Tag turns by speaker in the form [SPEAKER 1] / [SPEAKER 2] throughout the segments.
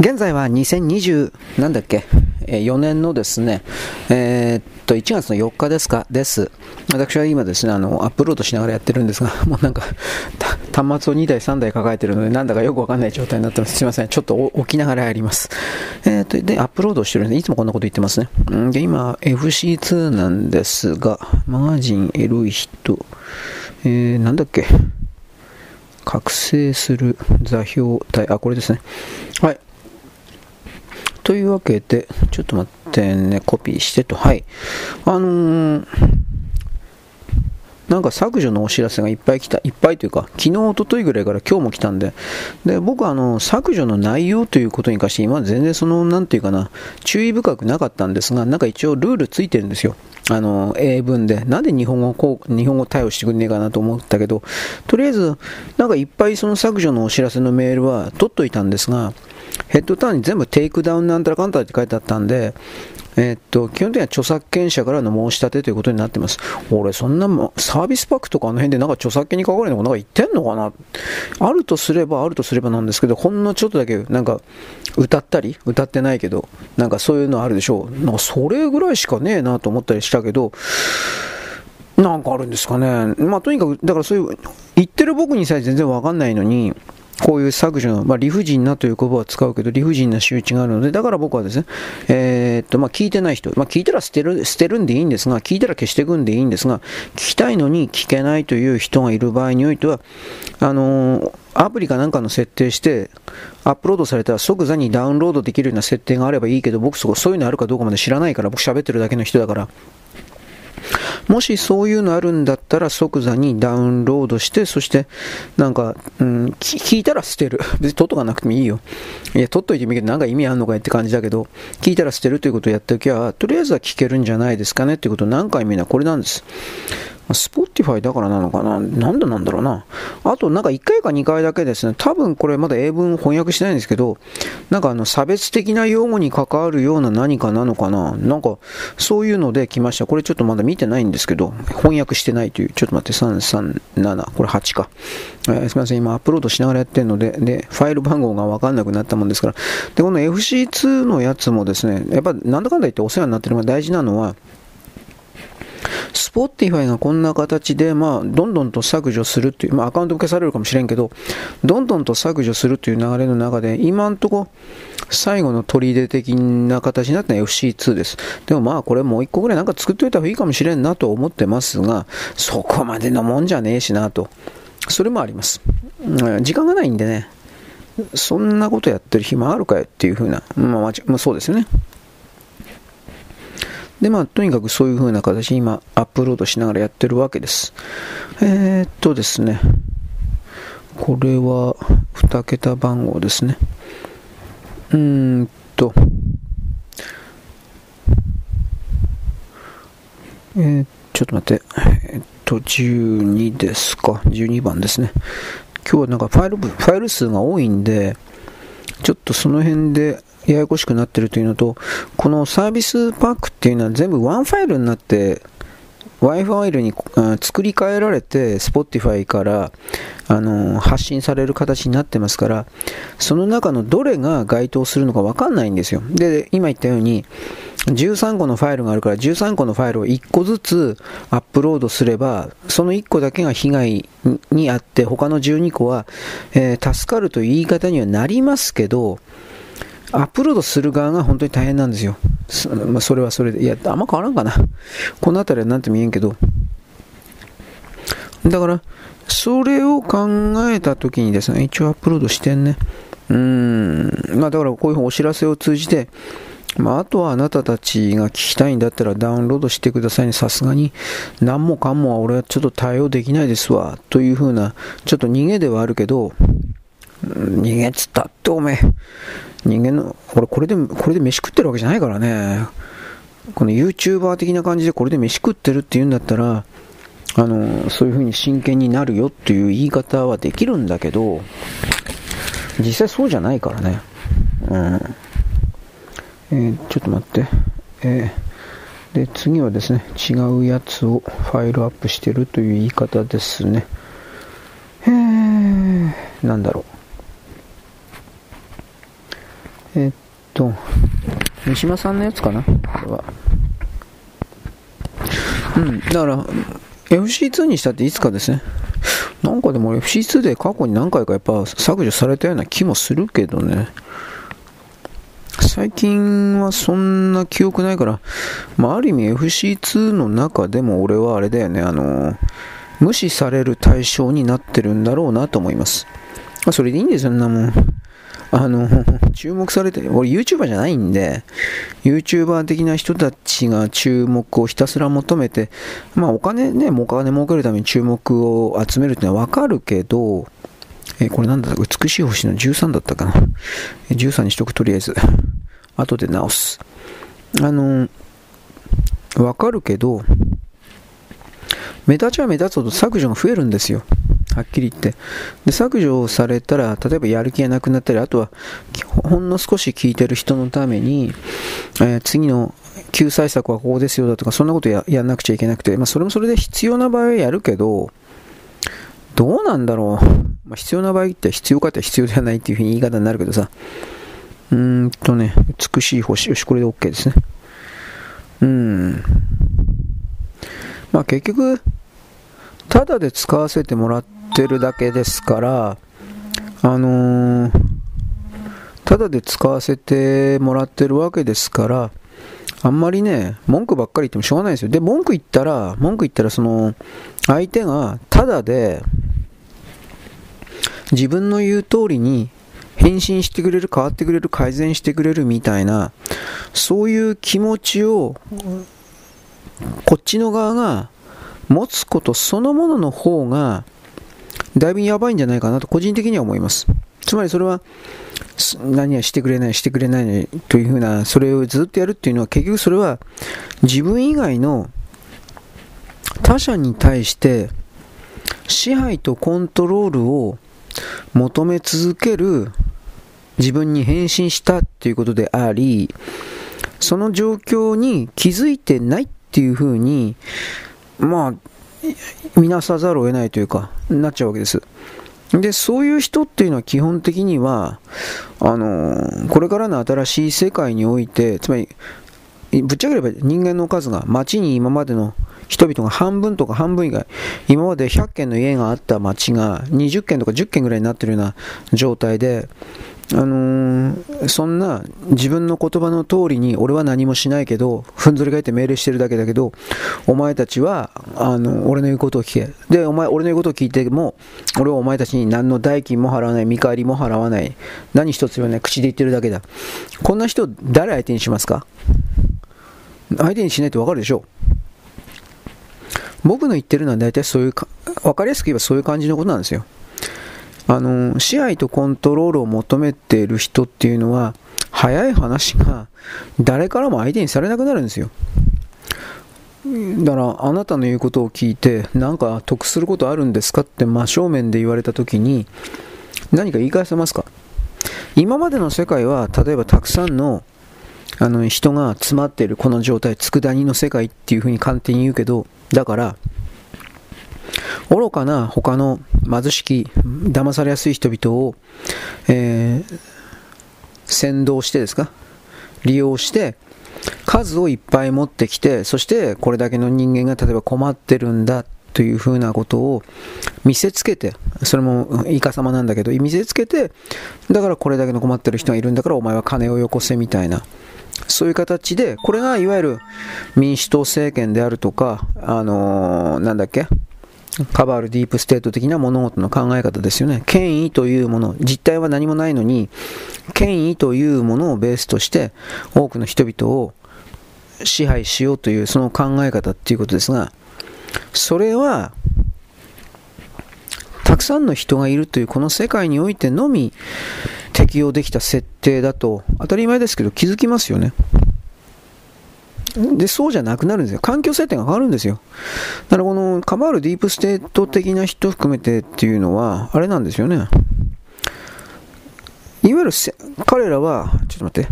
[SPEAKER 1] 現在は2020、なんだっけ、4年のですね、えー、っと、1月の4日ですか、です。私は今ですね、あの、アップロードしながらやってるんですが、もうなんか、端末を2台、3台抱えてるので、なんだかよくわかんない状態になってます。すいません。ちょっと置きながらやります。えー、っと、で、アップロードしてるんで、いつもこんなこと言ってますね。で、今、FC2 なんですが、マガジン、エロい人、えー、なんだっけ、覚醒する座標体、あ、これですね。はい。というわけで、ちょっと待ってね、コピーしてと、はい。あのー、なんか削除のお知らせがいっぱい来た、いっぱいというか、昨日、おとといぐらいから今日も来たんで、で、僕はあの、削除の内容ということに関して、今全然その、なんていうかな、注意深くなかったんですが、なんか一応ルールついてるんですよ。あの、英文で。なんで日本語こう、日本語対応してくんねえかなと思ったけど、とりあえず、なんかいっぱいその削除のお知らせのメールは取っといたんですが、ヘッドラインに全部 takedown なんたらかんたらって書いてあったんで、えー、っと、基本的には著作権者からの申し立てということになってます。俺、そんなもサービスパックとかあの辺でなんか著作権に関わるのかなんか言ってんのかな？あるとすればあるとすればなんですけど、ほんのちょっとだけなんか歌ったり、歌ってないけど、なんかそういうのあるでしょう。なんかそれぐらいしかねえなと思ったりしたけど、なんかあるんですかね。まあとにかく、だからそういう、言ってる僕にさえ全然わかんないのに、こういう削除の、まあ、理不尽なという言葉を使うけど、理不尽な周知があるので、だから僕はですね、えー、っと、まあ、聞いてない人、まあ、聞いたら捨てる、捨てるんでいいんですが、聞いたら消していくんでいいんですが、聞きたいのに聞けないという人がいる場合においては、あのー、アプリかなんかの設定して、アップロードされたら即座にダウンロードできるような設定があればいいけど、僕そこそういうのあるかどうかまで知らないから、僕喋ってるだけの人だから、もしそういうのあるんだったら即座にダウンロードして、そしてなんか、うん、聞いたら捨てる。別に取っとかなくてもいいよ。いや、取っといてみるけどなんか意味あんのかって感じだけど、聞いたら捨てるということをやっておきゃ、とりあえずは聞けるんじゃないですかねっていうことを何回見なこれなんです。スポティファイだからなのかな？なんでなんだろうな。あと、なんか1回か2回だけですね、多分これまだ英文翻訳してないんですけど、なんかあの差別的な用語に関わるような何かなのかな？なんか、そういうので来ました。これちょっとまだ見てないんですけど、翻訳してないという、ちょっと待って、337、これ8か。えー、すみません、今アップロードしながらやってるので、で、ファイル番号がわかんなくなったもんですから。で、この FC2 のやつもですね、やっぱなんだかんだ言ってお世話になってるのが大事なのは、スポティファイがこんな形で、まあ、どんどんと削除するっていう、まあ、アカウント消されるかもしれんけど、どんどんと削除するという流れの中で、今んとこ、最後の取り出的な形になったのは FC2 です。でもまあ、これもう一個ぐらいなんか作っておいた方がいいかもしれんなと思ってますが、そこまでのもんじゃねえしなと。それもあります。時間がないんでね、そんなことやってる暇あるかよっていうふうな、まあ、まあ、そうですよね。で、まあ、とにかくそういう風な形に今、アップロードしながらやってるわけです。えー、っとですね、これは2桁番号ですね。うーんと、えー、ちょっと待って、えー、っと、12ですか、12番ですね。今日はなんかファイル、ファイル数が多いんで、ちょっとその辺でややこしくなってるというのと、このサービスパックっていうのは全部ワンファイルになって、Wi-Fi に作り変えられて Spotify からあの発信される形になってますからその中のどれが該当するのかわかんないんですよ。で今言ったように13個のファイルがあるから13個のファイルを1個ずつアップロードすればその1個だけが被害にあって他の12個は、えー、助かるという言い方にはなりますけどアップロードする側が本当に大変なんですよ。まあ、それはそれで。いや、あんま変わらんかな。この辺りは何とも言えんけど。だから、それを考えたときにですね、一応アップロードしてんね。うーん。まあだからこういうお知らせを通じて、まあ、あとはあなたたちが聞きたいんだったらダウンロードしてくださいね。さすがに何もかもは俺はちょっと対応できないですわ。というふうな、ちょっと逃げではあるけど、逃げっつったっておめえ、人間の、俺これで、これで飯食ってるわけじゃないからね。この YouTuber 的な感じでこれで飯食ってるって言うんだったら、あの、そういう風に真剣になるよっていう言い方はできるんだけど、実際そうじゃないからね。うん。えー、ちょっと待って。えー、で、次はですね、違うやつをファイルアップしてるという言い方ですね。えー、なんだろう。えっと、三島さんのやつかなこれは。うん、だから、FC2 にしたっていつかですね。なんかでも FC2 で過去に何回かやっぱ削除されたような気もするけどね。最近はそんな記憶ないから、まあ、ある意味 FC2 の中でも俺はあれだよね、あの、無視される対象になってるんだろうなと思います。まあ、それでいいんですよ、そんなもん。あの、注目されて、俺 YouTuber じゃないんで、YouTuber 的な人たちが注目をひたすら求めて、まあお金ね、お金儲けるために注目を集めるってのはわかるけど、えこれなんだ美しい星の13だったかな。13にしとく、とりあえず。後で直す。あの、わかるけど、目立ちは目立つほど削除が増えるんですよ。はっきり言って。で、削除されたら、例えばやる気がなくなったり、あとは、ほんの少し聞いてる人のために、えー、次の救済策はここですよだとか、そんなことややんなくちゃいけなくて、まあ、それもそれで必要な場合はやるけど、どうなんだろう。まあ、必要な場合って必要かって必要ではないっていうふうに言い方になるけどさ。うんとね、美しい星。よし、これで OK ですね。うん。まあ結局、ただで使わせてもらってるだけですから、あのー、ただで使わせてもらってるわけですから、あんまりね、文句ばっかり言ってもしょうがないですよ。で、文句言ったら、文句言ったら、その、相手がただで、自分の言う通りに返信してくれる、変わってくれる、改善してくれるみたいな、そういう気持ちを、こっちの側が持つことそのものの方が、だいぶやばいんじゃないかなと個人的には思います。つまりそれは、何はしてくれない、してくれないというふうな、それをずっとやるっていうのは、結局それは自分以外の他者に対して支配とコントロールを求め続ける自分に変身したっていうことであり、その状況に気づいてないっていうふうにまあ、見なさざるを得ないというか、なっちゃうわけです。で、そういう人っていうのは基本的には、あのこれからの新しい世界において、つまり、ぶっちゃければ人間の数が街に今までの人々が半分とか半分以外、今まで100軒の家があった街が20軒とか10軒ぐらいになってるような状態で、あのー、そんな自分の言葉の通りに俺は何もしないけど、ふんぞり返って命令してるだけだけど、お前たちは、あの、俺の言うことを聞け。で、お前、俺の言うことを聞いても、俺はお前たちに何の代金も払わない、見返りも払わない、何一つ言わない、口で言ってるだけだ。こんな人、誰相手にしますか？相手にしないとわかるでしょ？僕の言ってるのは大体そういうか、わかりやすく言えばそういう感じのことなんですよ。あの支配とコントロールを求めている人っていうのは早い話が誰からも相手にされなくなるんですよ。だからあなたの言うことを聞いて何か得することあるんですかって真正面で言われた時に何か言い返せますか？今までの世界は例えばたくさんのあの人が詰まっているこの状態佃煮の世界っていうふうに簡単に言うけどだから愚かな他の貧しき、騙されやすい人々を、えー、先導してですか？利用して、数をいっぱい持ってきて、そしてこれだけの人間が例えば困ってるんだというふうなことを見せつけて、それもイカ様なんだけど、見せつけて、だからこれだけの困ってる人がいるんだからお前は金をよこせみたいな。そういう形で、これがいわゆる民主党政権であるとか、あのー、なんだっけ？カバールディープステート的な物事の考え方ですよね。権威というもの、実態は何もないのに、権威というものをベースとして、多くの人々を支配しようというその考え方っていうことですが、それは、たくさんの人がいるというこの世界においてのみ適用できた設定だと当たり前ですけど気づきますよね。で、そうじゃなくなるんですよ。環境設定が変わるんですよ。だからこのカバールディープステート的な人含めてっていうのは、あれなんですよね。いわゆる彼らは、ちょっと待っ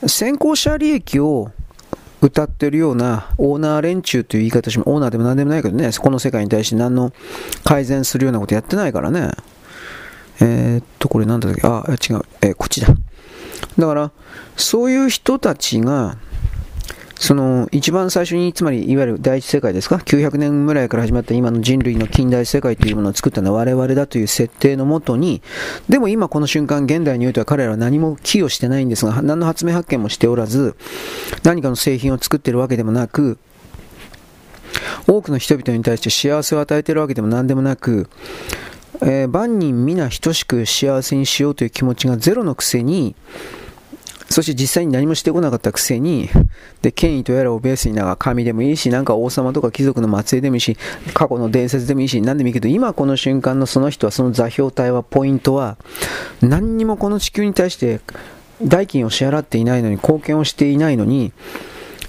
[SPEAKER 1] て、先行者利益を歌ってるようなオーナー連中という言い方しもオーナーでも何でもないけどね、この世界に対して何の改善するようなことやってないからね。えー、っと、これなんだっけ、あ、違う、えー、こっちだ。だから、そういう人たちが、その一番最初に、つまりいわゆる第一世界ですか、900年ぐらいから始まった今の人類の近代世界というものを作ったのは我々だという設定のもとに、でも今この瞬間、現代においては彼らは何も寄与してないんですが、何の発明発見もしておらず、何かの製品を作っているわけでもなく、多くの人々に対して幸せを与えているわけでも何でもなく、えー、万人皆等しく幸せにしようという気持ちがゼロのくせに、そして実際に何もしてこなかったくせに、で、権威とやらをベースになんか神でもいいし、なんか王様とか貴族の末裔でもいいし、過去の伝説でもいいし、何でもいいけど、今この瞬間のその人は、その座標体は、ポイントは、何にもこの地球に対して代金を支払っていないのに、貢献をしていないのに、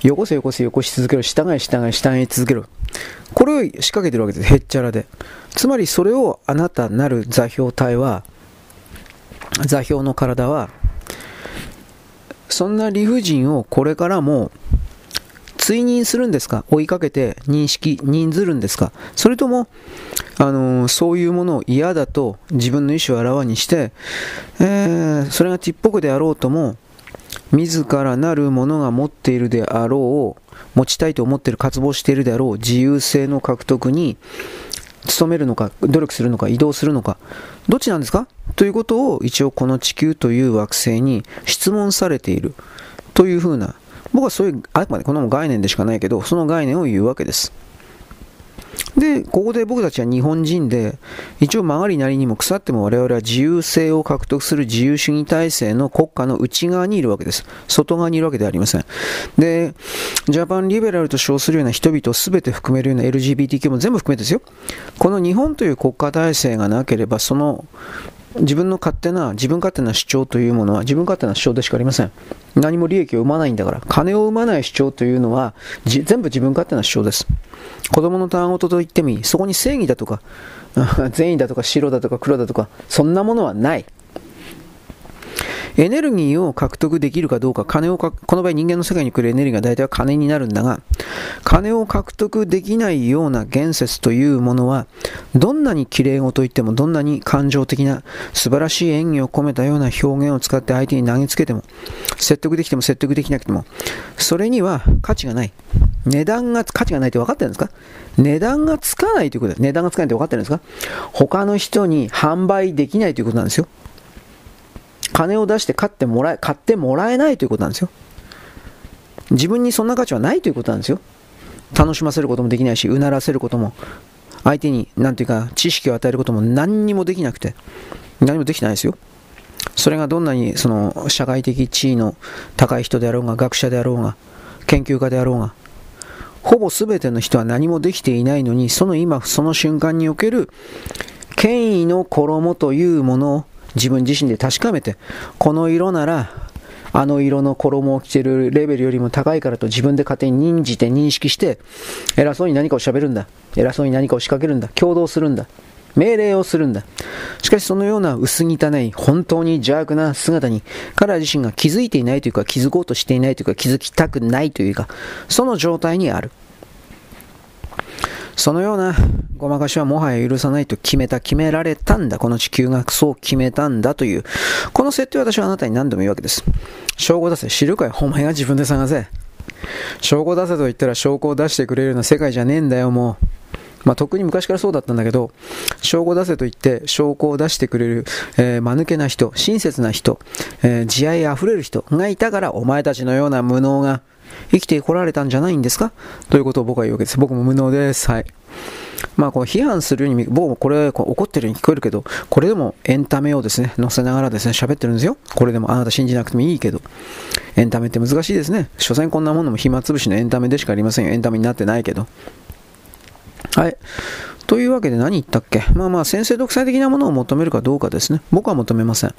[SPEAKER 1] よこせよこせよこし続ける、従い従い従い続ける。これを仕掛けてるわけです。へっちゃらで。つまりそれをあなたなる座標体は、座標の体は、そんな理不尽をこれからも追認するんですか？追いかけて認識、認ずるんですか？それとも、あのー、そういうものを嫌だと自分の意思をあらわにして、えー、それがちっぽくであろうとも、自らなるものが持っているであろう、持ちたいと思っている、渇望しているであろう自由性の獲得に努めるのか、努力するのか、移動するのか、どっちなんですか？ということを一応この地球という惑星に質問されているというふうな、僕はそういう、あくまでこの概念でしかないけど、その概念を言うわけです。で、ここで僕たちは日本人で、一応曲がりなりにも腐っても我々は自由性を獲得する自由主義体制の国家の内側にいるわけです。外側にいるわけではありません。で、ジャパンリベラルと称するような人々を全て含めるような LGBTQ も全部含めてですよ。この日本という国家体制がなければ、その自分の勝手な、自分勝手な主張というものは自分勝手な主張でしかありません。何も利益を生まないんだから。金を生まない主張というのは、全部自分勝手な主張です。子供のたわごとと言ってもいい。そこに正義だとか、善意だとか白だとか黒だとか、そんなものはない。エネルギーを獲得できるかどうか、金をかこの場合人間の世界に来るエネルギーが大体は金になるんだが、金を獲得できないような言説というものは、どんなに綺麗事と言っても、どんなに感情的な素晴らしい演技を込めたような表現を使って相手に投げつけても、説得できても説得できなくても、それには価値がない。値段が、価値がないって分かってるんですか？値段がつかないということです。値段がつかないって分かってるんですか？他の人に販売できないということなんですよ。金を出して買ってもらえ、買ってもらえないということなんですよ。自分にそんな価値はないということなんですよ。楽しませることもできないし、うならせることも、相手に、なんていうか、知識を与えることも何にもできなくて、何もできないですよ。それがどんなにその社会的地位の高い人であろうが、学者であろうが、研究家であろうが、ほぼ全ての人は何もできていないのに、その今、その瞬間における権威の衣というものを自分自身で確かめて、この色なら、あの色の衣を着てるレベルよりも高いからと自分で勝手に認じて認識して、偉そうに何かを喋るんだ。偉そうに何かを仕掛けるんだ。共同するんだ。命令をするんだ。しかしそのような薄汚い、本当に邪悪な姿に、彼ら自身が気づいていないというか、気づこうとしていないというか、気づきたくないというか、その状態にある。そのようなごまかしはもはや許さないと決めた、決められたんだ。この地球がそう決めたんだという、この設定を私はあなたに何度も言うわけです。証拠出せ。知るかいお前が自分で探せ。証拠出せと言ったら証拠を出してくれるような世界じゃねえんだよ、もう。まあ、特に昔からそうだったんだけど、証拠出せと言って証拠を出してくれる、えー、間抜けな人、親切な人、えー、慈愛あふれる人がいたから、お前たちのような無能が生きてこられたんじゃないんですか？ということを僕は言うわけです。僕も無能です。はい。まあ、こう批判するように、僕もこれこう怒ってるように聞こえるけど、これでもエンタメをですね、載せながらですね、喋ってるんですよ。これでもあなた信じなくてもいいけど、エンタメって難しいですね。所詮こんなものも暇つぶしのエンタメでしかありませんよ。エンタメになってないけど。はい。というわけで何言ったっけ？まあまあ、先生独裁的なものを求めるかどうかですね。僕は求めません。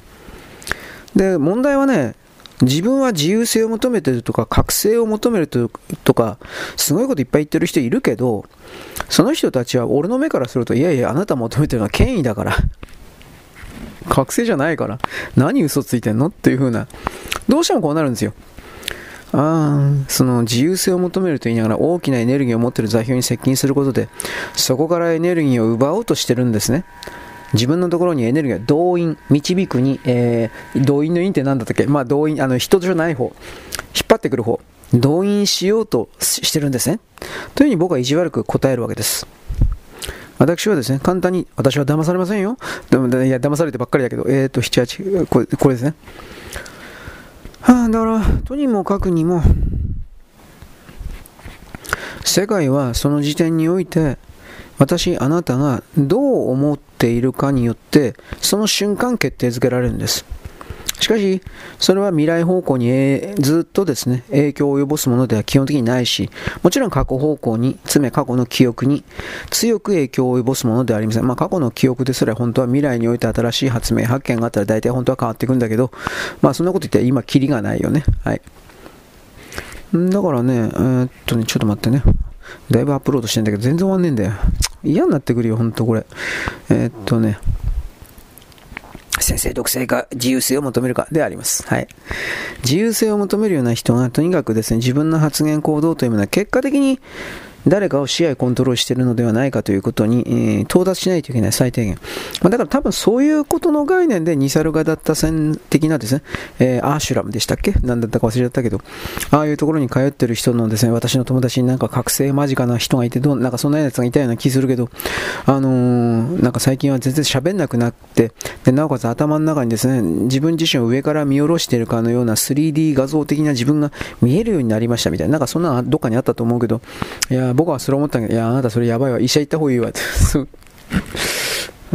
[SPEAKER 1] で、問題はね、自分は自由性を求めてるとか、覚醒を求めるとか、すごいこといっぱい言ってる人いるけど、その人たちは俺の目からすると、いやいや、あなた求めてるのは権威だから。覚醒じゃないから。何嘘ついてんのっていう風な。どうしてもこうなるんですよ。ああ、その自由性を求めると言いながら大きなエネルギーを持っている座標に接近することで、そこからエネルギーを奪おうとしてるんですね。自分のところにエネルギーを動員、導くに、えー、動員の因って何だったっけ？まあ動員、あの人じゃない方、引っ張ってくる方、動員しようとしてるんですね。というふうに僕は意地悪く答えるわけです。私はですね、簡単に、私は騙されませんよ。でも、いや、騙されてばっかりだけど、えっ、ー、と、7、8、これ、これですね。はあ、だから、とにもかくにも、世界はその時点において、私、あなたがどう思ってているかによって、その瞬間決定づけられるんです。しかし、それは未来方向に、ずっとですね、影響を及ぼすものでは基本的にないし、もちろん過去方向に、つまり過去の記憶に強く影響を及ぼすものではありません。まあ、過去の記憶ですら本当は未来において新しい発明、発見があったら大体本当は変わっていくんだけど、まあ、そんなこと言ったら今、キリがないよね。はい。だからね、えー、っとね、ちょっと待ってね。だいぶアップロードしてんだけど、全然終わんねえんだよ。嫌になってくるよ、ほんとこれ。えー、っとね。先生独裁か自由性を求めるかであります。はい。自由性を求めるような人が、とにかくですね、自分の発言行動というものは結果的に誰かを支配コントロールしているのではないかということに、えー、到達しないといけない最低限。まあ、だから多分そういうことの概念でニサルガダッタ戦的なですね、えー、アーシュラムでしたっけ？何だったか忘れちゃったけど、ああいうところに通ってる人のですね、私の友達になんか覚醒間近な人がいて、どなんかそんなやつがいたような気するけど、あのー、なんか最近は全然喋んなくなって、で、なおかつ頭の中にですね、自分自身を上から見下ろしているかのような 3D 画像的な自分が見えるようになりましたみたいな、なんかそんなどっかにあったと思うけど、いや、僕はそれ思ったけど、いや、あなたそれやばいわ、医者行った方がいいわ って。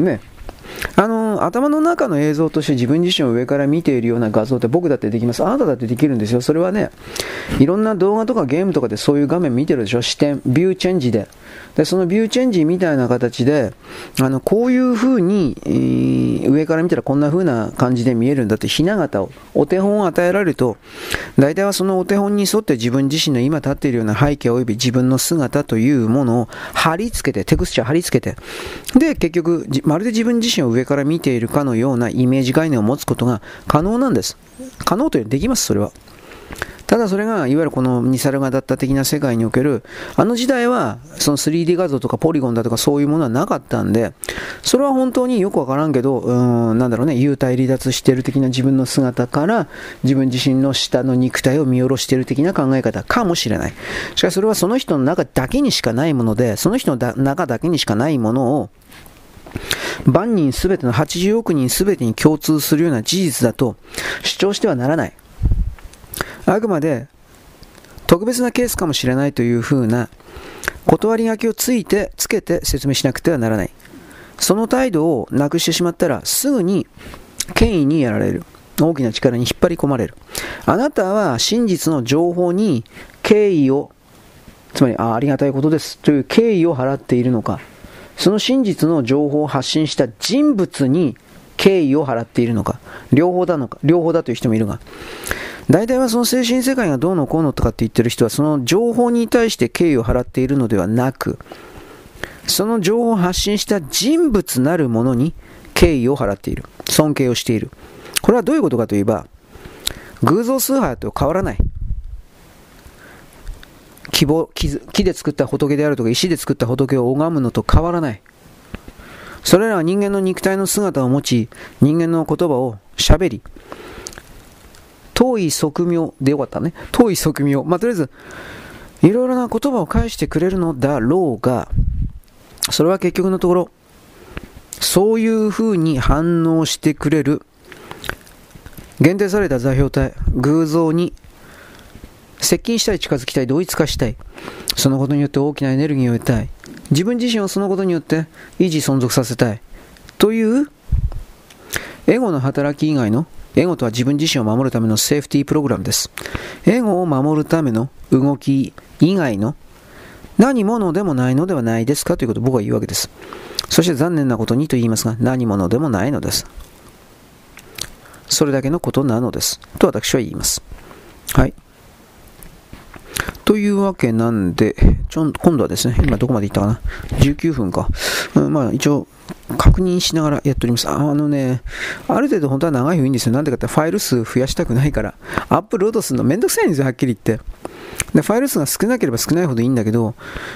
[SPEAKER 1] ね。あの、頭の中の映像として自分自身を上から見ているような画像って僕だってできます。あなただってできるんですよ。それはね、いろんな動画とかゲームとかでそういう画面見てるでしょ視点、ビューチェンジで。で、そのビューチェンジみたいな形で、あの、こういう風に、えー、上から見たらこんな風な感じで見えるんだってひな形を、お手本を与えられると、大体はそのお手本に沿って自分自身の今立っているような背景及び自分の姿というものを貼り付けて、テクスチャー貼り付けて、で、結局、まるで自分自身を上から見ているかのようなイメージ概念を持つことが可能なんです。可能というできます、それは。ただそれが、いわゆるこのニサルガダッタ的な世界における、あの時代は、その 3D 画像とかポリゴンだとかそういうものはなかったんで、それは本当によくわからんけど、うん、なんだろうね、幽体離脱してる的な自分の姿から、自分自身の下の肉体を見下ろしてる的な考え方かもしれない。しかしそれはその人の中だけにしかないもので、その人の中だけにしかないものを、万人すべての80億人すべてに共通するような事実だと主張してはならない。あくまで特別なケースかもしれないというふうな断り書きをついて、つけて説明しなくてはならない。その態度をなくしてしまったらすぐに権威にやられる。大きな力に引っ張り込まれる。あなたは真実の情報に敬意を、つまりあありがたいことですという敬意を払っているのか、その真実の情報を発信した人物に敬意を払っているのか、両方だのか、両方だという人もいるが、大体はその精神世界がどうのこうのとかって言ってる人は、その情報に対して敬意を払っているのではなく、その情報を発信した人物なるものに敬意を払っている。尊敬をしている。これはどういうことかといえば、偶像崇拝と変わらない。木木で作った仏であるとか石で作った仏を拝むのと変わらない。それらは人間の肉体の姿を持ち、人間の言葉を喋り、遠い側面でよかったね。遠い側面。まあ、とりあえず、いろいろな言葉を返してくれるのだろうが、それは結局のところ、そういう風に反応してくれる、限定された座標体、偶像に接近したい、近づきたい、同一化したい。そのことによって大きなエネルギーを得たい。自分自身をそのことによって維持存続させたい。というエゴの働き以外のエゴとは自分自身を守るためのセーフティープログラムです。エゴを守るための動き以外の何者でもないのではないですか？ということを僕は言うわけです。そして残念なことにと言いますが、何者でもないのです。それだけのことなのです。と私は言います。はい。というわけなんで、ちょん今度はですね、今どこまで行ったかな ?19 分か。うん、まあ一応、確認しながらやっております。あのね、ある程度本当は長い方がいいんですよ。なんでかってファイル数増やしたくないから、アップロードするのめんどくさいんですよ、はっきり言って。で、ファイル数が少なければ少ないほどいいんだけど、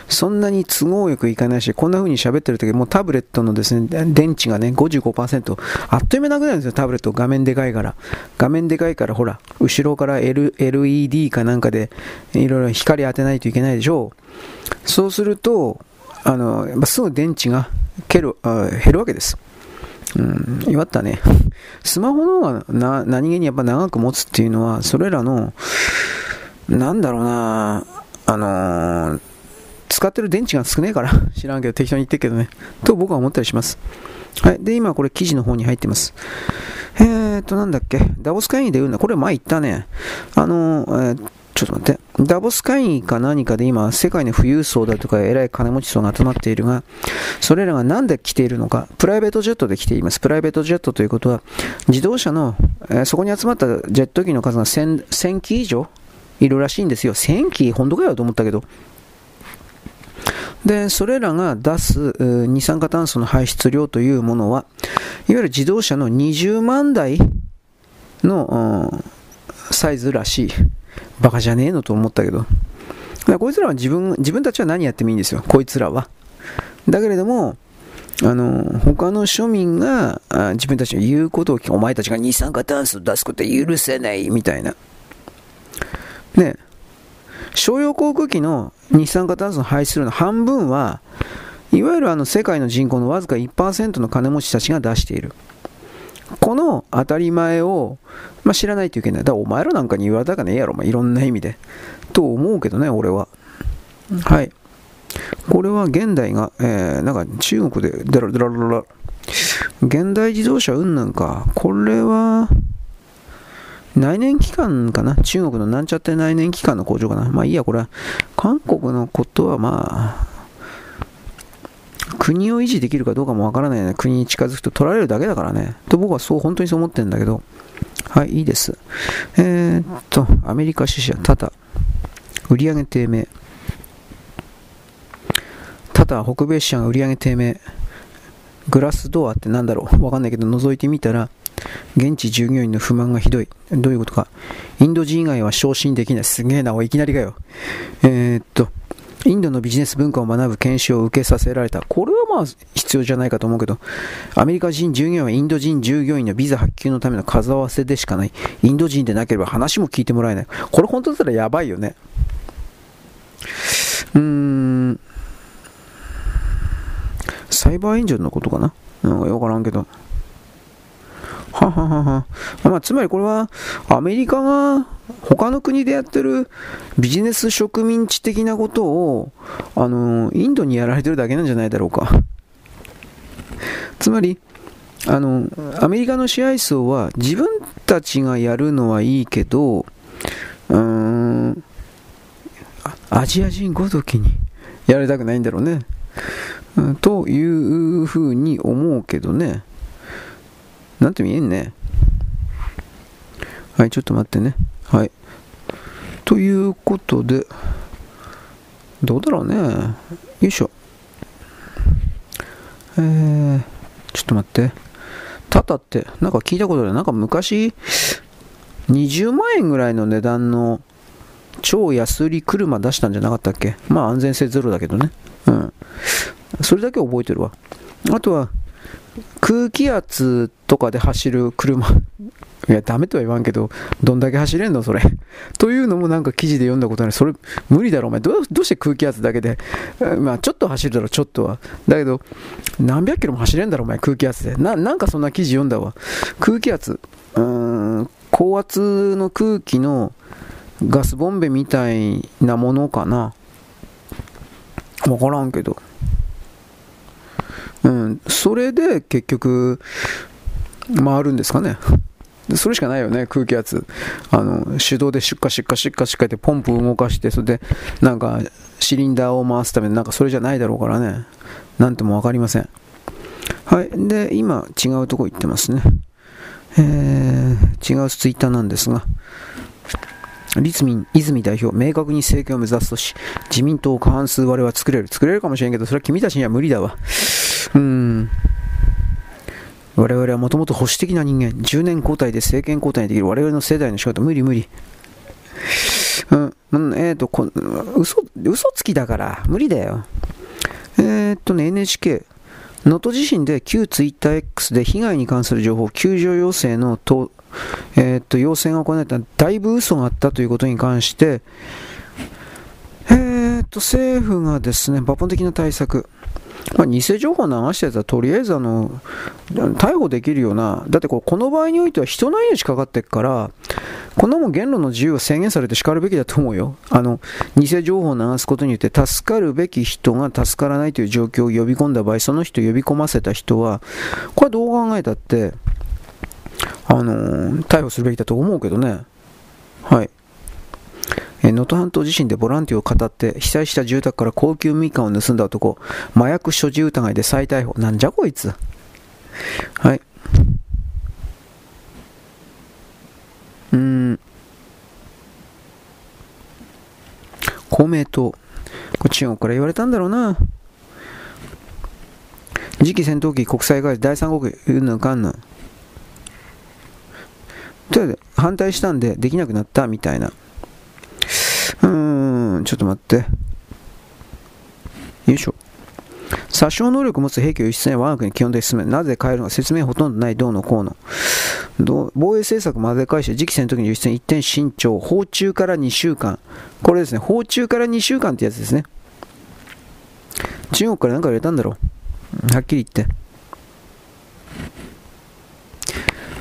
[SPEAKER 1] そんなに都合よくいかないし、こんな風に喋ってる時もうタブレットのですね、電池がね、55%、あっという間なくなるんですよ、タブレット。画面でかいから。画面でかいから、ほら、後ろから、L、LED かなんかで、いろいろ光当てないといけないでしょう。そうすると、あの、やっぱすぐ電池が減るあ減るわけです。うん、弱ったね。スマホの方がな何気にやっぱ長く持つっていうのは、それらの、なんだろうなあのー、使ってる電池が少ねえから 知らんけど適当に言ってるけどね。と僕は思ったりします。はい。で、今これ記事の方に入ってます。えーと、なんだっけ。ダボス会議で言うんだ。これ前言ったね。あのー、えーちょっと待って。ダボス会議か何かで今、世界の富裕層だとか偉い金持ち層が集まっているが、それらが何で来ているのか、プライベートジェットで来ています。プライベートジェットということは、自動車の、えー、そこに集まったジェット機の数が 1000, 1000機以上いるらしいんですよ。1000機本当かよと思ったけど。で、それらが出す二酸化炭素の排出量というものは、いわゆる自動車の20万台の、うん、サイズらしい。バカじゃねえのと思ったけど。こいつらは自分、自分たちは何やってもいいんですよ。こいつらは。だけれども、あの、他の庶民が自分たちの言うことを聞くお前たちが二酸化炭素出すことは許せないみたいな。ね、商用航空機の二酸化炭素の排出量の半分は、いわゆるあの世界の人口のわずか1%の金持ちたちが出している。この当たり前を、まあ、知らないといけない。だからお前らなんかに言われたかねえやろ、まあ、いろんな意味で。と思うけどね、俺は。はい。これは現代が、えー、なんか中国で、だらだらだら、現代自動車うんぬんか。これは、内燃機関かな？中国のなんちゃって内燃機関の工場かな？まあいいや、これは。韓国のことはまあ、国を維持できるかどうかもわからないよね。国に近づくと取られるだけだからね。と僕はそう、本当にそう思ってるんだけど。はい、いいです。えー、っと、アメリカ支社、タタ。売上低迷。タタ、北米支社が売上低迷。グラスドアってなんだろう？わかんないけど、覗いてみたら、現地従業員の不満がひどい。どういうことか。インド人以外は昇進できない。すげえな、おいきなりかよ。えー、っと、インドのビジネス文化を学ぶ研修を受けさせられた。これはまあ必要じゃないかと思うけど、アメリカ人従業員はインド人従業員のビザ発給のための数合わせでしかない。インド人でなければ話も聞いてもらえない。これ本当だったらやばいよね。うーん。サイバーエンジェルのことかななんかよくわからんけど。ははは。まあ、つまりこれは、アメリカが他の国でやってるビジネス植民地的なことを、あの、インドにやられてるだけなんじゃないだろうか。つまり、あの、アメリカの支配層は自分たちがやるのはいいけど、うーん、アジア人ごときにやられたくないんだろうね。というふうに思うけどね。なんて見えんね。はい、ちょっと待ってね。はい。ということで、どうだろうね。よいしょ。えー、ちょっと待って。タタって、なんか聞いたことある。なんか昔、20万円ぐらいの値段の超安売り車出したんじゃなかったっけ？まあ安全性ゼロだけどね。うん。それだけ覚えてるわ。あとは、空気圧とかで走る車いや、ダメとは言わんけど、どんだけ走れんのそれ。というのもなんか記事で読んだことない。それ、無理だろ、お前。どうして空気圧だけで。まあ、ちょっと走るだろ、ちょっとは。だけど、何百キロも走れんだろ、お前、空気圧で。な、なんかそんな記事読んだわ。空気圧。うーん、高圧の空気のガスボンベみたいなものかな。わからんけど。うん、それで結局、回るんですかね。それしかないよね、空気圧。あの、手動で出荷、出荷、出荷、出荷ってポンプ動かして、それで、なんか、シリンダーを回すために、なんかそれじゃないだろうからね。なんともわかりません。はい。で、今、違うとこ行ってますね。えー、違うツイッターなんですが、立民、泉代表、明確に政権を目指すとし、自民党過半数割れは作れる。作れるかもしれんけど、それは君たちには無理だわ。うん。我々はもともと保守的な人間、10年交代で政権交代できる我々の世代の仕事、無理無理。うん。えっ、ー、とこ、嘘、嘘つきだから、無理だよ。えっ、とね、NHK、能登地震で旧ツイッター X で被害に関する情報、救助要請のと、えっ、と要請が行われただいぶ嘘があったということに関して、えっ、と、政府がですね、抜本的な対策、まあ、偽情報を流したやつはとりあえずあの逮捕できるような、だってこの場合においては人の命かかってるから、こんなもん言論の自由は制限されて叱るべきだと思うよ。あの、偽情報を流すことによって助かるべき人が助からないという状況を呼び込んだ場合、その人を呼び込ませた人は、これはどう考えたって、あの、逮捕するべきだと思うけどね。はい。能登半島地震でボランティアを語って被災した住宅から高級みかんを盗んだ男。麻薬所持疑いで再逮捕。なんじゃこいつ。はい。うん。公明党。こ中国から言われたんだろうな。次期戦闘機国際会議第三国うんぬんかんぬんとりあえず反対したんでできなくなったみたいな。うーん、ちょっと待って。よいしょ。殺傷能力を持つ兵器を輸出せない我が国基本的進めなぜ変えるのか説明ほとんどない。どうのこうの。防衛政策まで返して次期戦闘機の輸出に一点慎重訪中から2週間。これですね。訪中から2週間ってやつですね。中国から何か入れたんだろう。はっきり言って。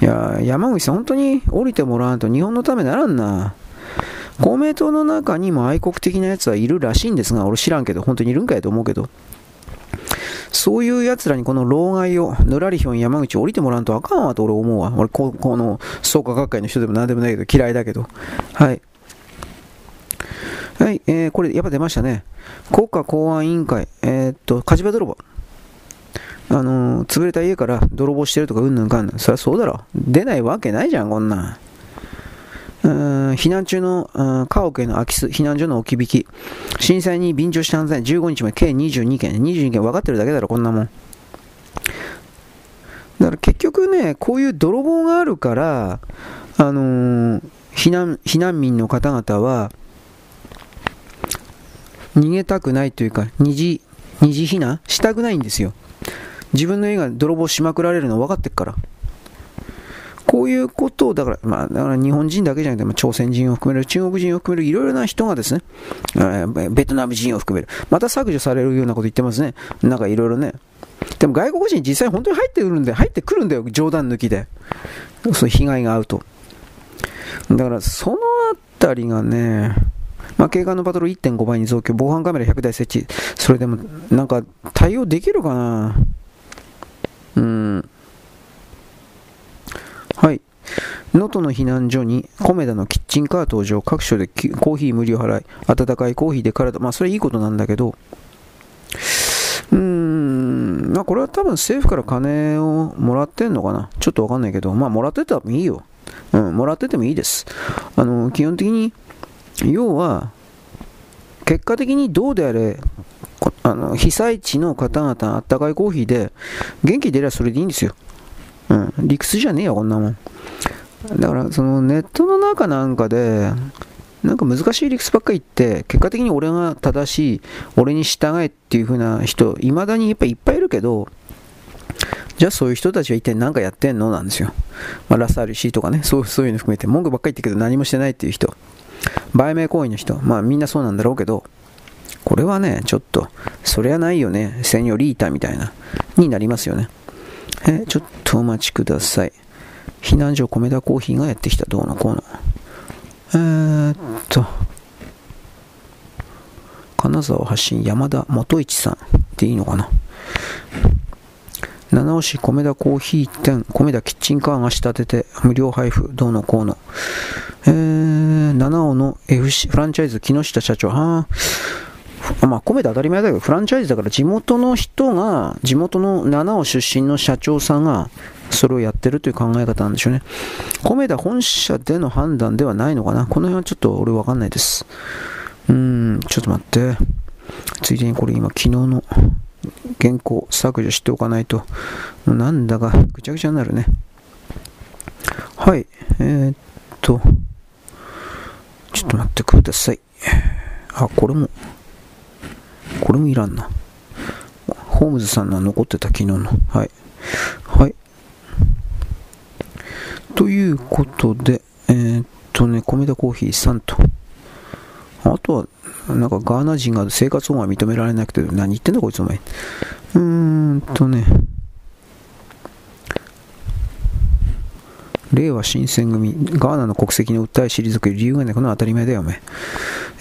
[SPEAKER 1] いや山口さん本当に降りてもらわんと日本のためならんな。公明党の中にも愛国的なやつはいるらしいんですが、俺知らんけど、本当にいるんかやと思うけど、そういう奴らにこの老害を、ぬらりひょん山口降りてもらわんとあかんわと俺思うわ。俺、ここの創価学会の人でも何でもないけど、嫌いだけど。はい。はい、えー、これやっぱ出ましたね。国家公安委員会、えー、っと、火事場泥棒。あの、潰れた家から泥棒してるとかうんぬんかんぬん。そりゃそうだろ。出ないわけないじゃん、こんなん。避難中の家屋への空き巣、避難所の置き引き、震災に便乗した犯罪、15日まで計22件、22件分かってるだけだろ、こんなもん。だから結局ね、こういう泥棒があるから、あのー、避難避難民の方々は、逃げたくないというか、二次、二次避難したくないんですよ。自分の家が泥棒しまくられるの分かってっから。こういうことを、だから、まあ、だから日本人だけじゃなくて、朝鮮人を含める、中国人を含める、いろいろな人がですね、ベトナム人を含める、また削除されるようなこと言ってますね。なんかいろいろね。でも外国人実際本当に入ってくるんで、入ってくるんだよ、冗談抜きで。そう被害が合うと。だから、そのあたりがね、まあ、警官のパトロール1.5倍に増強、防犯カメラ100台設置、それでも、なんか、対応できるかなうん。はい。能登の避難所にコメダのキッチンカー登場、各所でコーヒー無料払い、温かいコーヒーで体、まあそれはいいことなんだけど、うーん、まあこれは多分政府から金をもらってんのかなちょっとわかんないけど、まあもらっててもいいよ。うん、もらっててもいいです。あの、基本的に、要は、結果的にどうであれ、あの被災地の方々、あったかいコーヒーで元気出りゃそれでいいんですよ。うん、理屈じゃねえよ、こんなもん。だから、そのネットの中なんかで、なんか難しい理屈ばっかり言って、結果的に俺が正しい、俺に従えっていう風な人、いまだにやっぱいっぱいいるけど、じゃあそういう人たちは一体何かやってんの？なんですよ。まあ、ラサールシーとかね、そうそういうの含めて、文句ばっかり言ってるけど何もしてないっていう人、売名行為の人、まあみんなそうなんだろうけど、これはね、ちょっと、そりゃないよね、セニョリータみたいな、になりますよね。えちょっとお待ちください。避難所米田コーヒーがやってきた。どうのこうの。えー、っと、金沢発信山田元一さんっていいのかな。七尾市米田コーヒー店、米田キッチンカーが仕立てて無料配布、どうのこうの。えー、七尾の FC フランチャイズ木下社長、はまあ、米で当たり前だけど、フランチャイズだから地元の人が、地元の七尾出身の社長さんが、それをやってるという考え方なんでしょうね。米田本社での判断ではないのかな？この辺はちょっと俺わかんないです。うーん、ちょっと待って。ついでにこれ今昨日の原稿削除しておかないと、なんだかぐちゃぐちゃになるね。はい。えー、っと、ちょっと待ってください。あ、これも、これもいらんな。ホームズさんの残ってた昨日の。はい。はい。ということで、えー、っとね、米田コーヒー3と。あとは、なんかガーナ人が生活保護が認められなくて、何言ってんだこいつお前。うーんとね、令和新選組、ガーナの国籍に訴え退ける理由がない。この当たり前だよ、お前。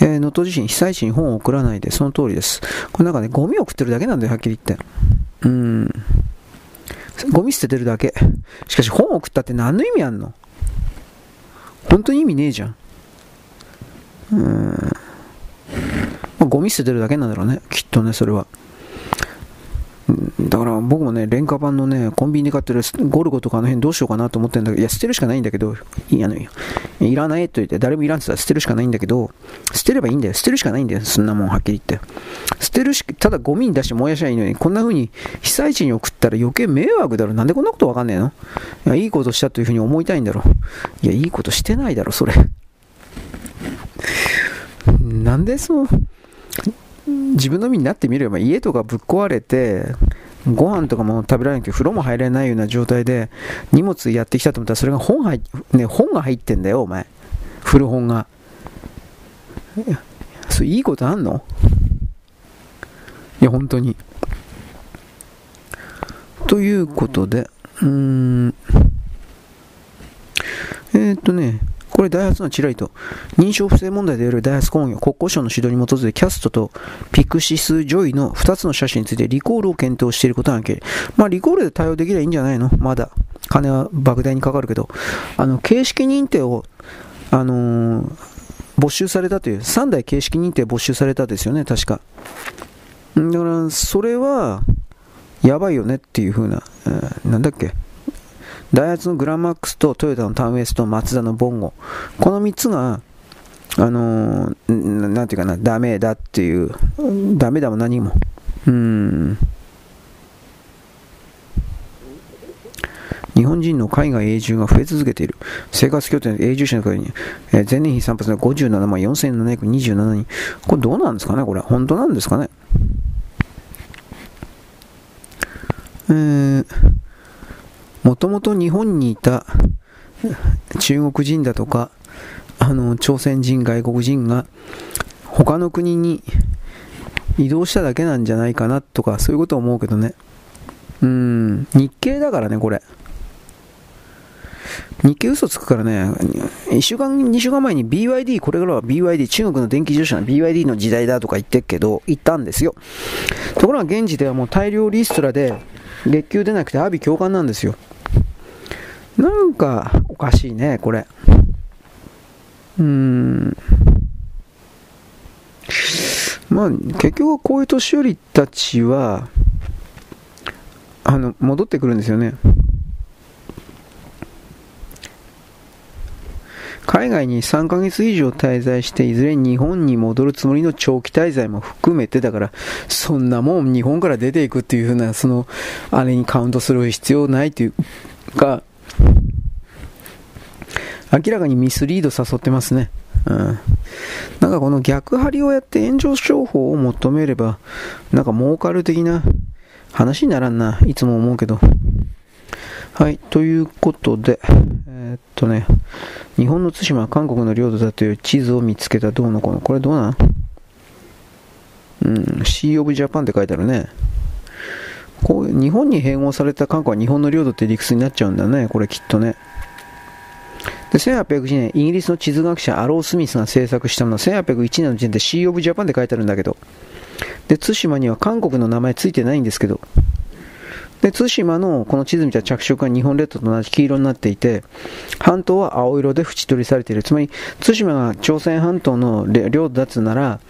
[SPEAKER 1] えー、能登地震、被災地に本を送らないで、その通りです。これなんかね、ゴミを送ってるだけなんだよ、はっきり言って。うん。ゴミ捨ててるだけ。しかし本を送ったって何の意味あんの？本当に意味ねえじゃん。うん。まあ、ゴミ捨ててるだけなんだろうね。きっとね、それは。だから僕もね、廉価版のね、コンビニで買ってるゴルゴとかあの辺どうしようかなと思ってんだけど、いや、捨てるしかないんだけど、いや、いらないと言って、誰もいらんって言ったら捨てるしかないんだけど、捨てればいいんだよ。捨てるしかないんだよ。そんなもんはっきり言って。捨てるし、ただゴミに出して燃やしゃいいのに、こんな風に被災地に送ったら余計迷惑だろ。なんでこんなことわかんねえの？いや、いいことしたという風に思いたいんだろ。いや、いいことしてないだろ、それ。なんでそう、自分の身になってみれば家とかぶっ壊れてご飯とかも食べられなくて風呂も入れないような状態で荷物やってきたと思ったらそれが本入ね、本が入ってんだよお前。古本が。それいいことあんの？いや本当に。ということでうーん。えー、っとねこれ、ダイハツのチラリと、認証不正問題であるダイハツ工業、国交省の指導に基づいて、キャストとピクシス・ジョイの2つの車種についてリコールを検討していることが明らかまあ、リコールで対応できればいいんじゃないの？まだ。金は莫大にかかるけど。あの、型式認定を、あのー、没収されたという、3台型式認定没収されたですよね、確か。だから、それは、やばいよねっていう風な、えー、なんだっけ、ダイハツのグランマックスとトヨタのタウンウェスト、マツダのボンゴ。この3つが、あのー、なんていうかな、ダメだっていう、ダメだも何も。うん。日本人の海外永住が増え続けている。生活拠点永住者の方に、えー、前年比3%で57万4727人。これどうなんですかねこれ。本当なんですかねえー、もともと日本にいた 中国人だとか、あの、朝鮮人、外国人が他の国に移動しただけなんじゃないかなとか、そういうことを思うけどね。うん、日系だからね、これ。日系嘘つくからね、1週間、2週間前に BYD、これからは BYD、中国の電気自動車の BYD の時代だとか言ってるけど、言ったんですよ。ところが現時ではもう大量リストラで、月給出なくて阿鼻共感なんですよ。なんか、おかしいね、これ。うーん。まあ、結局こういう年寄りたちは、あの、戻ってくるんですよね。海外に3ヶ月以上滞在して、いずれ日本に戻るつもりの長期滞在も含めて、だから、そんなもん日本から出ていくっていうふうな、その、あれにカウントする必要ないというか、明らかにミスリード誘ってますね。うん。なんかこの逆張りをやって炎上商法を求めれば、なんか儲かる的な話にならんな。いつも思うけど。はい。ということで、えー、っとね、日本の対馬は韓国の領土だという地図を見つけたどうのこの。これどうなん？うん、シー・オブ・ジャパンって書いてあるね。こう日本に併合された韓国は日本の領土って理屈になっちゃうんだよね。これきっとね。で、1801年、イギリスの地図学者アロー・スミスが制作したもの、1801年の時点で Sea of Japan って書いてあるんだけど、で、対馬には韓国の名前ついてないんですけど、で、対馬のこの地図見た着色が日本列島と同じ黄色になっていて、半島は青色で縁取りされている。つまり、対馬が朝鮮半島の領土だつなら、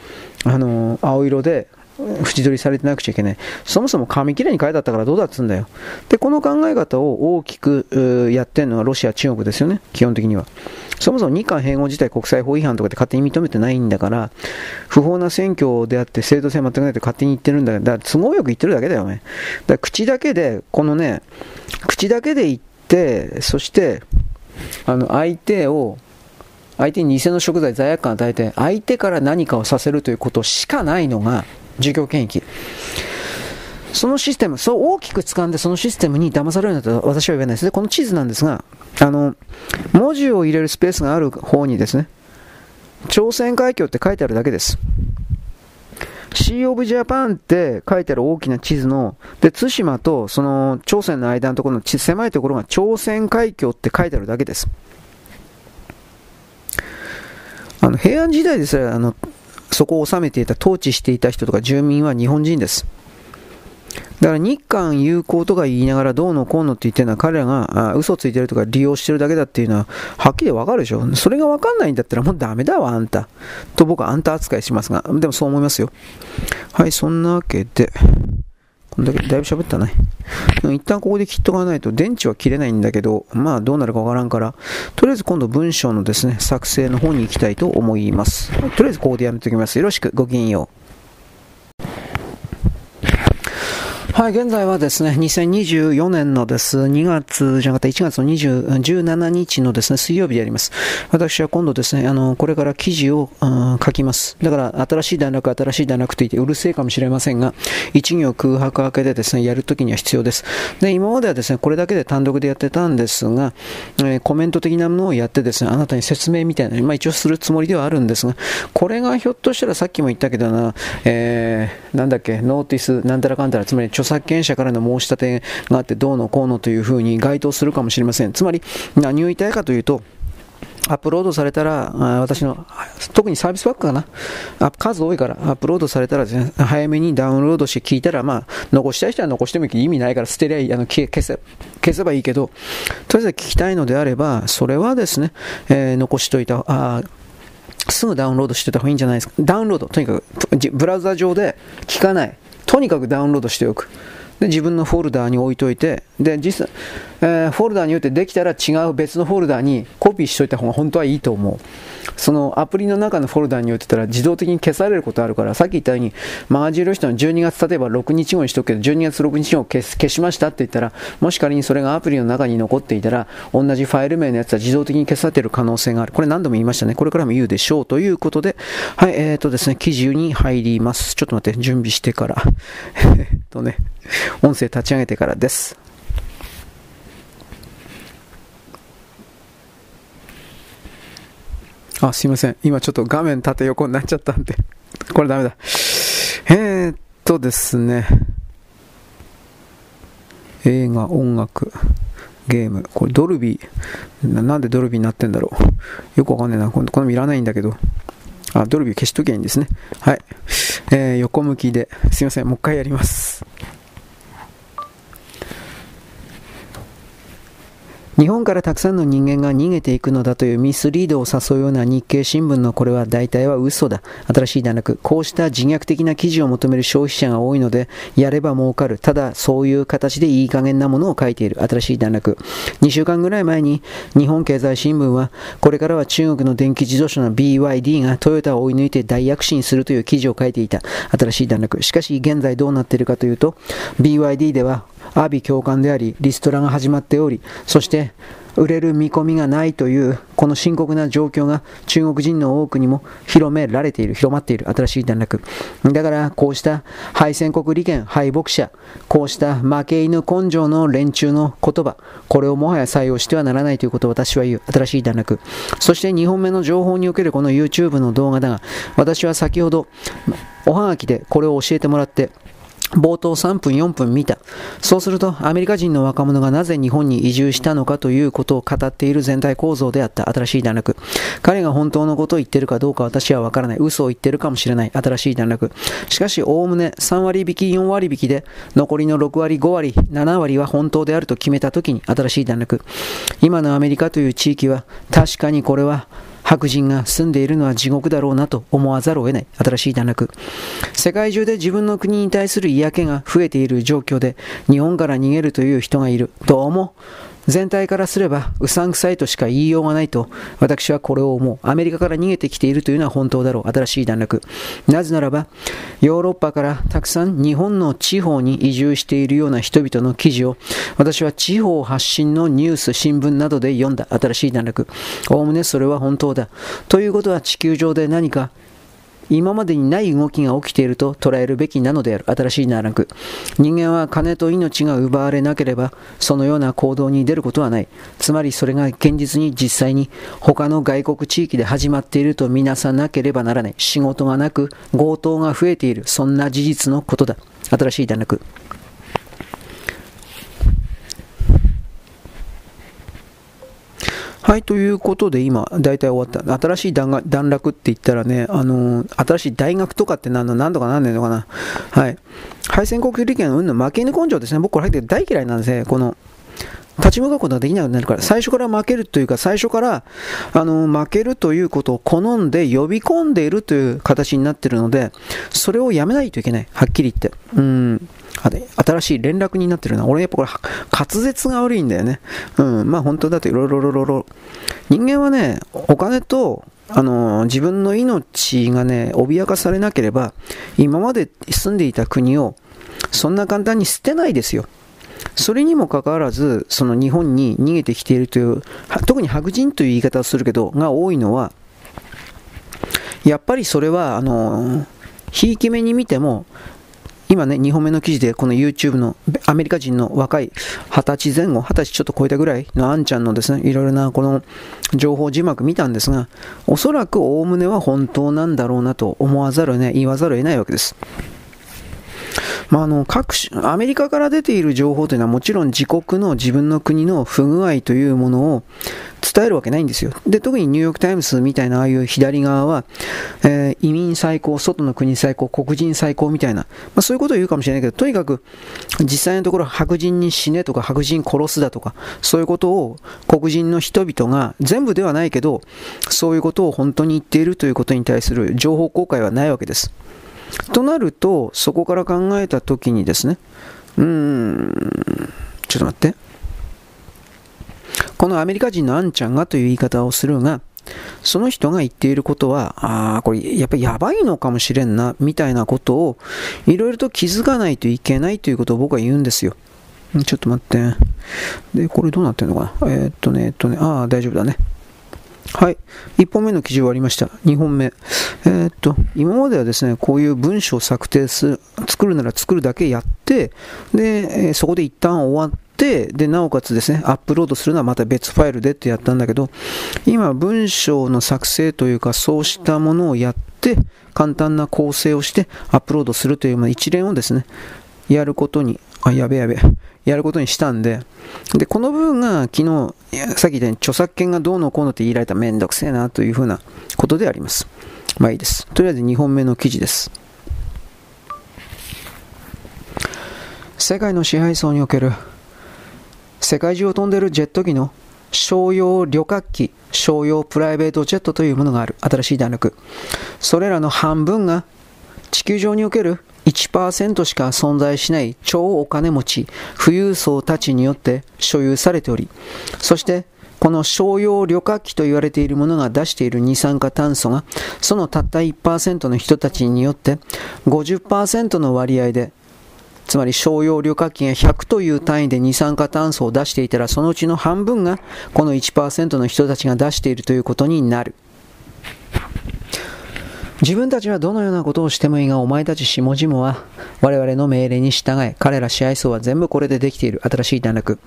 [SPEAKER 1] あのー、青色で縁取りされてなくちゃいけない。そもそも紙切れに書いてあったからどうだっつんだよ。で、この考え方を大きくやってるのはロシア、中国ですよね、基本的には。そもそも日韓併合自体国際法違反とかって勝手に認めてないんだから、不法な選挙であって制度性全くないって勝手に言ってるんだけど、だから都合よく言ってるだけだよね。だから口だけで、このね、口だけで言って、そして、あの、相手を、相手に偽の食材、罪悪感を与えて、相手から何かをさせるということしかないのが、儒教権益。そのシステム、そう大きく掴んでそのシステムに騙されるんだと私は言わないです。で、この地図なんですが、あの、文字を入れるスペースがある方にですね、朝鮮海峡って書いてあるだけです。シー・オブ・ジャパンって書いてある大きな地図の、で、対馬とその朝鮮の間のところの狭いところが朝鮮海峡って書いてあるだけです。あの平安時代ですらあのそこを治めていた、統治していた人とか住民は日本人です。だから日韓友好とか言いながらどうのこうのって言ってるのは彼らが嘘ついてるとか利用してるだけだっていうのははっきりわかるでしょ。それがわかんないんだったらもうダメだわ、あんた。と僕はあんた扱いしますが、でもそう思いますよ。はい、そんなわけで。こんだけだいぶ喋ったね。一旦ここで切っとかないと電池は切れないんだけど、まあどうなるかわからんから、とりあえず今度文章のですね、作成の方に行きたいと思います。とりあえずここでやめておきます。よろしく、ごきげんよう。はい、現在はですね、2024年のです、2月じゃなくて1月の20 17日のですね、水曜日であります。私は今度ですね、あの、これから記事を、うん、書きます。だから、新しい段落、新しい段落と言ってうるせえかもしれませんが、一行空白明けでですね、やるときには必要です。で、今まではですね、これだけで単独でやってたんですが、えー、コメント的なものをやってですね、あなたに説明みたいな、まあ一応するつもりではあるんですが、これがひょっとしたらさっきも言ったけどな、えー、なんだっけ、ノーティス、なんたらかんたら、つまり作権者からの申し立てがあってどうのこうのというふうに該当するかもしれません。つまり何を言いたいかというと、アップロードされたら、私の、特にサービスバックかな、数多いから、アップロードされたらね、早めにダウンロードして聞いたら、まあ、残したい人は残しても意味ないから、捨てりゃいいあの消せ、消せばいいけど、とりあえず聞きたいのであれば、それはですね、えー、残しといた、あすぐダウンロードしてた方がいいんじゃないですか。ダウンロード、とにかく、ブラウザ上で聞かない。とにかくダウンロードしておく。で自分のフォルダーに置いといてで実際、えー、フォルダーによってできたら違う別のフォルダーにコピーしといた方が本当はいいと思うそのアプリの中のフォルダによってたら自動的に消されることあるからさっき言ったようにマガジンロシトの12月例えば6日後にしとくけど12月6日後消消しましたって言ったらもし仮にそれがアプリの中に残っていたら同じファイル名のやつは自動的に消されている可能性がある。これ何度も言いましたね。これからも言うでしょうということではいえーとですね記事に入ります。ちょっと待って準備してから。えっとね音声立ち上げてからです。あ、すいません。今ちょっと画面縦横になっちゃったんで これダメだ。えー、っとですね。映画、音楽、ゲーム。これドルビー。なんでドルビーになってんだろう。よくわかんないな。このこのいらないんだけど。あ、ドルビー消しときゃいいんですね。はい。えー、横向きで。すいません。もう一回やります。日本からたくさんの人間が逃げていくのだというミスリードを誘うような日経新聞のこれは大体は嘘だ。新しい段落。こうした自虐的な記事を求める消費者が多いので、やれば儲かる。ただ、そういう形でいい加減なものを書いている。新しい段落。2週間ぐらい前に、日本経済新聞は、これからは中国の電気自動車の BYD がトヨタを追い抜いて大躍進するという記事を書いていた。新しい段落。しかし、現在どうなっているかというと、BYD では阿鼻教官であり、リストラが始まっており、そして売れる見込みがないというこの深刻な状況が中国人の多くにも広められている、広まっている新しい段落。だからこうした敗戦国利権、敗北者、こうした負け犬根性の連中の言葉、これをもはや採用してはならないということを私は言う、新しい段落。そして2本目の情報におけるこの YouTube の動画だが、私は先ほどおはがきでこれを教えてもらって、冒頭3分4分見た。そうすると、アメリカ人の若者がなぜ日本に移住したのかということを語っている全体構造であった新しい段落。彼が本当のことを言ってるかどうか私はわからない。嘘を言ってるかもしれない。新しい段落。しかし、おおむね3割引き、4割引きで、残りの6割、5割、7割は本当であると決めたときに新しい段落。今のアメリカという地域は、確かにこれは白人が住んでいるのは地獄だろうなと思わざるを得ない。新しい段落。世界中で自分の国に対する嫌気が増えている状況で日本から逃げるという人がいるどう。も全体からすればうさんくさいとしか言いようがないと私はこれを思う。アメリカから逃げてきているというのは本当だろう。新しい段落。なぜならば、ヨーロッパからたくさん日本の地方に移住しているような人々の記事を私は地方発信のニュース、新聞などで読んだ新しい段落。おおむねそれは本当だ。ということは地球上で何か今までにない動きが起きていると捉えるべきなのである。新しい奈落。人間は金と命が奪われなければ、そのような行動に出ることはない。つまりそれが現実に実際に他の外国地域で始まっていると見なさなければならない。仕事がなく、強盗が増えている。そんな事実のことだ。新しい段落。はい、ということで今、大体終わった。新しい段落って言ったらね、あのー、新しい大学とかって何の、何とかなんねんのかな。はい。敗戦国利権の運の負け犬根性ですね。僕これ入って大嫌いなんですね。この、立ち向かうことができなくなるから、最初から負けるというか、最初から、あの、負けるということを好んで呼び込んでいるという形になっているので、それをやめないといけない。はっきり言って。うん。あれ、新しい連絡になってるな。俺やっぱこれ、滑舌が悪いんだよね。うん、まあ本当だって、ろろろろろ。人間はね、お金と、あの自分の命がね、脅かされなければ、今まで住んでいた国を、そんな簡単に捨てないですよ。それにもかかわらず、その日本に逃げてきているという、特に白人という言い方をするけど、が多いのは、やっぱりそれは、あの、ひいき目に見ても、今ね、2本目の記事でこの YouTube のアメリカ人の若い20歳前後、20歳ちょっと超えたぐらいのあんちゃんのですね、いろいろなこの情報字幕見たんですが、おそらくおおむねは本当なんだろうなと思わざるをね、言わざるを得ないわけです。まあ、あの各アメリカから出ている情報というのはもちろん自国の自分の国の不具合というものを伝えるわけないんですよ。で、特にニューヨークタイムズみたいなああいう左側は、えー、移民最高、外の国最高、黒人最高みたいな、まあ、そういうことを言うかもしれないけど、とにかく実際のところ白人に死ねとか白人殺すだとか、そういうことを黒人の人々が全部ではないけど、そういうことを本当に言っているということに対する情報公開はないわけです。となると、そこから考えたときにですね、うーん、ちょっと待って。このアメリカ人のあんちゃんがという言い方をするが、その人が言っていることは、ああ、これやっぱりやばいのかもしれんな、みたいなことをいろいろと気づかないといけないということを僕は言うんですよ。ちょっと待って。で、これどうなってんのかな？えー、っとね、えっとね、ああ、大丈夫だね。はい。1本目の記事終わりました。2本目。えー、っと、今まではですね、こういう文章を策定する、作るなら作るだけやって、で、えそこで一旦終わって、で、なおかつですね、アップロードするのはまた別ファイルでってやったんだけど、今、文章の作成というか、そうしたものをやって、簡単な構成をしてアップロードするというまあ一連をですね、やることに、あ、やべやべ、やることにしたんで、で、この部分が昨日、さっき言ったように著作権がどうのこうのって言いられためんどくせえなというふうなことであります。まあいいです。とりあえず2本目の記事です。世界の支配層における世界中を飛んでいるジェット機の商用旅客機、商用プライベートジェットというものがある。新しい弾力。それらの半分が地球上における1%しか存在しない超お金持ち、富裕層たちによって所有されており、そしてこの商用旅客機と言われているものが出している二酸化炭素が、そのたった1%の人たちによって50%の割合でつまり商用旅客機が100という単位で二酸化炭素を出していたらそのうちの半分がこの1%の人たちが出しているということになる。自分たちはどのようなことをしてもいいが、お前たち下々は我々の命令に従え、彼ら支配層は全部これでできている新しい段落。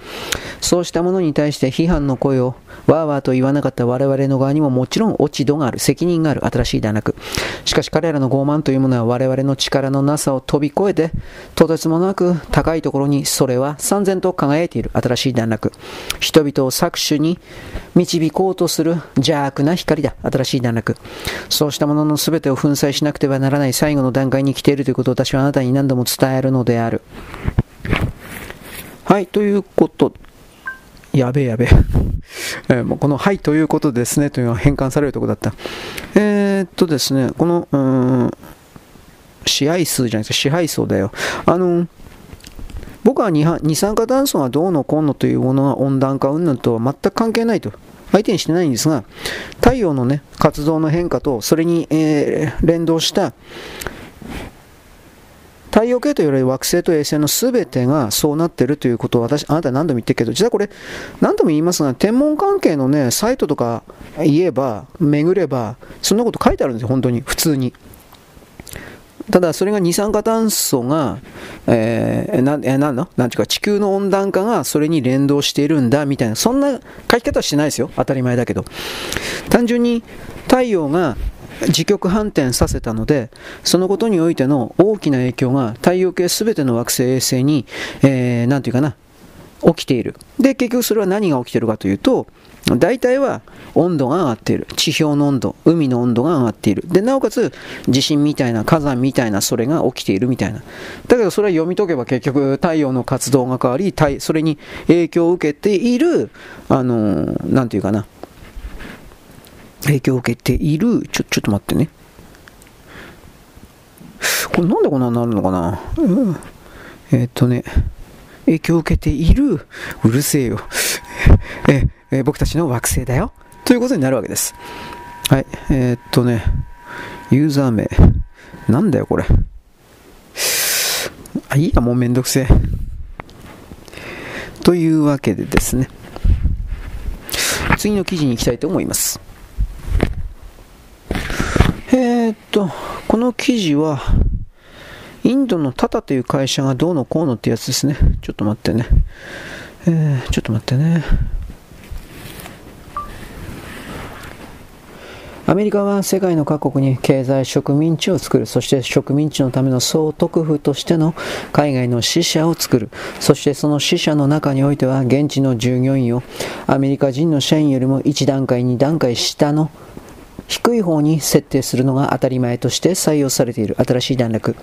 [SPEAKER 1] そうしたものに対して批判の声をわーわーと言わなかった我々の側にももちろん落ち度がある、責任がある新しい段落。しかし彼らの傲慢というものは我々の力のなさを飛び越えて、とてつもなく高いところにそれは三千と輝いている新しい段落。人々を搾取に導こうとする邪悪な光だ、新しい段落。そうしたものの全全てを粉砕しなくてはならない最後の段階に来ているということを私はあなたに何度も伝えるのである。はい、ということ、やべえやべえ。えー、もうこの、はい、ということですね、というのは変換されるところだった。えー、っとですね、この、うん、支配数じゃないですか、支配層だよ。あの、僕は二酸化炭素がどうのこうのというものが温暖化云々とは全く関係ないと相手にしてないんですが太陽の、ね、活動の変化とそれに、えー、連動した太陽系というより惑星と衛星の全てがそうなってるということを私、あなた何度も言ってるけど、実はこれ、何度も言いますが、天文関係のね、サイトとか言えば、巡れば、そんなこと書いてあるんですよ、本当に、普通に。ただ、それが二酸化炭素が、えー、な、えなんの？なんていうか、地球の温暖化がそれに連動しているんだ、みたいな、そんな書き方はしてないですよ。当たり前だけど。単純に、太陽が自極反転させたので、そのことにおいての大きな影響が太陽系すべての惑星衛星に、えー、なんていうかな、起きている。で、結局それは何が起きているかというと、大体は温度が上がっている。地表の温度、海の温度が上がっている。で、なおかつ地震みたいな、火山みたいな、それが起きているみたいな。だけどそれは読み解けば結局太陽の活動が変わり、それに影響を受けている、あの、なんていうかな、影響を受けている、ちょ、ちょっと待ってね。これなんでこんなになるのかな、うん、えー、っとね、影響を受けている、うるせえよ。ええ僕たちの惑星だよ。ということになるわけです。はい、えー、っとね、ユーザー名。なんだよ、これ。あ、いいや、もうめんどくせえ。というわけでですね、次の記事に行きたいと思います。えー、っと、この記事は、インドのタタという会社がどうのこうのってやつですね。ちょっと待ってね。えー、ちょっと待ってね。アメリカは世界の各国に経済植民地を作る、そして植民地のための総督府としての海外の支社を作る、そしてその支社の中においては現地の従業員をアメリカ人の社員よりも1段階、2段階下の低い方に設定するのが当たり前として採用されている新しい段落。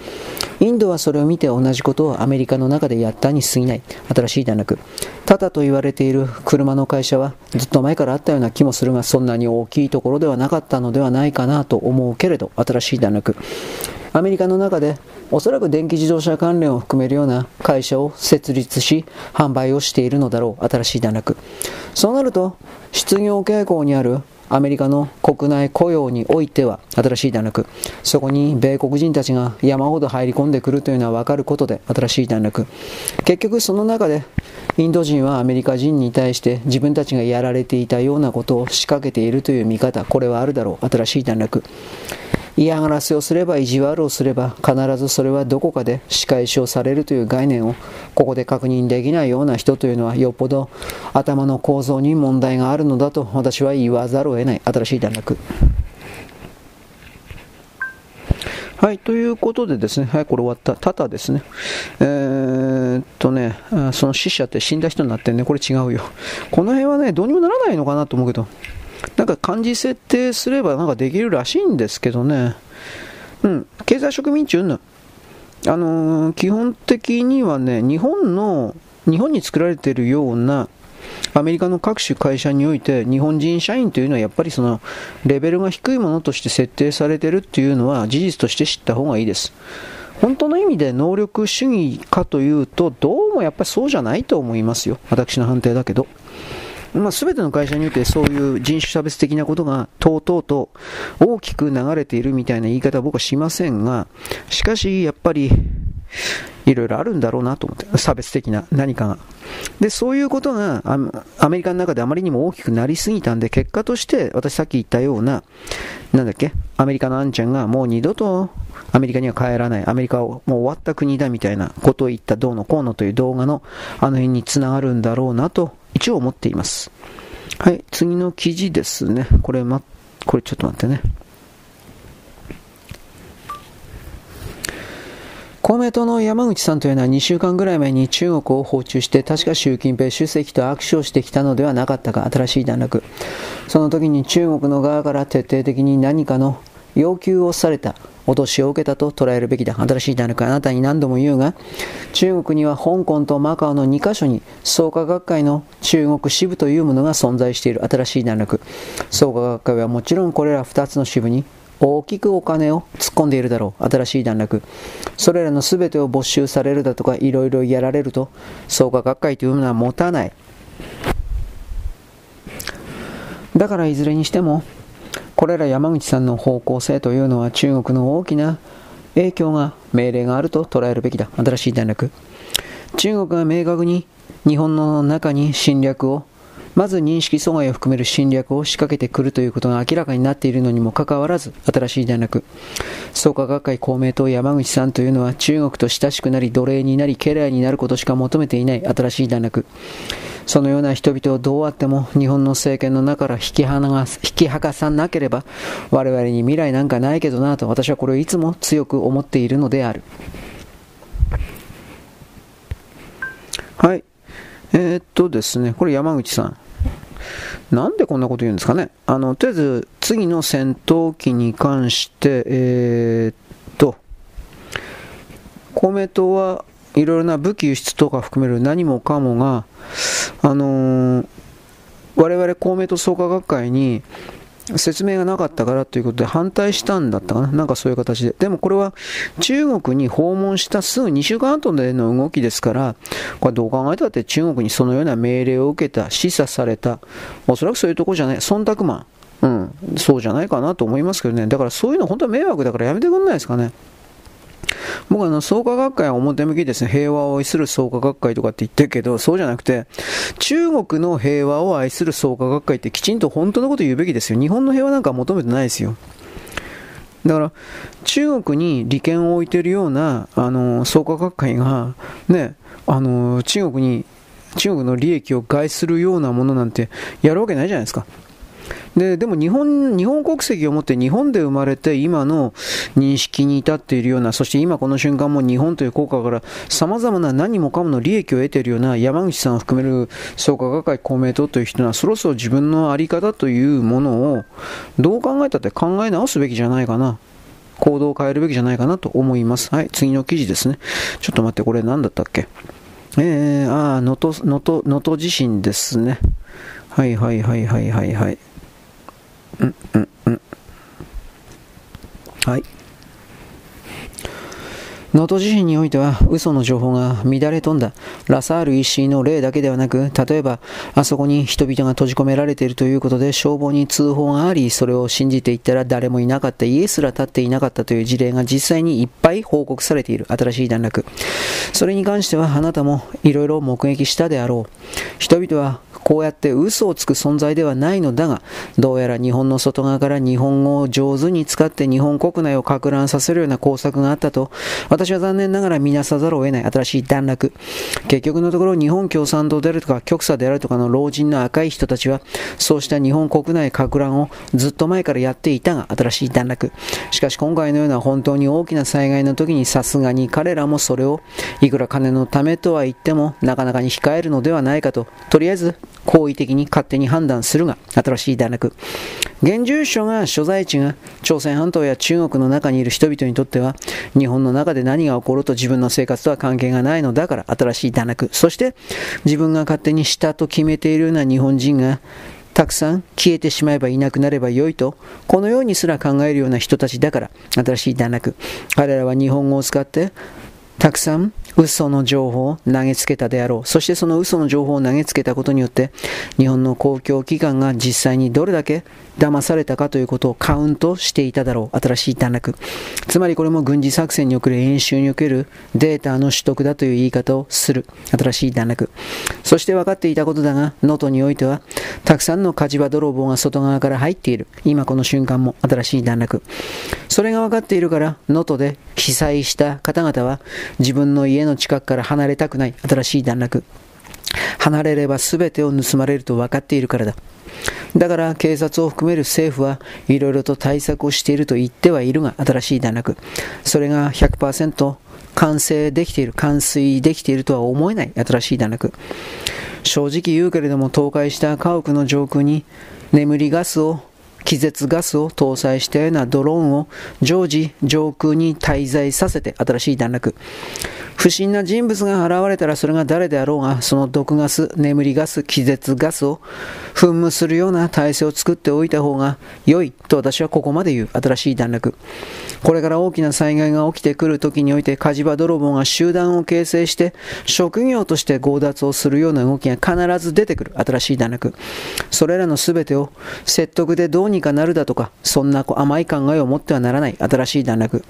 [SPEAKER 1] インドはそれを見て同じことをアメリカの中でやったに過ぎない新しい段落。タダと言われている車の会社はずっと前からあったような気もするがそんなに大きいところではなかったのではないかなと思うけれど新しい段落。アメリカの中でおそらく電気自動車関連を含めるような会社を設立し販売をしているのだろう新しい段落そうなると失業傾向にあるアメリカの国内雇用においては新しい段落。そこに米国人たちが山ほど入り込んでくるというのは分かることで新しい段落。結局その中でインド人はアメリカ人に対して自分たちがやられていたようなことを仕掛けているという見方。これはあるだろう。新しい段落。嫌がらせをすれば意地悪をすれば必ずそれはどこかで仕返しをされるという概念をここで確認できないような人というのはよっぽど頭の構造に問題があるのだと私は言わざるを得ない。新しい段落。はい、ということでですね、はい、これ終わった。ただですね、えー、っとね、その死者って死んだ人になってんね、これ違うよ。この辺はね、どうにもならないのかなと思うけど、なんか漢字設定すればなんかできるらしいんですけどね。うん、経済植民地うんぬあのー、基本的にはね、日本の、日本に作られているような、アメリカの各種会社において日本人社員というのはやっぱりそのレベルが低いものとして設定されてるっていうのは事実として知った方がいいです。本当の意味で能力主義かというとどうもやっぱりそうじゃないと思いますよ。私の判定だけど。まあ、全ての会社においてそういう人種差別的なことがとうとうと大きく流れているみたいな言い方は僕はしませんが、しかしやっぱりいろいろあるんだろうなと思って、差別的な何かが。で、そういうことがアメリカの中であまりにも大きくなりすぎたんで、結果として私さっき言ったような、なんだっけ、アメリカのあんちゃんがもう二度とアメリカには帰らない、アメリカをもう終わった国だみたいなことを言ったどうのこうのという動画のあの辺につながるんだろうなと一応思っています。はい、次の記事ですね。これ、ま、これちょっと待ってね。公明党の山口さんというのは2週間ぐらい前に中国を訪中して確か習近平主席と握手をしてきたのではなかったか新しい段落その時に中国の側から徹底的に何かの要求をされた脅しを受けたと捉えるべきだ。新しい段落あなたに何度も言うが、中国には香港とマカオの2カ所に創価学会の中国支部というものが存在している新しい段落。創価学会はもちろんこれら2つの支部に大きくお金を突っ込んでいるだろう。新しい段落。それらの全てを没収されるだとか、いろいろやられると、創価学会というものは持たない。だからいずれにしても、これら山口さんの方向性というのは中国の大きな影響が、命令があると捉えるべきだ。新しい段落。中国が明確に日本の中に侵略をまず認識阻害を含める侵略を仕掛けてくるということが明らかになっているのにもかかわらず、新しい大学、創価学会公明党山口さんというのは中国と親しくなり奴隷になり家来になることしか求めていない新しい大学。そのような人々をどうあっても日本の政権の中から引き離が引き剥がさなければ我々に未来なんかないけどなと私はこれをいつも強く思っているのである。はい。えー、っとですね、これ山口さん。なんでこんなこと言うんですかね。あの、とりあえず、次の戦闘機に関して、えー、っと、公明党はいろいろな武器輸出とか含める何もかもが、あのー、我々公明党創価学会に説明がなかったからということで反対したんだったかななんかそういう形で。でもこれは中国に訪問したすぐ2週間後での動きですから、これどう考えたって中国にそのような命令を受けた、示唆された、おそらくそういうとこじゃない、忖度マン。うん、そうじゃないかなと思いますけどね。だからそういうの本当は迷惑だからやめてくんないですかね。僕はあの創価学会は表向きですね、平和を愛する創価学会とかって言ってるけど、そうじゃなくて、中国の平和を愛する創価学会ってきちんと本当のこと言うべきですよ。日本の平和なんか求めてないですよ。だから、中国に利権を置いてるような、あの、創価学会が、ね、あの、中国に、中国の利益を害するようなものなんてやるわけないじゃないですか。で、でも日本、日本国籍を持って日本で生まれて今の認識に至っているような、そして今この瞬間も日本という国家から様々な何もかもの利益を得ているような山口さんを含める創価学会公明党という人はそろそろ自分の在り方というものをどう考えたって考え直すべきじゃないかな。行動を変えるべきじゃないかなと思います。はい、次の記事ですね。ちょっと待って、これ何だったっけ？えー、ああ、能登、能登、能登地震ですね。はいはいはいはいはいはい。うんうんうん。はい。能登地震においては嘘の情報が乱れ飛んだ。ラサール石井の例だけではなく例えばあそこに人々が閉じ込められているということで消防に通報がありそれを信じていったら誰もいなかった家すら立っていなかったという事例が実際にいっぱい報告されている。新しい段落。それに関してはあなたもいろいろ目撃したであろう。人々はこうやって嘘をつく存在ではないのだが、どうやら日本の外側から日本語を上手に使って日本国内をか乱させるような工作があったと、私私は残念ながら見なさざるを得ない新しい段落。結局のところ日本共産党であるとか極左であるとかの老人の赤い人たちは、そうした日本国内か乱をずっと前からやっていたが、新しい段落。しかし今回のような本当に大きな災害の時にさすがに彼らもそれを、いくら金のためとは言っても、なかなかに控えるのではないかと、とりあえず好意的に勝手に判断するが、新しい段落。現住所が所在地が朝鮮半島や中国の中にいる人々にとっては、日本の中で何が起こると自分の生活とは関係がないのだから、新しい段落。そして、自分が勝手にしたと決めているような日本人が、たくさん消えてしまえばいなくなればよいと、このようにすら考えるような人たちだから、新しい段落。彼らは日本語を使って、たくさん嘘の情報を投げつけたであろう。そしてその嘘の情報を投げつけたことによって、日本の公共機関が実際にどれだけ騙されたかということをカウントしていただろう。新しい段落。つまりこれも軍事作戦における演習におけるデータの取得だという言い方をする。新しい段落。そして分かっていたことだが、能登においては、たくさんの火事場泥棒が外側から入っている。今この瞬間も新しい段落。それが分かっているから、能登で被災した方々は、自分の家の近くから離れたくない。新しい段落。離れれば全てを盗まれると分かっているからだ。だから警察を含める政府はいろいろと対策をしていると言ってはいるが、新しい段落。それが100%完成できている、完遂できているとは思えない新しい段落。正直言うけれども倒壊した家屋の上空に眠りガスを気絶ガスを搭載したようなドローンを常時上空に滞在させて新しい段落不審な人物が現れたらそれが誰であろうが、その毒ガス、眠りガス、気絶ガスを噴霧するような体制を作っておいた方が良いと私はここまで言う新しい段落。これから大きな災害が起きてくる時において火事場泥棒が集団を形成して職業として強奪をするような動きが必ず出てくる新しい段落。それらの全てを説得でどうにかなるだとか、そんな甘い考えを持ってはならない新しい段落。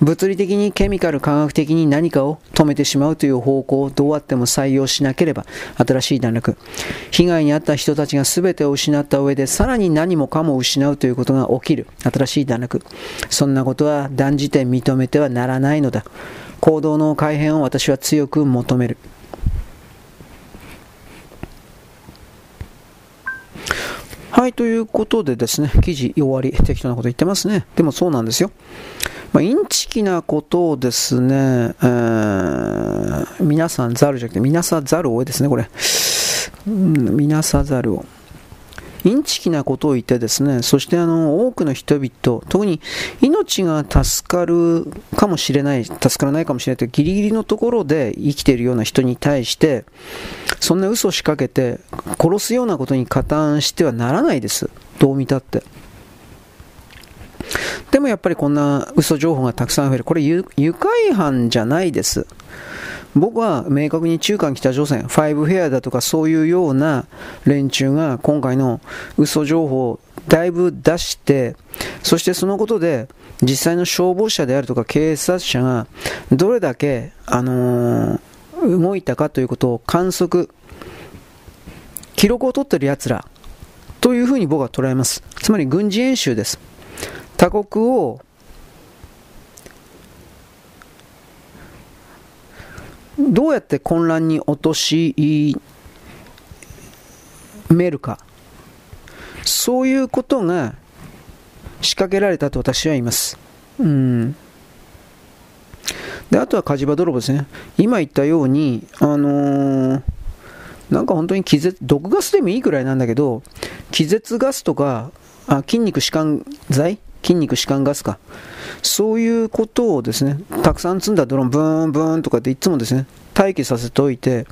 [SPEAKER 1] 物理的にケミカル科学的に何かを止めてしまうという方向をどうあっても採用しなければ新しい段落。被害に遭った人たちが全てを失った上でさらに何もかも失うということが起きる。新しい段落。そんなことは断じて認めてはならないのだ。行動の改変を私は強く求める。はい、ということでですね、記事終わり、適当なこと言ってますね。でもそうなんですよ。まあ、インチキなことをですね、えー、皆さんざるじゃなくて、皆さざるをですね、これ。うん、皆さざるを。インチキなことを言ってですね、そしてあの多くの人々、特に命が助かるかもしれない、助からないかもしれないというギリギリのところで生きているような人に対して、そんな嘘を仕掛けて殺すようなことに加担してはならないです。どう見たって。でもやっぱりこんな嘘情報がたくさん増える。これ愉快犯じゃないです。僕は明確に中韓北朝鮮、ファイブフェアだとかそういうような連中が今回の嘘情報をだいぶ出して、そしてそのことで実際の消防車であるとか警察車がどれだけ、あのー、動いたかということを観測、記録を取ってる奴らというふうに僕は捉えます。つまり軍事演習です。他国をどうやって混乱に落としめるかそういうことが仕掛けられたと私は言います。うんであとは火事場泥棒ですね。今言ったように、あのー、なんか本当に気絶、毒ガスでもいいくらいなんだけど、気絶ガスとか、あ筋肉弛緩剤筋肉弛緩ガスか。そういうことをですね、たくさん積んだドローン、ブーン、ブーンとかっていつもですね、待機させておいて、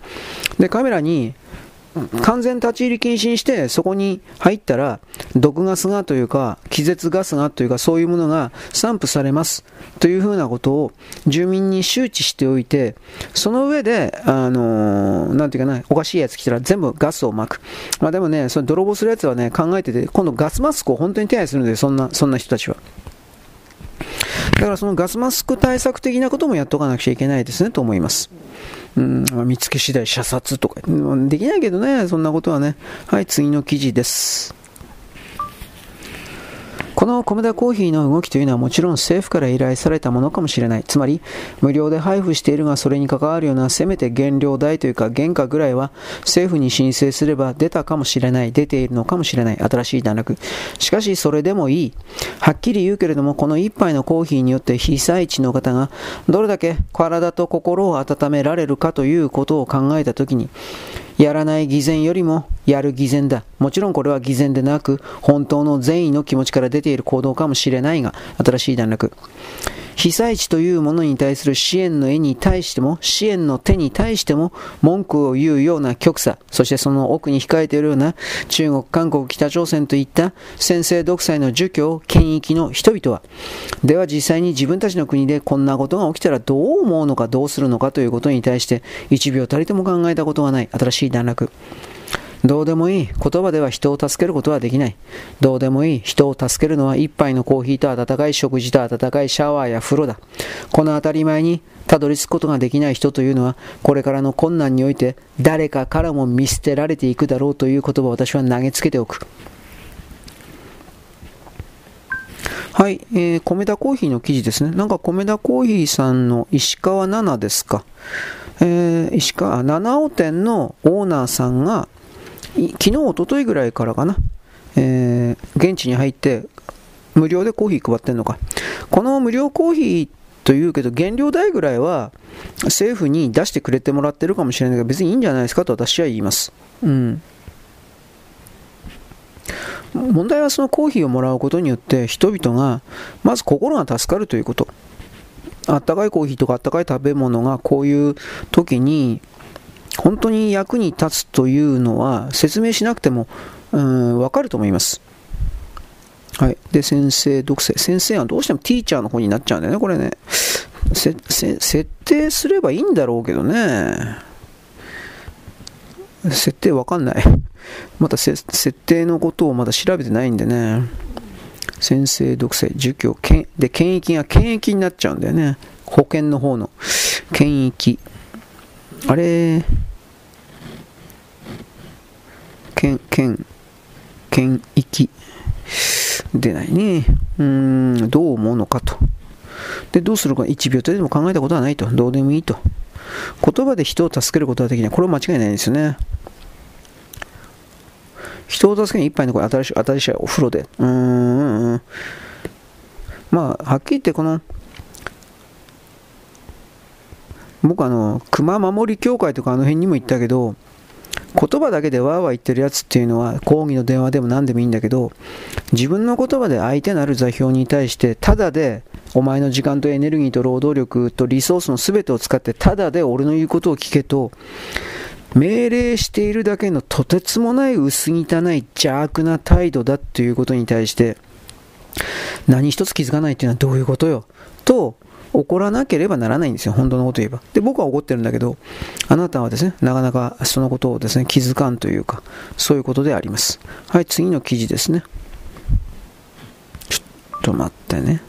[SPEAKER 1] で、カメラに完全立ち入り禁止にして、そこに入ったら、毒ガスがというか、気絶ガスがというか、そういうものが散布されますというふうなことを住民に周知しておいて、その上で、あのー、なんていうかな、おかしいやつ来たら全部ガスを巻く。まあでもね、その泥棒するやつはね、考えてて、今度ガスマスクを本当に手配するんで、そんな、そんな人たちは。だからそのガスマスク対策的なこともやっとかなくちゃいけないですねと思います。うん、見つけ次第射殺とか、できないけどね、そんなことはね。はい、次の記事です。このコメダコーヒーの動きというのはもちろん政府から依頼されたものかもしれない。つまり、無料で配布しているがそれに関わるようなせめて原料代というか原価ぐらいは政府に申請すれば出たかもしれない、出ているのかもしれない、新しい段落。しかしそれでもいい。はっきり言うけれども、この一杯のコーヒーによって被災地の方がどれだけ体と心を温められるかということを考えたときに、やらない偽善よりもやる偽善だ。もちろんこれは偽善でなく、本当の善意の気持ちから出ている行動かもしれないが、新しい段落。被災地というものに対する支援の絵に対しても、支援の手に対しても、文句を言うような極左、そしてその奥に控えているような中国、韓国、北朝鮮といった先制独裁の儒教、権益の人々は、では実際に自分たちの国でこんなことが起きたらどう思うのかどうするのかということに対して、1秒たりとも考えたことがない。新しい段落。どうでもいい言葉では人を助けることはできない。どうでもいい人を助けるのは一杯のコーヒーと温かい食事と温かいシャワーや風呂だ。この当たり前にたどり着くことができない人というのは、これからの困難において誰かからも見捨てられていくだろうという言葉を私は投げつけておく。はい、えー、米田コーヒーの記事ですね。なんか米田コーヒーさんの石川奈々ですか。えー、石川、七尾店のオーナーさんが、昨日、おとといぐらいからかな、えー、現地に入って、無料でコーヒー配ってんのか。この無料コーヒーというけど、原料代ぐらいは政府に出してくれてもらってるかもしれないけど、別にいいんじゃないですかと私は言います。うん。問題はそのコーヒーをもらうことによって人々がまず心が助かるということあったかいコーヒーとかあったかい食べ物がこういう時に本当に役に立つというのは説明しなくてもうん分かると思います。はい。で、先生、読生。先生はどうしてもティーチャーの方になっちゃうんだよね、これね。せせ設定すればいいんだろうけどね。設定わかんない。またせ設定のことをまだ調べてないんでね。先生、読生、儒教、で、権益が権益になっちゃうんだよね。保険の方の。権益。あれ、権、権、権益。出ないね。うーん、どう思うのかと。で、どうするか1秒とでも考えたことはないと。どうでもいいと。言葉で人を助けることはできない。これは間違いないですよね。人を助けに一杯のこれ新しい、新しいお風呂で。うーん。まあ、はっきり言ってこの、僕あの、熊守り協会とかあの辺にも行ったけど、言葉だけでわーわー言ってるやつっていうのは講義の電話でも何でもいいんだけど自分の言葉で相手なる座標に対してただでお前の時間とエネルギーと労働力とリソースの全てを使ってただで俺の言うことを聞けと命令しているだけのとてつもない薄汚い邪悪な態度だということに対して何一つ気づかないっていうのはどういうことよ？と怒らなければならないんですよ、本当のこと言えば。で、僕は怒ってるんだけど、あなたはですね、なかなかそのことをですね、気づかんというか、そういうことであります。はい、次の記事ですね。ちょっと待ってね。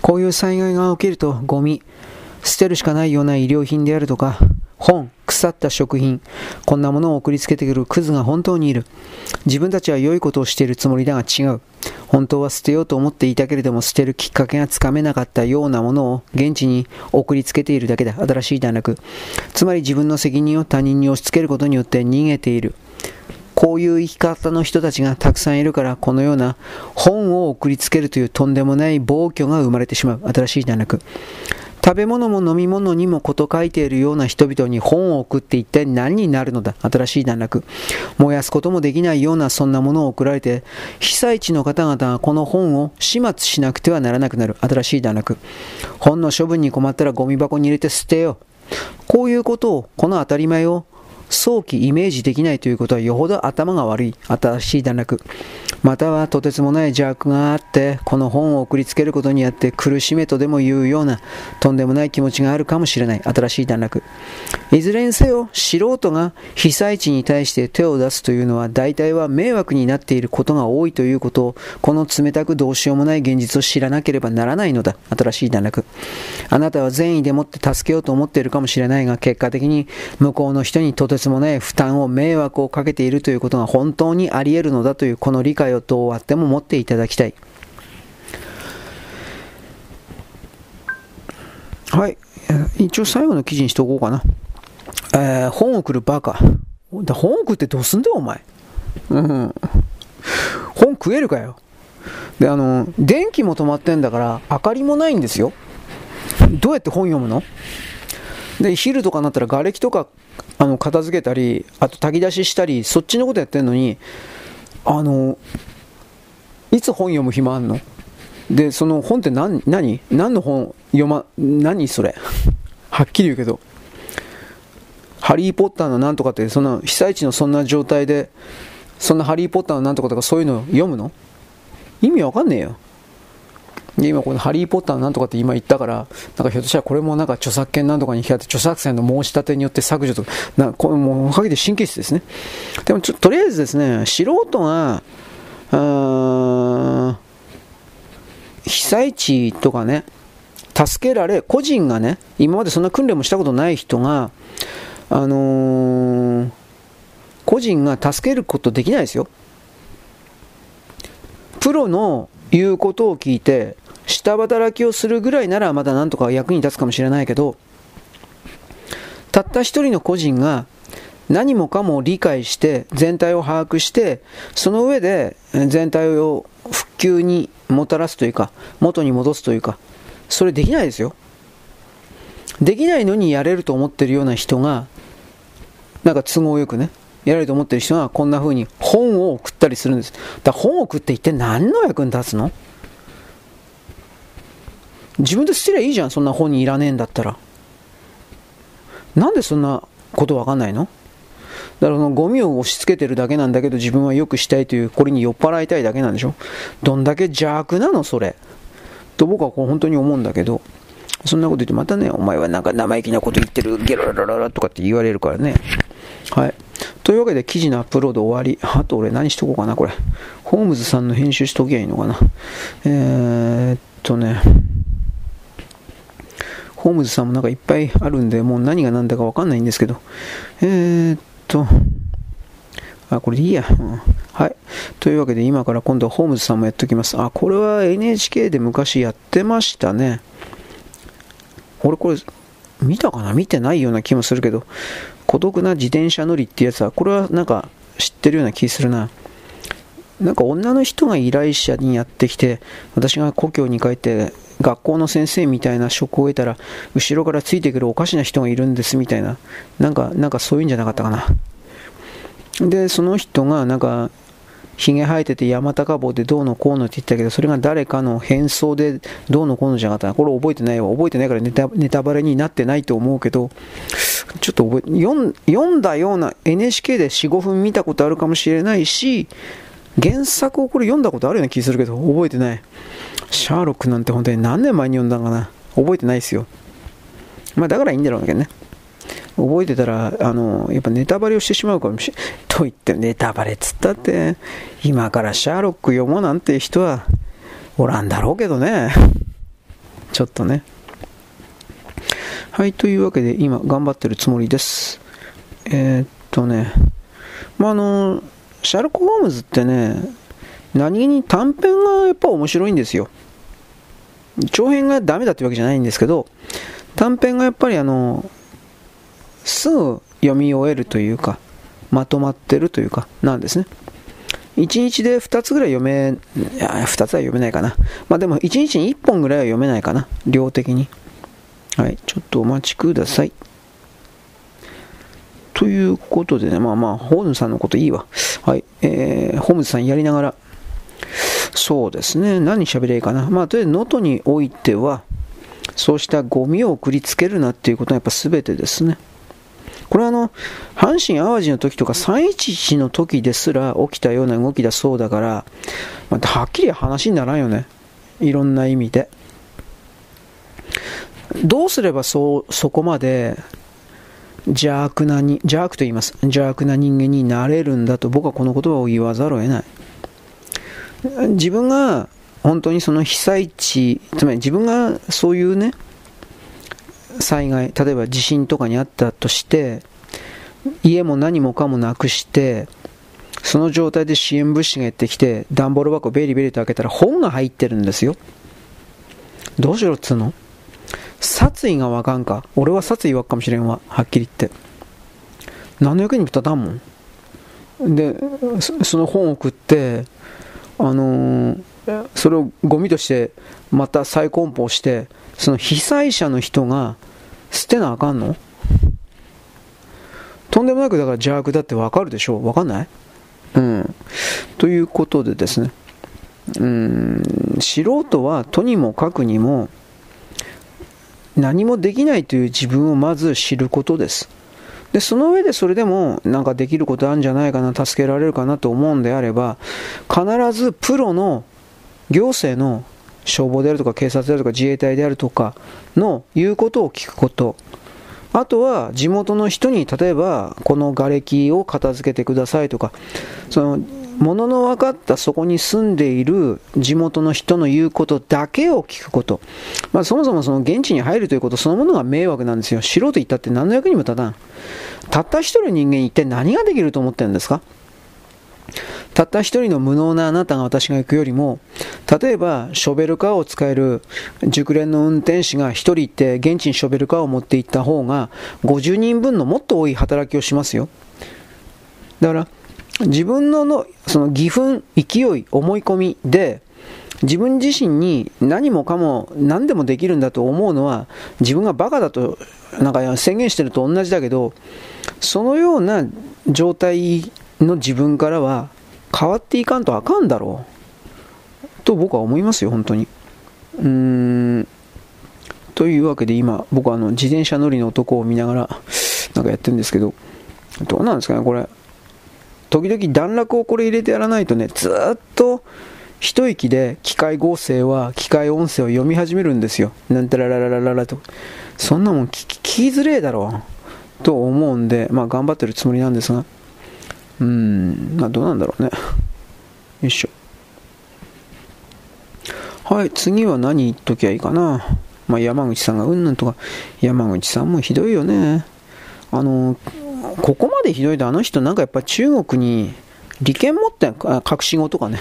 [SPEAKER 1] こういう災害が起きると、ゴミ、捨てるしかないような医療品であるとか、本、腐った食品、こんなものを送りつけてくるクズが本当にいる。自分たちは良いことをしているつもりだが違う。本当は捨てようと思っていたけれども捨てるきっかけがつかめなかったようなものを現地に送りつけているだけだ。新しい段落。つまり自分の責任を他人に押し付けることによって逃げている。こういう生き方の人たちがたくさんいるからこのような本を送りつけるというとんでもない暴挙が生まれてしまう。新しい段落。食べ物も飲み物にもこと書いているような人々に本を送って一体何になるのだ新しい段落。燃やすこともできないようなそんなものを送られて、被災地の方々がこの本を始末しなくてはならなくなる新しい段落。本の処分に困ったらゴミ箱に入れて捨てよ。こういうことを、この当たり前を早期イメージできないということはよほど頭が悪い。新しい段落。またはとてつもない邪悪があってこの本を送りつけることによって苦しめとでも言うようなとんでもない気持ちがあるかもしれない。新しい段落。いずれにせよ素人が被災地に対して手を出すというのは大体は迷惑になっていることが多いということ。をこの冷たくどうしようもない現実を知らなければならないのだ。新しい段落。あなたは善意でもって助けようと思っているかもしれないが結果的に向こうの人にとてつもない負担を迷惑をかけているということが本当にあり得るのだというこの理解をどうあっても持っていただきたい。はい。一応最後の記事にしておこうかな。えー、本を送るバカ。本を送ってどうすんだよ、お前。うん。本食えるかよ。で、あの、電気も止まってんだから、明かりもないんですよ。どうやって本読むの？で、昼とかになったら瓦礫とかあの片付けたり、あと炊き出ししたり、そっちのことやってんのに、あの、いつ本読む暇あんの？で、その本って何、何？何の本読ま、何それ？はっきり言うけど。ハリー・ポッターのなんとかって、そんな被災地のそんな状態で、そんなハリー・ポッターのなんとかとかそういうの読むの？意味わかんねえよ。で、今このハリー・ポッターなんとかって今言ったから、なんかひょっとしたらこれもなんか著作権なんとかに控えて著作権の申し立てによって削除とか、なこれもうおかげで神経質ですね。でもちょとりあえずですね、素人が、被災地とかね、助けられ、個人がね、今までそんな訓練もしたことない人が、あのー、個人が助けることできないですよ。プロの言うことを聞いて、下働きをするぐらいならまだなんとか役に立つかもしれないけど、たった一人の個人が何もかも理解して全体を把握してその上で全体を復旧にもたらすというか元に戻すというかそれできないですよできないのにやれると思ってるような人がなんか都合よくね偉いと思ってる人がこんな風に本を送ったりするんです。だから本を送って一体何の役に立つの？自分で捨てりゃいいじゃん、そんな本にいらねえんだったら。なんでそんなことわかんないの？だからそのゴミを押し付けてるだけなんだけど自分は良くしたいというこれに酔っ払いたいだけなんでしょ？どんだけ邪悪なのそれ？と僕はこう本当に思うんだけどそんなこと言ってまたねお前はなんか生意気なこと言ってるゲロロロロとかって言われるからねはいというわけで記事のアップロード終わりあと俺何しとこうかなこれホームズさんの編集しときゃいいのかなえー、っとねホームズさんもなんかいっぱいあるんで、もう何が何だかわかんないんですけど、えー、っと、あ、これでいいや、うん。はい。というわけで今から今度はホームズさんもやっておきます。あ、これは NHK で昔やってましたね。俺これ見たかな？見てないような気もするけど、孤独な自転車乗りってやつは、これはなんか知ってるような気するな。なんか女の人が依頼者にやってきて、私が故郷に帰って学校の先生みたいな職を得たら、後ろからついてくるおかしな人がいるんですみたいな、なんか、なんかそういうんじゃなかったかな。で、その人が、なんか、ひげ生えてて山高帽でどうのこうのって言ったけど、それが誰かの変装でどうのこうのじゃなかった。これ覚えてないわ。覚えてないからネタネタバレになってないと思うけど、ちょっと覚え、読読んだような NHK で4、5分見たことあるかもしれないし、原作をこれ読んだことあるような気するけど、覚えてない。シャーロックなんて本当に何年前に読んだんかな？覚えてないですよ。まあだからいいんだろうけどね。覚えてたら、あの、やっぱネタバレをしてしまうかもしれない。と言ってネタバレっつったって、今からシャーロック読もうなんて人はおらんだろうけどね。ちょっとね。はい、というわけで今頑張ってるつもりです。えー、っとね、まあ、あの、シャーロック・ホームズってね、何気に短編がやっぱ面白いんですよ。長編がダメだってわけじゃないんですけど、短編がやっぱりあの、すぐ読み終えるというか、まとまってるというか、なんですね。1日で2つぐらい読め、い、2つは読めないかな。まあでも1日に1本ぐらいは読めないかな。量的に。はい、ちょっとお待ちください。ということでね、まあまあ、ホームズさんのこといいわ。はい、えー、ホームズさんやりながら、そうですね。何喋りゃいいかな。まあ、とりあえず能登においては、そうしたゴミを送りつけるなっていうことはやっぱ全てですね。これはあの、阪神・淡路の時とか311の時ですら起きたような動きだそうだから、まあ、はっきり話にならんよね。いろんな意味で。どうすればそう、そこまで邪悪なに、邪悪と言います。邪悪な人間になれるんだと僕はこの言葉を言わざるを得ない。自分が本当にその被災地、つまり自分がそういうね、災害、例えば地震とかにあったとして、家も何もかもなくして、その状態で支援物資がやってきて、段ボール箱をベリベリと開けたら本が入ってるんですよ。どうしろっつうの？殺意がわかんか。俺は殺意わかもしれんわ。はっきり言って。何の役にも立たんもん。で、その本を送って、あのー、それをゴミとしてまた再梱包してその被災者の人が捨てなあかんの？とんでもなくだから邪悪だってわかるでしょ？うわかんない？うん。ということでですね、うん、素人はとにもかくにも何もできないという自分をまず知ることです。で、その上でそれでもなんかできることあるんじゃないかな、助けられるかなと思うんであれば、必ずプロの行政の消防であるとか警察であるとか自衛隊であるとかの言うことを聞くこと。あとは地元の人に例えばこの瓦礫を片付けてくださいとか、その物のの分かったそこに住んでいる地元の人の言うことだけを聞くこと。まあ、そもそもその現地に入るということそのものが迷惑なんですよ。素人言ったって何の役にも立たん。たった一人の人間一体何ができると思ってるんですか？たった一人の無能なあなたが私が行くよりも、例えばショベルカーを使える熟練の運転士が一人行って現地にショベルカーを持って行った方が50人分のもっと多い働きをしますよ。だから自分ののその義憤、勢い、思い込みで、自分自身に何もかも何でもできるんだと思うのは自分がバカだとなんか宣言してると同じだけどそのような状態の自分からは変わっていかんとあかんだろうと僕は思いますよ、本当に。うーんというわけで今、僕はあの自転車乗りの男を見ながらなんかやってるんですけど、どうなんですかね、これ。時々段落をこれ入れてやらないとね、ずっと一息で機械合成は機械音声を読み始めるんですよ。なんたららららららと。そんなもん聞きづれえだろう。と思うんで、まあ頑張ってるつもりなんですが。うーん、まあどうなんだろうね。よいしょ。はい、次は何言っときゃいいかな。まあ山口さんがうんぬんとか、山口さんもひどいよね。あの、ここまでひどいとあの人なんかやっぱ中国に利権持ってん、隠し子とかね。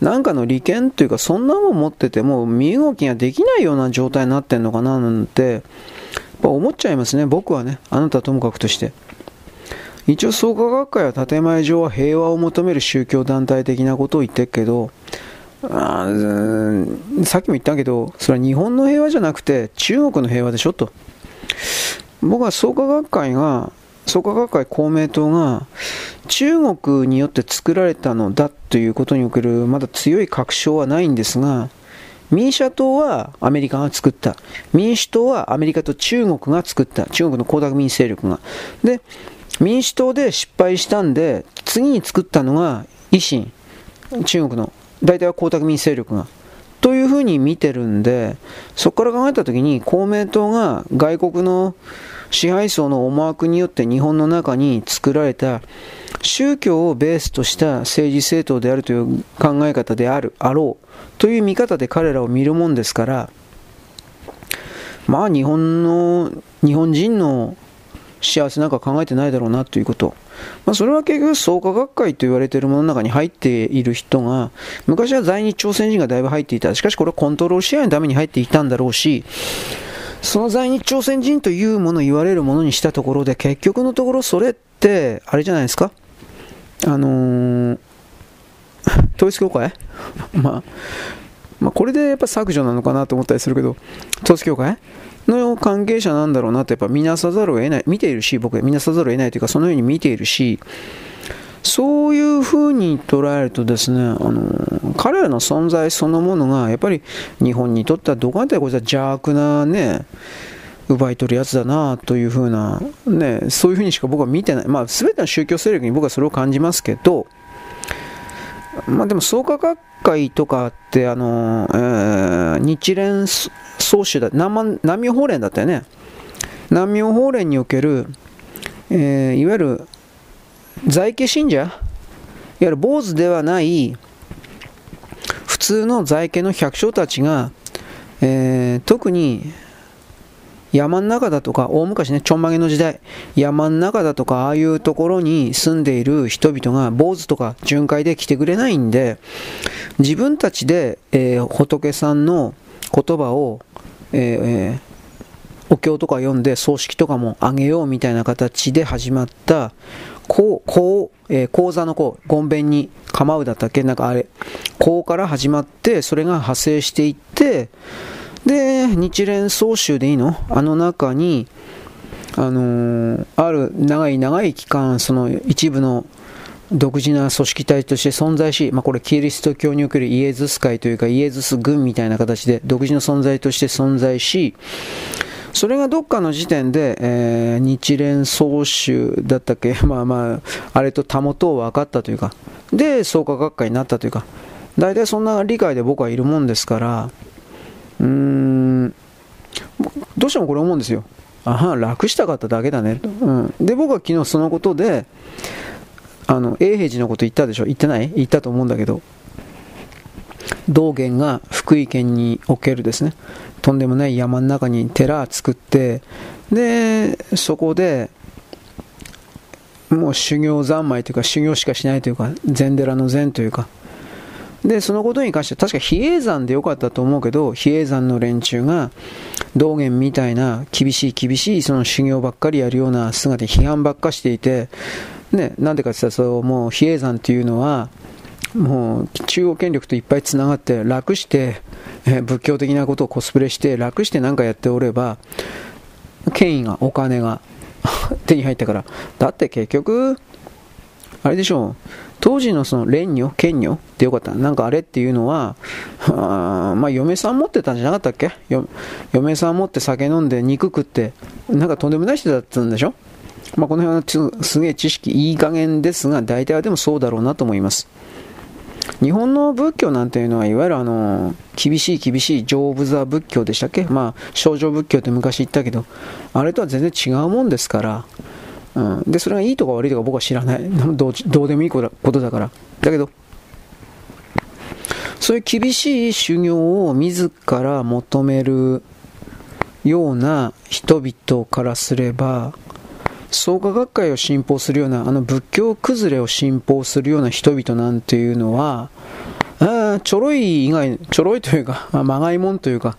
[SPEAKER 1] なんかの利権というかそんなもん持ってても身動きができないような状態になってんのかななんて、やっぱ思っちゃいますね、僕はね。あなたともかくとして。一応創価学会は建前上は平和を求める宗教団体的なことを言ってるけど、あさっきも言ったけど、それは日本の平和じゃなくて中国の平和でしょと。僕は創価学会が創価学会公明党が中国によって作られたのだということにおけるまだ強い確証はないんですが、民社党はアメリカが作った。民主党はアメリカと中国が作った。中国の江沢民勢力が。で、民主党で失敗したんで、次に作ったのが維新。中国の。大体は江沢民勢力が。というふうに見てるんで、そこから考えたときに公明党が外国の支配層の思惑によって日本の中に作られた宗教をベースとした政治政党であるという考え方である、あろうという見方で彼らを見るもんですから、まあ日本の、日本人の幸せなんか考えてないだろうなということ。まあ、それは結局創価学会と言われているものの中に入っている人が、昔は在日朝鮮人がだいぶ入っていた。しかしこれはコントロール支配のために入っていたんだろうし、その在日朝鮮人というもの言われるものにしたところで、結局のところそれって、あれじゃないですか？あのー、統一教会？まあ、まあ、これでやっぱ削除なのかなと思ったりするけど、統一教会の関係者なんだろうなってやっぱ見なさざるを得ない、見ているし、僕は見なさざるを得ないというか、そのように見ているし、そういうふうに捉えるとですね、あの彼らの存在そのものが、やっぱり日本にとってはどこかでこれは邪悪なね、奪い取るやつだなというふうな、ね、そういうふうにしか僕は見てない、まあ、全ての宗教勢力に僕はそれを感じますけど、まあ、でも創価学会とかって、あのえー、日蓮総主だ南南明法蓮だったよね。南明法蓮における、えー、いわゆる在家信者、いわゆる坊主ではない普通の在家の百姓たちが、えー、特に山の中だとか、大昔ね、ちょんまげの時代、山の中だとか、ああいうところに住んでいる人々が坊主とか巡回で来てくれないんで、自分たちで、えー、仏さんの言葉を、えー、お経とか読んで葬式とかもあげようみたいな形で始まったこう、こう、えー、講座のこう、ごんべんに構うだったっけ？なんかあれ、こうから始まって、それが派生していって、で、日蓮総集でいいの？あの中に、あのー、ある長い長い期間、その一部の独自な組織体として存在し、まあ、これキリスト教におけるイエズス会というかイエズス軍みたいな形で独自の存在として存在し、それがどっかの時点で、えー、日蓮総集だったっけ、まあまあ、あれとたもとを分かったというか、で、創価学会になったというか、大体そんな理解で僕はいるもんですから、うーん、どうしてもこれ思うんですよ。ああ楽したかっただけだね。と。うん、で、僕は昨日そのことで、あの、永平寺のこと言ったでしょ？言ってない？言ったと思うんだけど、道元が福井県におけるですね、とんでもない山の中に寺作って、で、そこで、もう修行三昧というか修行しかしないというか、禅寺の禅というか、で、そのことに関して確か比叡山でよかったと思うけど、比叡山の連中が道元みたいな厳しい厳しいその修行ばっかりやるような姿に批判ばっかしていて、ね、なんでかって言ったらそう、もう比叡山っていうのは、もう中央権力といっぱいつながって楽して、え仏教的なことをコスプレして楽して何かやっておれば権威がお金が 手に入ったから。だって結局、あれでしょう。当時のその蓮女、剣女ってよかった。なんかあれっていうのは、あまあ嫁さん持ってたんじゃなかったっけ？嫁さん持って酒飲んで肉食って、なんかとんでもない人だったんでしょ？まあこの辺はすげえ知識いい加減ですが、大体はでもそうだろうなと思います。日本の仏教なんていうのは、いわゆるあの、厳しい厳しい丈夫座仏教でしたっけ？まあ、少女仏教って昔言ったけど、あれとは全然違うもんですから、うん、で、それがいいとか悪いとか僕は知らない。どうどうでもいいことだから。だけど、そういう厳しい修行を自ら求めるような人々からすれば、創価学会を信奉するような、あの仏教崩れを信奉するような人々なんていうのは、あちょろい以外、ちょろいというか、まがいもんというか、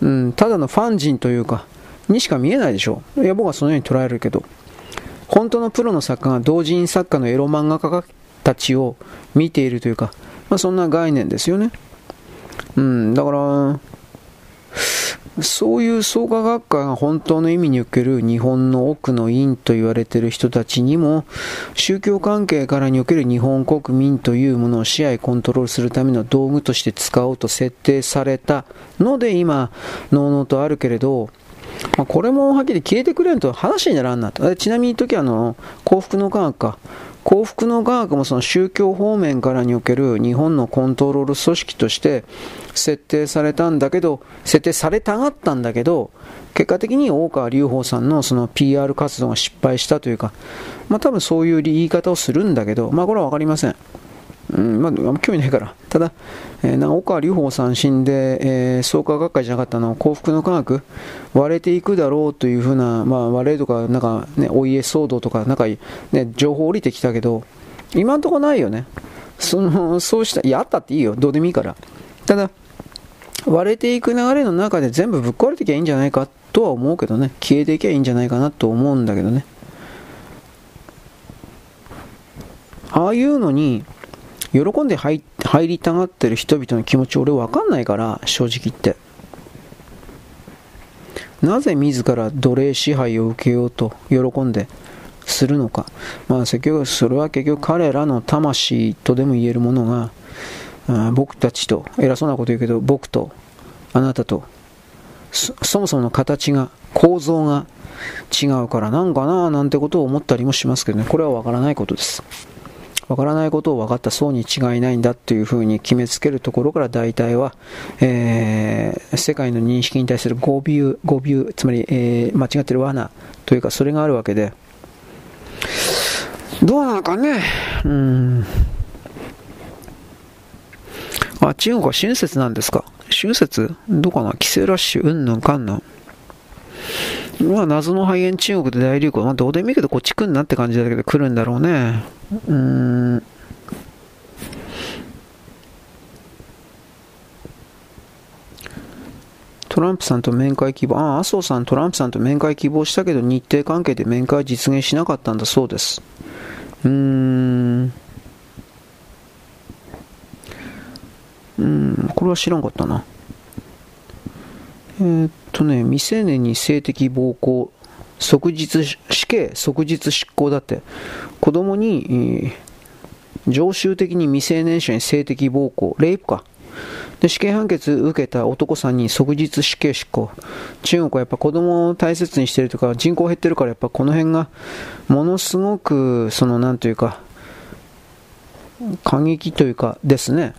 [SPEAKER 1] うん、ただのファン人というか、にしか見えないでしょう。いや、僕はそのように捉えるけど。本当のプロの作家が同人作家のエロ漫画家たちを見ているというか、まあ、そんな概念ですよね。うん、だから、そういう創価学会が本当の意味における日本の奥の院と言われている人たちにも宗教関係からにおける日本国民というものを支配コントロールするための道具として使おうと設定されたので今、のうのうとあるけれど、ま、これもはっきり消えてくれると話にならんなと。ちなみに時あの、幸福の科学か。幸福の科学もその宗教方面からにおける日本のコントロール組織として設定されたんだけど、設定されたがったんだけど、結果的に大川隆法さんのその PR 活動が失敗したというか、まあ多分そういう言い方をするんだけど、まあこれはわかりません。うん、まあ、興味ないから。ただ、えー、なんか岡隆法さん死んで、えー、創価学会じゃなかったの、幸福の科学、割れていくだろうというふうな、まあ、割れとか、なんかね、お家騒動とか、なんか、ね、情報降りてきたけど、今んとこないよね。その、そうした、いや、あったっていいよ。どうでもいいから。ただ、割れていく流れの中で全部ぶっ壊れてきゃいいんじゃないかとは思うけどね。消えていきゃいいんじゃないかなと思うんだけどね。ああいうのに、喜んで入りたがってる人々の気持ち俺分かんないから正直言って。なぜ自ら奴隷支配を受けようと喜んでするのか。まあ結局それは結局彼らの魂とでも言えるものが僕たちと偉そうなこと言うけど僕とあなたとそもそもの形が構造が違うからなんかななんてことを思ったりもしますけどね。これは分からないことです。わからないことを分かった層に違いないんだというふうに決めつけるところから大体は、えー、世界の認識に対する誤ビュー、誤ビュー、つまり、えー、間違ってる罠というかそれがあるわけで、どうなのかね、うん。あ、中国は春節なんですか。春節？どうかな。帰省ラッシュ？うんぬんかんぬん。まあ、謎の肺炎中国で大流行。まあ、どうでもいいけど、こっち来んなって感じだけど、来るんだろうね。うーん。トランプさんと面会希望、ああ、麻生さん、トランプさんと面会希望したけど、日程関係で面会実現しなかったんだそうです。うーん。うん、これは知らんかったな。えー、っとね、未成年に性的暴行、即日死刑、即日執行だって、子供に、えー、常習的に未成年者に性的暴行、レイプか。で、死刑判決受けた男さんに即日死刑執行。中国はやっぱ子供を大切にしてるとか、人口減ってるからやっぱこの辺が、ものすごく、その、なんというか、過激というかですね。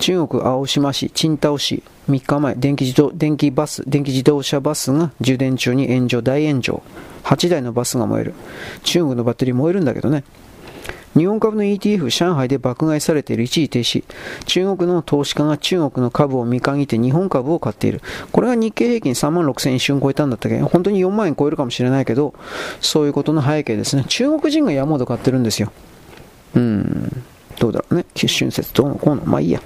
[SPEAKER 1] 中国青島市、青島市、3日前、電気自動電気バス、電気自動車バスが充電中に炎上、大炎上。8台のバスが燃える。中国のバッテリー燃えるんだけどね。日本株の ETF 上海で爆買いされている一時停止。中国の投資家が中国の株を見限って日本株を買っている。これが日経平均3万6000円一瞬超えたんだったっけ？本当に4万円超えるかもしれないけど、そういうことの背景ですね。中国人が山ほど買ってるんですよ。うん。どうだろうね。春節どうのこうの。まあいいや。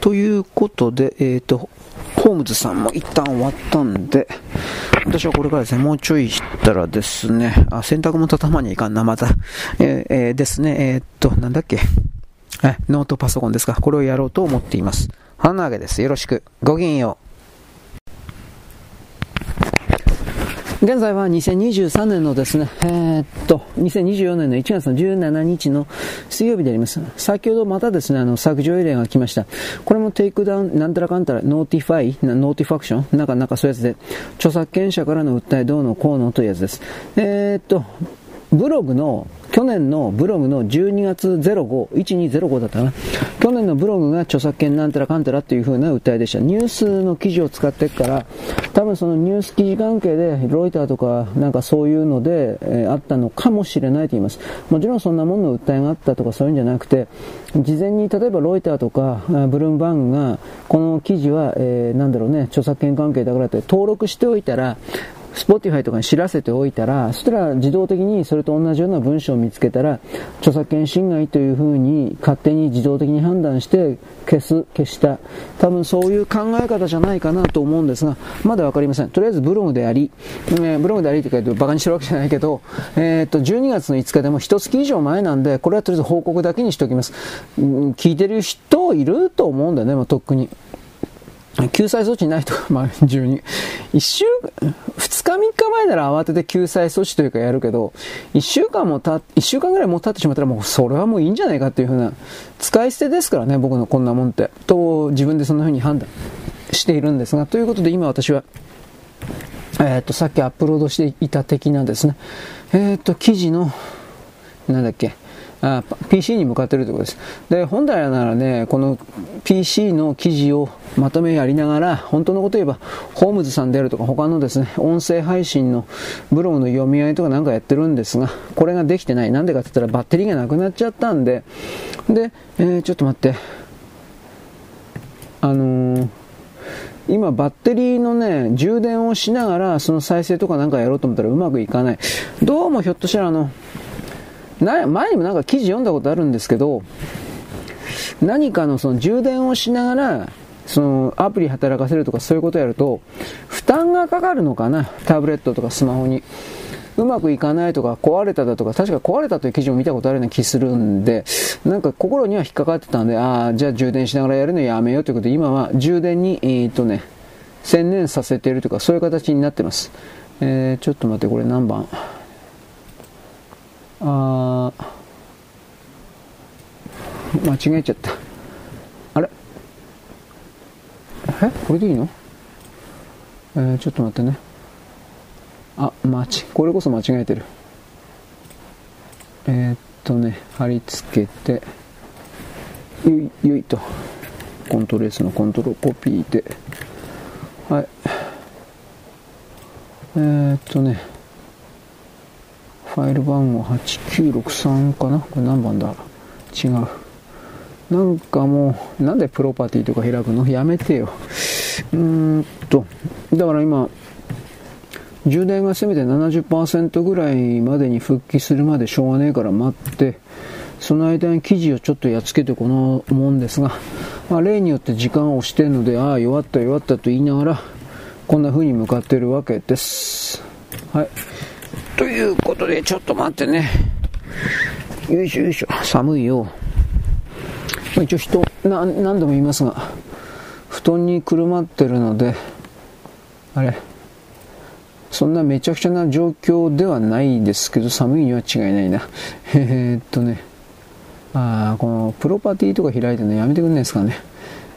[SPEAKER 1] ということで、えっ、ー、と、ホームズさんも一旦終わったんで、私はこれからですね、もうちょいしたらですね、あ、洗濯も畳まにいかんな、また。えー、えー、ですね、え、っと、なんだっけ。え、ノートパソコンですか。これをやろうと思っています。花揚げです。よろしく。ごきげんよう。現在は2023年のですね、えー、っと、2024年の1月の17日の水曜日であります。先ほどまたですね、あの、削除依頼が来ました。これも takedown、なんたらかんたら、 notify、 notification なんか、なんかそういうやつで、著作権者からの訴えどうのこうのというやつです。えー、っと、ブログの去年のブログの12月05、1205だったかな。去年のブログが著作権なんたらかんたらっていう風な訴えでした。ニュースの記事を使ってっから、多分そのニュース記事関係で、ロイターとかなんかそういうので、えー、あったのかもしれないと言います。もちろんそんなもんの訴えがあったとかそういうんじゃなくて、事前に例えばロイターとかブルームバーグがこの記事は、えー、なんだろうね、著作権関係だからって登録しておいたら、Spotify とかに知らせておいたら、そしたら自動的にそれと同じような文章を見つけたら、著作権侵害というふうに勝手に自動的に判断して消す、消した。多分そういう考え方じゃないかなと思うんですが、まだわかりません。とりあえずブログであり、えー、ブログでありとか言うと馬鹿にしてるわけじゃないけど、えー、っと、12月の5日でも1月以上前なんで、これはとりあえず報告だけにしておきます。うん、聞いてる人いると思うんだよね、もうとっくに。救済措置ないとか、まあ、12、一週、二日三日前なら慌てて救済措置というかやるけど、一週間もた、一週間ぐらいも経ってしまったらもうそれはもういいんじゃないかっていうふうな、使い捨てですからね、僕のこんなもんって。と、自分でそんなふうに判断しているんですが、ということで今私は、えっ、と、さっきアップロードしていた的なですね、えっ、と、記事の、なんだっけ、あ PC に向かっているということです。で、本来ならね、この PC の記事をまとめやりながら、本当のこと言えば、ホームズさんであるとか、他のですね、音声配信のブログの読み合いとかなんかやってるんですが、これができてない。なんでかって言ったらバッテリーがなくなっちゃったんで、で、えー、ちょっと待って。あのー今バッテリーのね、充電をしながらその再生とかなんかやろうと思ったらうまくいかない。どうもひょっとしたらあの、前にもなんか記事読んだことあるんですけど、何かのその充電をしながら、そのアプリ働かせるとかそういうことをやると、負担がかかるのかな、タブレットとかスマホに。うまくいかないとか壊れただとか、確か壊れたという記事も見たことあるような気するんで、なんか心には引っかかってたんで、ああ、じゃあ充電しながらやるのやめようということで、今は充電に、え、っとね、専念させているとか、そういう形になってます。えー、ちょっと待って、これ何番？あ間違えちゃった。あれ？え？これでいいの？えー、ちょっと待ってね。あ間違これこそ間違えてる。えー、っとね貼り付けてよいよいと。コントロール S のコントロールコピーで。はい。えー、っとね。ファイル番号8963かな？これ何番だ？違う。なんかもう、なんでプロパティとか開くの？やめてよ。うーんと、だから今、充電がせめて70%ぐらいまでに復帰するまでしょうがねえから待って、その間に記事をちょっとやっつけてこのもんですが、まあ、例によって時間を押してるので、ああ、弱った弱ったと言いながら、こんな風に向かってるわけです。はい。ということで、ちょっと待ってね。よいしょよいしょ。寒いよ。一応人、何度も言いますが、布団にくるまってるので、あれ、そんなめちゃくちゃな状況ではないですけど、寒いには違いないな。えー、っとね、あこのプロパティとか開いてるのやめてくんないですかね。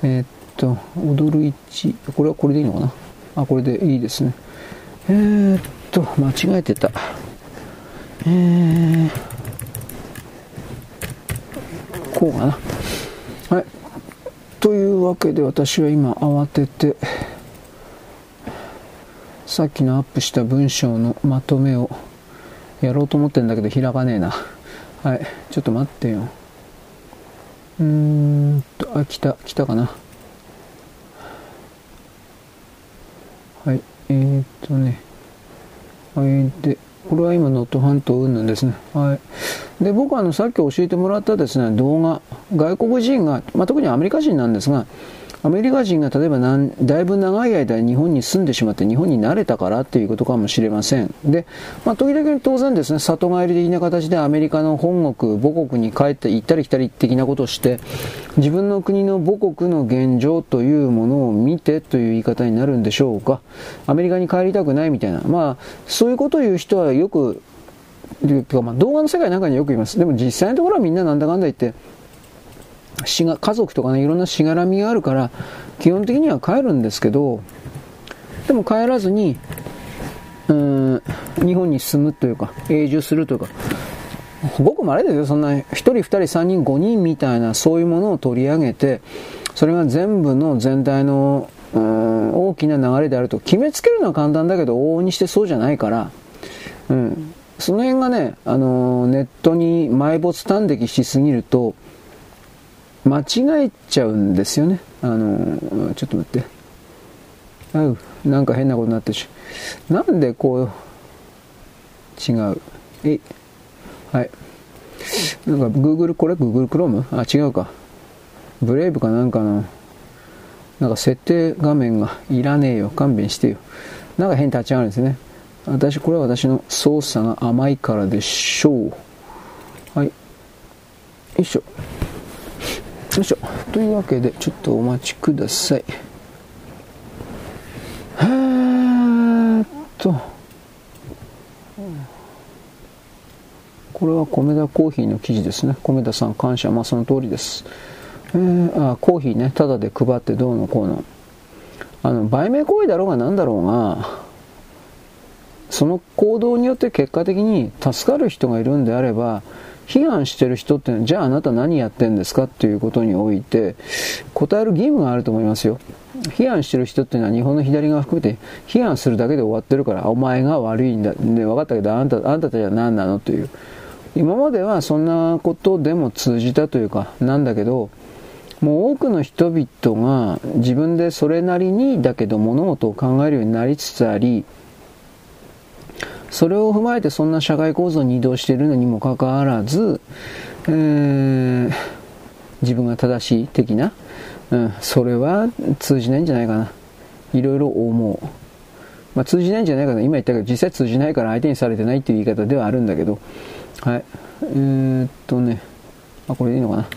[SPEAKER 1] えー、っと、踊る1、これはこれでいいのかな？あ、これでいいですね。えー、っと、間違えてた。えー、こうかな。はい。というわけで私は今慌てて、さっきのアップした文章のまとめをやろうと思ってんだけど開かねえな。はい。ちょっと待ってよ。うーんと、あ、来た、来たかな。はい。えー、っとね。はい。で、これは今、能登半島云々ですね。はい。で、僕はあの、さっき教えてもらったですね、動画、外国人が、まあ、特にアメリカ人なんですが、アメリカ人が例えばだいぶ長い間日本に住んでしまって日本に慣れたからっていうことかもしれません。で、まあ、時々当然ですね、里帰り的な形でアメリカの本国、母国に帰って行ったり来たり的なことをして、自分の国の母国の現状というものを見てという言い方になるんでしょうか。アメリカに帰りたくないみたいな。まあ、そういうことを言う人はよく、まあ動画の世界なんかによく言います。でも実際のところはみんななんだかんだ言って、しが家族とかねいろんなしがらみがあるから基本的には帰るんですけどでも帰らずにうん日本に住むというか永住するというかごく稀ですよ。そんな1人2人3人5人みたいなそういうものを取り上げてそれが全部の全体の大きな流れであると決めつけるのは簡単だけど往々にしてそうじゃないから、うん、その辺がね、あのネットに埋没端的しすぎると間違えちゃうんですよね。あの、ちょっと待って。あう、なんか変なことになってるし。なんでこう、違う？えいはい。なんか Google、これ？Google Chrome? あ、違うか。ブレイブかなんかの、なんか設定画面がいらねえよ。勘弁してよ。なんか変に立ち上がるんですね。私、これは私の操作が甘いからでしょう。はい。よいしょ。よいしょ。というわけでちょっとお待ちください。えーっと。これは米田コーヒーの記事ですね。米田さん感謝まあその通りです。えー、あコーヒーね。ただで配ってどうのこうの。あの売名行為だろうが何だろうがその行動によって結果的に助かる人がいるんであれば批判してる人ってじゃああなた何やってんですかっていうことにおいて、答える義務があると思いますよ。批判してる人っていうのは日本の左側含めて批判するだけで終わってるから、お前が悪いんだ。で、分かったけど、あんた、あんたたちは何なのという。今まではそんなことでも通じたというか、なんだけど、もう多くの人々が自分でそれなりにだけど物事を考えるようになりつつあり、それを踏まえてそんな社会構造に移動しているのにもかかわらず、えー、自分が正しい的な、うん、それは通じないんじゃないかな。いろいろ思う。まあ、通じないんじゃないかな。今言ったけど、実際通じないから相手にされてないっていう言い方ではあるんだけど。はい。えー、っとね。あ、これでいいのかな。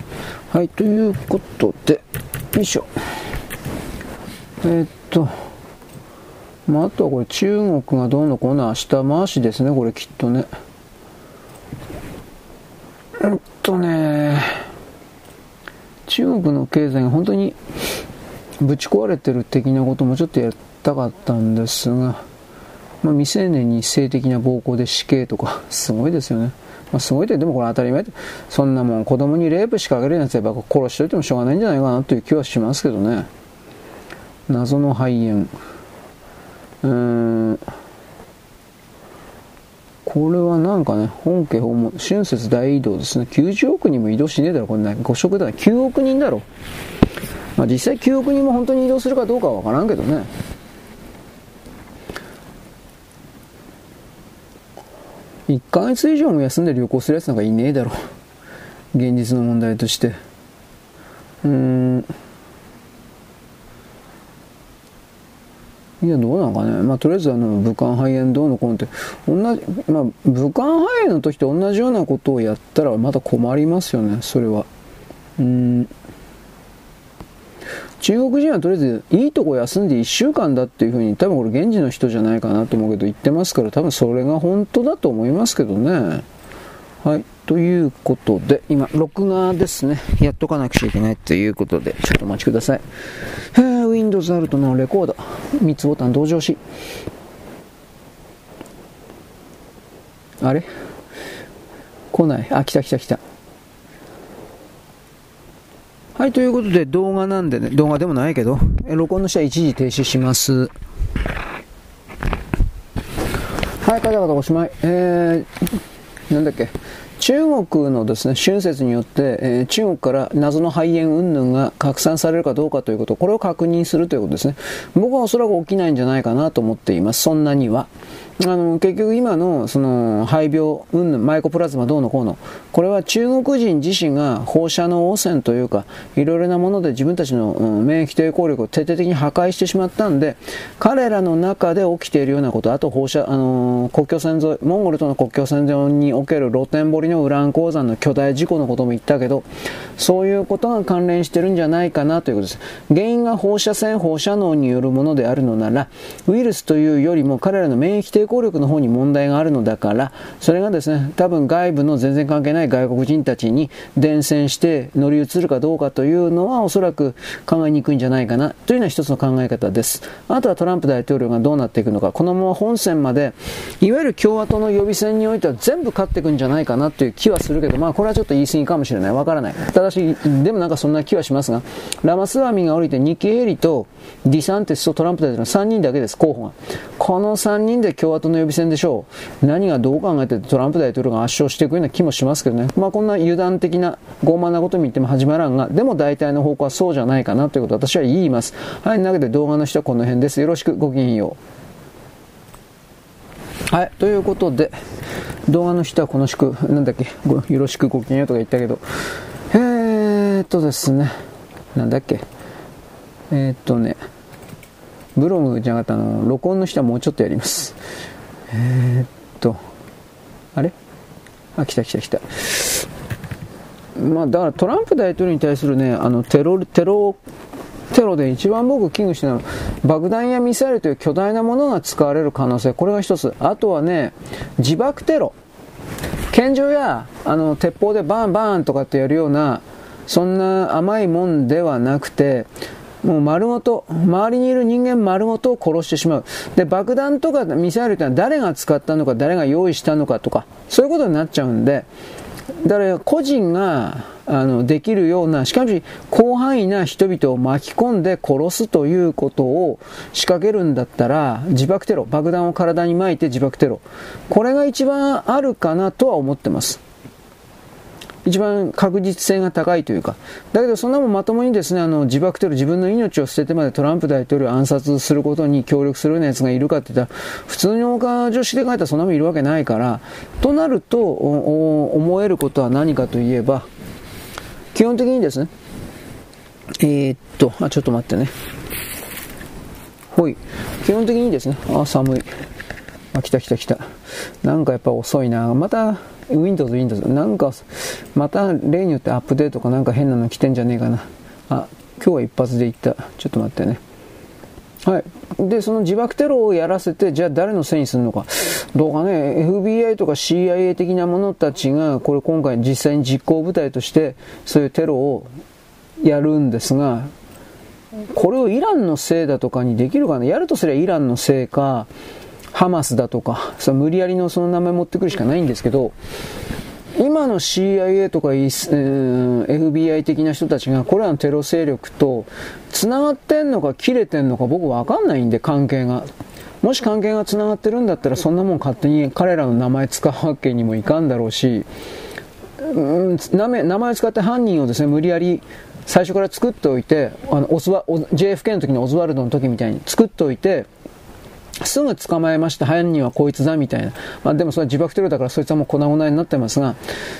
[SPEAKER 1] はい、ということで、よいしょ。えー、っと、まあ、あとはこれ中国がどうのこうの下回しですね、これきっとね。えっとね、中国の経済が本当にぶち壊れてる的なこともちょっとやったかったんですが、まあ、未成年に性的な暴行で死刑とか、すごいですよね。まあ、すごいって、でもこれ当たり前そんなもん子供にレイプしかけるやつやっぱ殺しといてもしょうがないんじゃないかなという気はしますけどね。謎の肺炎。うーんこれはなんかね、本家訪問、春節大移動ですね。90億人も移動しねえだろ、これね。5食だね。9億人だろ。まあ実際9億人も本当に移動するかどうかはわからんけどね。1ヶ月以上も休んで旅行するやつなんかいねえだろ。現実の問題として。うーん。いや、どうなのかね。まあ、とりあえず、あの、武漢肺炎どうのこうのって、同じ、まあ、武漢肺炎の時と同じようなことをやったら、また困りますよね、それは。うん。中国人はとりあえず、いいとこ休んで1週間だっていうふうに、多分これ現地の人じゃないかなと思うけど、言ってますから、多分それが本当だと思いますけどね。はい。ということで、今、録画ですね。やっとかなくちゃいけないということで、ちょっとお待ちください。えー、Windows アルトのレコード。3つボタン同乗し。あれ？来ない。あ、来た来た来た。はい、ということで動画なんでね、動画でもないけど、録音の下は一時停止します。はい、方々おしまい。えー、なんだっけ？中国のですね、春節によって、えー、中国から謎の肺炎云々が拡散されるかどうかということ、これを確認するということですね。僕はおそらく起きないんじゃないかなと思っています。そんなには。あの結局今のその肺病、うん、マイコプラズマどうのこうの、これは中国人自身が放射能汚染というか、いろいろなもので自分たちの、うん、免疫抵抗力を徹底的に破壊してしまったんで、彼らの中で起きているようなこと、あと放射、あの、国境線沿い、モンゴルとの国境線沿いにおける露天掘りのウラン鉱山の巨大事故のことも言ったけど、そういうことが関連してるんじゃないかなということです。原因が放射線、放射能によるものであるのなら、ウイルスというよりも彼らの免疫抵抗力の方に問題があるのだから、それがですね、多分外部の全然関係ない外国人たちに伝染して乗り移るかどうかというのはおそらく考えにくいんじゃないかなというのは一つの考え方です。あとはトランプ大統領がどうなっていくのか、このまま本選まで、いわゆる共和党の予備選においては全部勝っていくんじゃないかなという気はするけど、まあこれはちょっと言い過ぎかもしれない。わからない。ただし、でもなんかそんな気はしますが、ラマスワミが降りてニッキー・ヘリとディサンティスとトランプ大統領の3人だけです、候補が。この3人で共和党の予備選でしょう。何がどう考えてトランプ大統領が圧勝していくような気もしますけどね。まあこんな油断的な傲慢なことに言っても始まらんが、でも大体の方向はそうじゃないかなということを私は言います。はい、なわけで動画の人はこの辺です。よろしくごきげんよう。はい、ということで、動画の人はこのしく、なんだっけ、よろしくごきげんようとか言ったけど、えーっとですね、なんだっけ、えー、っとね、ブログじゃなかったの、録音の人はもうちょっとやります。えー、っと、あれ？あ、来た来た来た。まあ、だからトランプ大統領に対するね、あのテロ、テロ、テロで一番僕危惧してるのは、爆弾やミサイルという巨大なものが使われる可能性、これが一つ。あとはね、自爆テロ。拳銃や、あの、鉄砲でバンバンとかってやるような、そんな甘いもんではなくて、もう丸ごと、周りにいる人間丸ごとを殺してしまう。で、爆弾とかミサイルってのは誰が使ったのか、誰が用意したのかとか、そういうことになっちゃうんで、だから個人があのできるような、しかし広範囲な人々を巻き込んで殺すということを仕掛けるんだったら、自爆テロ、爆弾を体に巻いて自爆テロ。これが一番あるかなとは思ってます。一番確実性が高いというか、だけどそんなもんまともにですね、あの自爆テロ、自分の命を捨ててまでトランプ大統領を暗殺することに協力するような奴がいるかって言ったら、普通の女子で書いたらそんなもんいるわけないから、となると、思えることは何かといえば、基本的にですね、えー、っと、あ、ちょっと待ってね。ほい。基本的にですね、あ、寒い。あ、来た来た来た。なんかやっぱ遅いな。また、Windows、Windows。なんか、また例によってアップデートかなんか変なの来てんじゃねえかな。あ、今日は一発で行った。ちょっと待ってね。はい。で、その自爆テロをやらせて、じゃあ誰のせいにするのか。どうかね、FBI とか CIA 的な者たちが、これ今回実際に実行部隊として、そういうテロをやるんですが、これをイランのせいだとかにできるかなやるとすればイランのせいか、ハマスだとか、その無理やりのその名前持ってくるしかないんですけど、今の CIA とか、FBI 的な人たちがこれらのテロ勢力と繋がってんのか切れてんのか僕わかんないんで関係が。もし関係が繋がってるんだったらそんなもん勝手に彼らの名前使うわけにもいかんだろうし、うん、名前名前を使って犯人をですね、無理やり最初から作っておいて、あの、オスワ、JFK の時のオズワルドの時みたいに作っておいて、すぐ捕まえました、犯人はこいつだ、みたいな。まあでもそれは自爆テロだからそいつはもう粉々になってますが、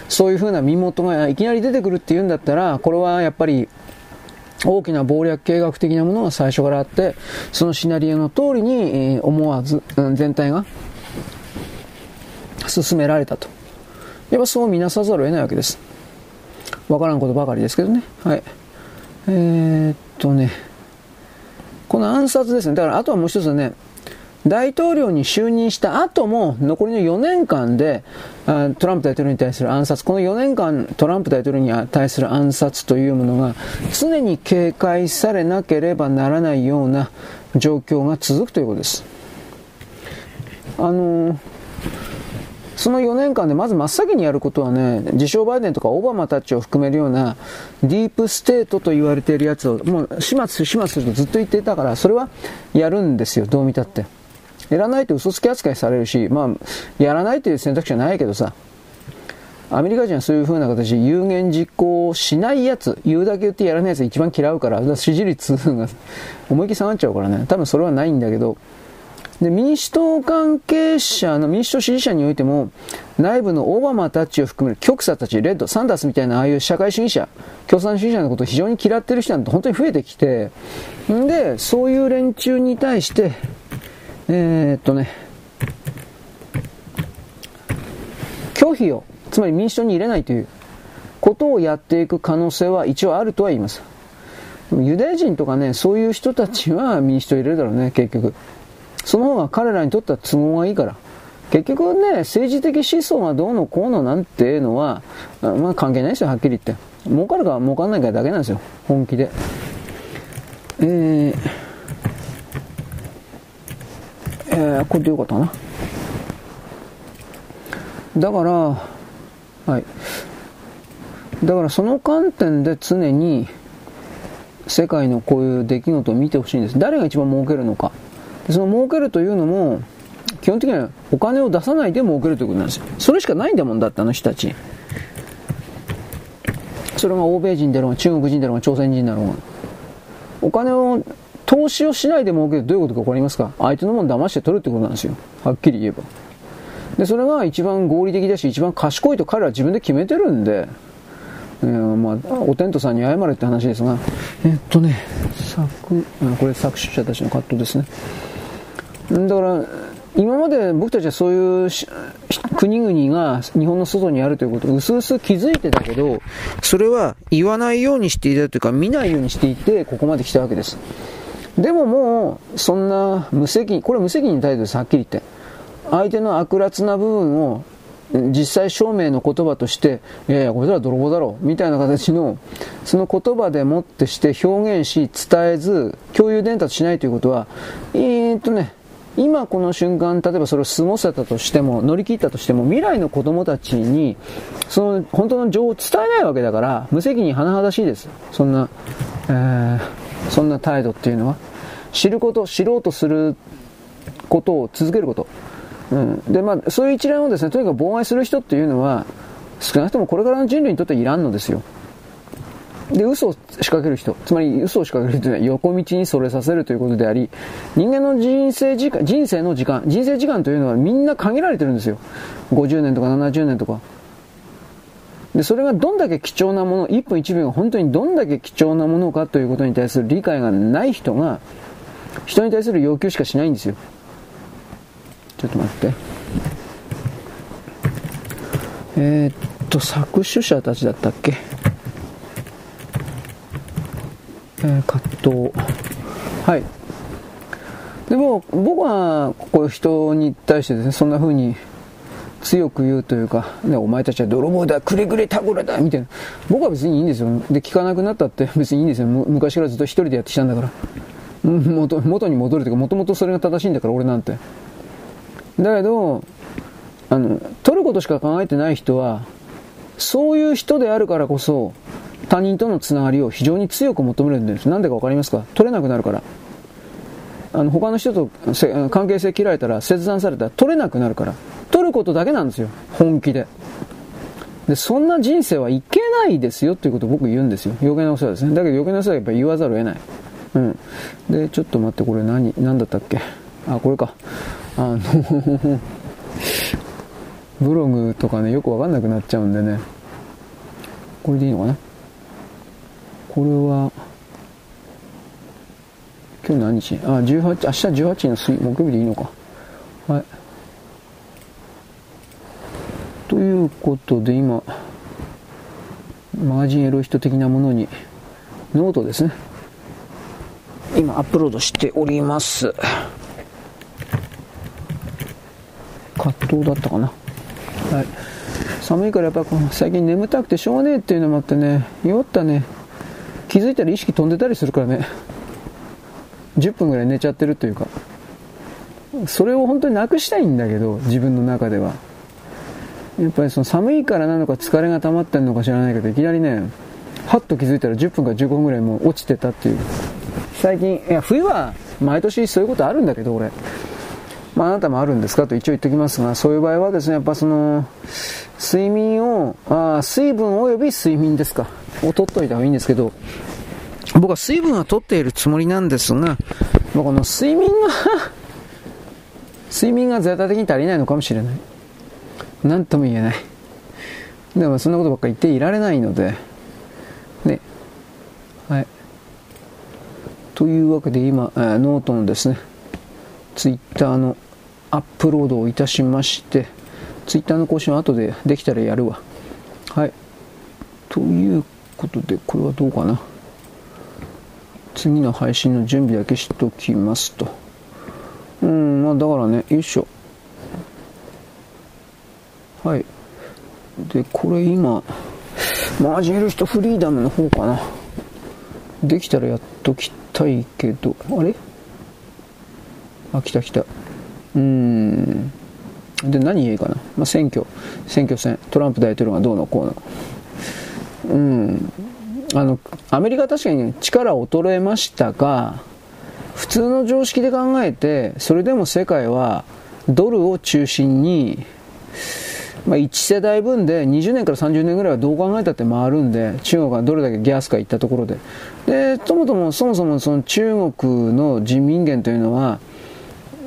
[SPEAKER 1] そういう風な身元がいきなり出てくるっていうんだったら、これはやっぱり、大きな謀略計画的なものが最初からあって、そのシナリオの通りに思わず、全体が進められたと。やっぱそう見なさざるを得ないわけです。わからんことばかりですけどね。はい。えー、っとね、この暗殺ですね。だからあとはもう一つね、大統領に就任した後も残りの4年間でトランプ大統領に対する暗殺、この4年間トランプ大統領に対する暗殺というものが常に警戒されなければならないような状況が続くということです。あのその4年間でまず真っ先にやることはね、自称バイデンとかオバマたちを含めるようなディープステートと言われているやつをもう始末始末するとずっと言っていたから、それはやるんですよ、どう見たって。やらないと嘘つき扱いされるし、まあ、やらないという選択肢はないけどさ、アメリカ人はそういう風な形で有言実行しないやつ、言うだけ言ってやらないやつ一番嫌うから、から支持率が 思いっきり下がっちゃうからね、多分それはないんだけど、で、民主党関係者の民主党支持者においても、内部のオバマたちを含める極左たち、レッド、サンダースみたいなああいう社会主義者、共産主義者のことを非常に嫌ってる人なんて本当に増えてきて、んで、そういう連中に対して、えー、っとね、拒否を、つまり民主党に入れないということをやっていく可能性は一応あるとは言います。ユダヤ人とかね、そういう人たちは民主党入れるだろうね、結局。その方が彼らにとっては都合がいいから。結局ね、政治的思想がどうのこうのなんていうのは、まあ関係ないですよ、はっきり言って。儲かるか儲かんないかだけなんですよ、本気で。えー、えー、これでよかったな。だから、はい。だからその観点で常に世界のこういう出来事を見てほしいんです。誰が一番儲けるのか。その儲けるというのも、基本的にはお金を出さないで儲けるということなんですよ。それしかないんだもんだってあの人たち。それが欧米人だろうが中国人だろうが朝鮮人だろうが。お金を、投資をしないで儲けるどういうことか分かりますか？相手のもの騙して取るってことなんですよ。はっきり言えば。で、それが一番合理的だし、一番賢いと彼らは自分で決めてるんで、えー、まあ、お天道さんに謝れって話ですが、えっとね、作、これ作詞者たちの葛藤ですね。だから、今まで僕たちはそういう国々が日本の外にあるということをうすうす気づいてたけど、それは言わないようにしていたというか、見ないようにしていて、ここまで来たわけです。でももう、そんな無責任、これ無責任態度です、はっきり言って。相手の悪辣な部分を実際証明の言葉として、いやいや、これは泥棒だろう、みたいな形の、その言葉でもってして表現し、伝えず、共有伝達しないということは、えー、っとね、今この瞬間、例えばそれを過ごせたとしても、乗り切ったとしても、未来の子供たちに、その本当の情報を伝えないわけだから、無責任甚だしいです。そんな、えー、そんな態度っていうのは。知ること、知ろうとすることを続けること。うん。で、まあ、そういう一連をですね、とにかく妨害する人っていうのは、少なくともこれからの人類にとってはいらんのですよ。で、嘘を仕掛ける人、つまり嘘を仕掛けるというのは横道にそれさせるということであり、人間の人生時間、人生の時間、人生時間というのはみんな限られてるんですよ。50年とか70年とか。で、それがどんだけ貴重なもの、1分1秒が本当にどんだけ貴重なものかということに対する理解がない人が、人に対する要求しかしないんですよ。ちょっと待って。えー、っと、作詞者たちだったっけ？えー、葛藤。はい。でも、僕は、こう人に対してですね、そんな風に強く言うというか、ね、お前たちは泥棒だ、くれぐれたこれだ、みたいな。僕は別にいいんですよ。で、聞かなくなったって別にいいんですよ。昔からずっと一人でやってきたんだから。元元に戻るというか、もともとそれが正しいんだから、俺なんて。だけど、あの、取ることしか考えてない人は、そういう人であるからこそ、他人とのつながりを非常に強く求めるんです。なんでかわかりますか？取れなくなるから。あの、他の人と関係性切られたら、切断されたら取れなくなるから。取ることだけなんですよ。本気で。で、そんな人生はいけないですよっていうことを僕言うんですよ。余計なお世話ですね。だけど余計なお世話はやっぱ言わざるを得ない。うん。で、ちょっと待って、これ何、何だったっけ？あ、これか。あの ブログとかね、よくわかんなくなっちゃうんでね。これでいいのかな？これは、今日何日？あ、18、明日18日の水、木曜日でいいのか。はい。ということで今、マガジンエロイヒト的なものに、ノートですね。今アップロードしております。葛藤だったかな。はい。寒いからやっぱ最近眠たくてしょうがねえっていうのもあってね、酔ったね、気づいたら意識飛んでたりするからね10分ぐらい寝ちゃってるというかそれを本当になくしたいんだけど自分の中ではやっぱりその寒いからなのか疲れが溜まってんのか知らないけどいきなりねはっと気づいたら10分か15分ぐらいもう落ちてたっていう。最近いや冬は毎年そういうことあるんだけど俺。まあ、あなたもあるんですかと一応言っておきますが、そういう場合はですね、やっぱその、睡眠を、あ水分及び睡眠ですか、を取っといた方がいいんですけど、僕は水分は取っているつもりなんですが、この睡眠が 睡眠が絶対的に足りないのかもしれない。何とも言えない。でもそんなことばっかり言っていられないので、ね。はい。というわけで今、えー、ノートのですね、ツイッターのアップロードをいたしまして、ツイッターの更新は後でできたらやるわ。はい。ということで、これはどうかな。次の配信の準備だけしときますと。うん、まあだからね、よいしょ。はい。で、これ今、マージンル人フリーダムの方かな。できたらやっときたいけど、あれ？あ、来た来た。うーん。で、何言えかな。まあ、選挙、選挙戦、トランプ大統領がどうのこうの。うん。あの、アメリカ確かに力衰えましたが、普通の常識で考えて、それでも世界はドルを中心に、まあ、1世代分で20年から30年ぐらいはどう考えたって回るんで、中国がどれだけギャスか行ったところで。で、ともともそもそもその中国の人民元というのは、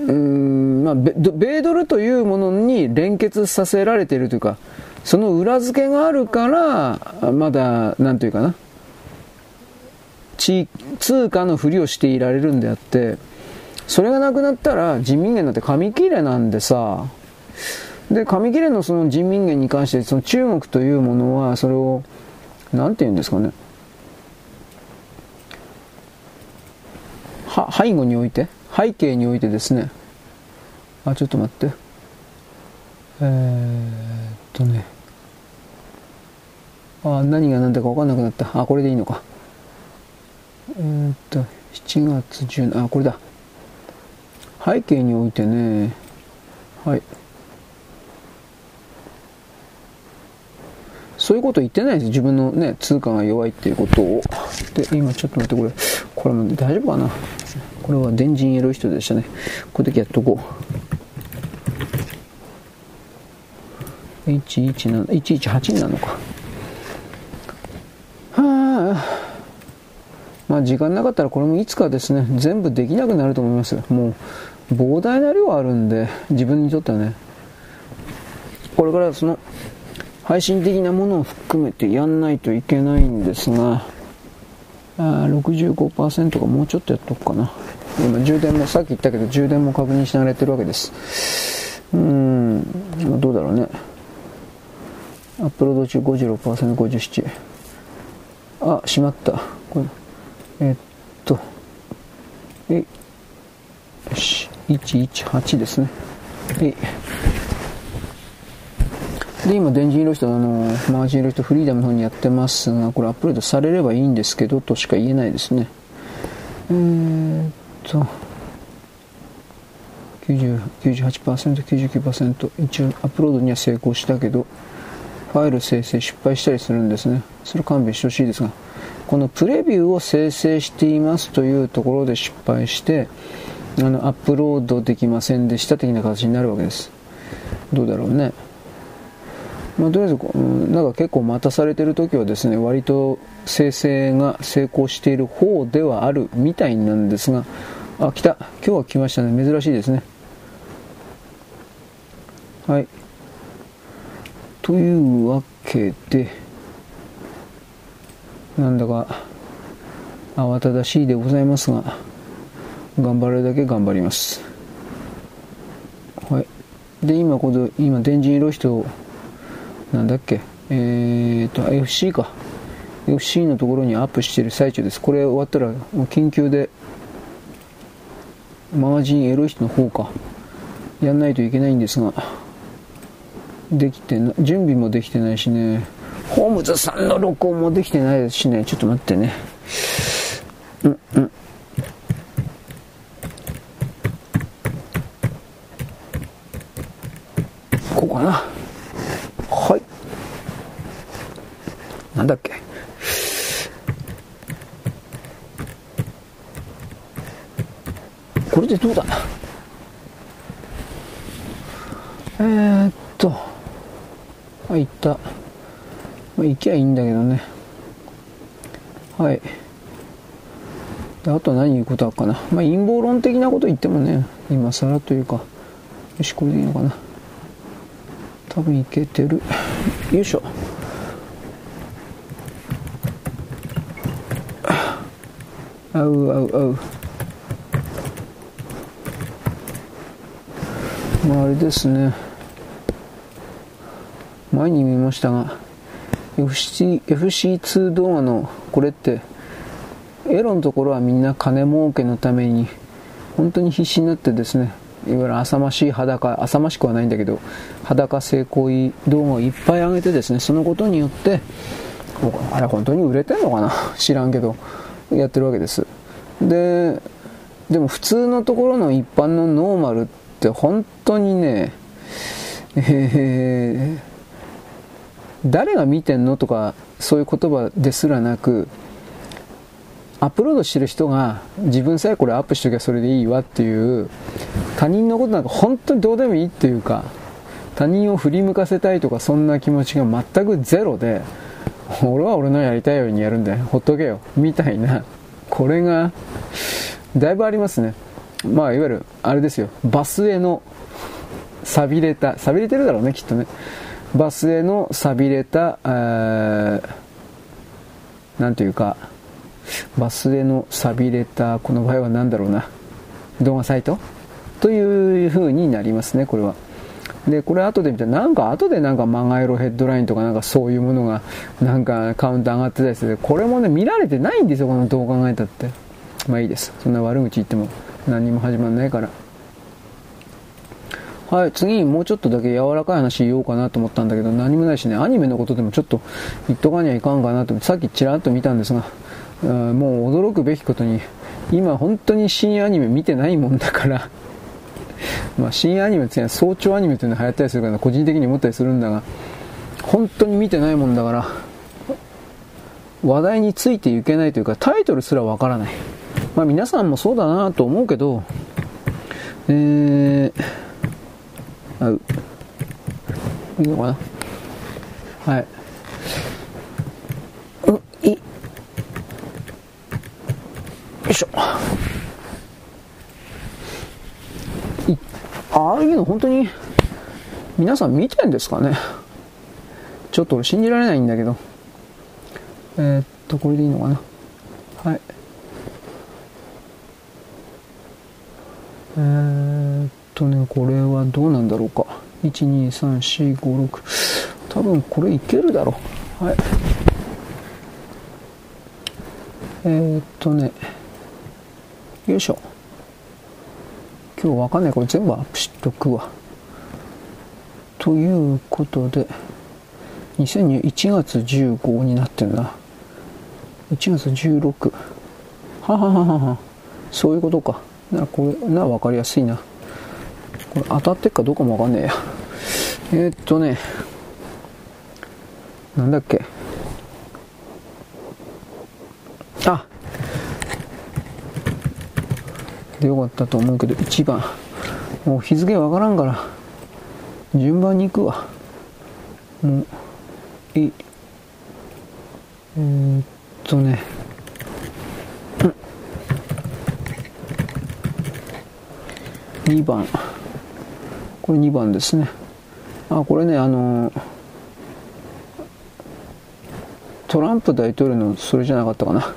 [SPEAKER 1] うーん、まあ、米ドルというものに連結させられているというか、その裏付けがあるから、まだ、なんというかな、地通貨のふりをしていられるんであって、それがなくなったら人民元だって紙切れなんでさ、で、紙切れのその人民元に関して、その中国というものは、それを、なんて言うんですかね。は、背後において、背景においてですね。あ、ちょっと待って。えー、っとね。あ、何が何だか分かんなくなった。あ、これでいいのか。えー、っと、7月10、あ、これだ。背景においてね、はい。そういうこと言ってないです自分のね、通貨が弱いっていうことを。で、今ちょっと待って、これ、これも大丈夫かな？これは電人エロい人でしたね。これだけやっとこう。117、118なのか。はあ。まあ時間なかったらこれもいつかですね、全部できなくなると思います。もう、膨大な量あるんで、自分にとってはね。これからその、配信的なものを含めてやんないといけないんですが、あ65%がもうちょっとやっとくかな。今充電も、さっき言ったけど充電も確認しながらやってるわけです。うーん、どうだろうね。アップロード中56%、57。あ、しまった。これえっと、え、よし、118ですね。えで、今、電磁色人、あの、マージン色人フリーダムの方にやってますが、これアップロードされればいいんですけど、としか言えないですね。えー、っと、98%、99%、一応アップロードには成功したけど、ファイル生成失敗したりするんですね。それ勘弁してほしいですが、このプレビューを生成していますというところで失敗して、あの、アップロードできませんでした的な形になるわけです。どうだろうね。まあ、とりあえず、うん、なんか結構待たされてる時はですね、割と生成が成功している方ではあるみたいなんですが、あ、来た。今日は来ましたね。珍しいですね。はい。というわけで、なんだか慌ただしいでございますが、頑張るだけ頑張ります。はい。で、今、この、今、電人色人なんだっけ、えー、と、FC か。FC のところにアップしている最中です。これ終わったら、もう緊急で、マージンエロい人の方か、やんないといけないんですが、できてな、準備もできてないしね、ホームズさんの録音もできてないですしね、ちょっと待ってね。うんうん。こうかな。なんだっけ？これでどうだえー、っとあ行った。まあ行きゃいいんだけどね。はい。あと何言うことあるかな。まあ陰謀論的なこと言ってもね今更というかよしこれでいいのかな。多分いけてる。よいしょ。あうあうあうまああれですね前に見ましたが FC FC2 動画のこれってエロのところはみんな金儲けのために本当に必死になってですねいわゆる浅ましい裸浅ましくはないんだけど裸性行為動画をいっぱい上げてですねそのことによってあれ本当に売れてんのかな？知らんけど。やってるわけです。ででも普通のところの一般のノーマルって本当にねえー誰が見てんのとかそういう言葉ですらなくアップロードしてる人が自分さえこれアップしときゃそれでいいわっていう他人のことなんか本当にどうでもいいっていうか他人を振り向かせたいとかそんな気持ちが全くゼロで俺は俺のやりたいようにやるんだよ。ほっとけよ。みたいな。これがだいぶありますね。まあいわゆるあれですよ。バスへの錆びれた錆びれてるだろうねきっとね。バスへの錆びれた、えー、なんというか、バスへの錆びれた、この場合は何だろうな、動画サイト？という風になりますね、これは。で、これ後で見たら、なんか後でなんかマガエロヘッドラインとかなんかそういうものがなんかカウント上がってたりする。これもね、見られてないんですよ、このどう考えたって。まあいいです。そんな悪口言っても何にも始まんないから。はい、次もうちょっとだけ柔らかい話言おうかなと思ったんだけど、何もないしね、アニメのことでもちょっと言っとかにはいかんかなとさっきちらっと見たんですが、もう驚くべきことに、今本当に新アニメ見てないもんだからまあ新アニメっていうのは早朝アニメっていうのが流行ったりするから個人的に思ったりするんだが、本当に見てないもんだから、話題についていけないというか、タイトルすらわからない。まあ皆さんもそうだなと思うけど、えー、ういいのかな？はい。うんい。よいしょ。ああいうの本当に皆さん見てんですかね？ちょっと信じられないんだけどえー、っとこれでいいのかな？はいえー、とね、これはどうなんだろうか。1、2、3、4、5、6。多分これいけるだろう。はい。えー、っとね、よいしょ。今日わかんない。これ全部アップしとくわ。ということで、2021月15になってんな。1月16。ははははは。そういうことか。な、これ、な、わかりやすいな。これ当たってっかどうかもわかんねえや。えー、っとね、なんだっけ。でよかったと思うけど、1番。もう日付わからんから、順番に行くわ。もう、い。えー、っとね、うん、2番。これ2番ですね。あ、これね、あの、トランプ大統領のそれじゃなかったかな。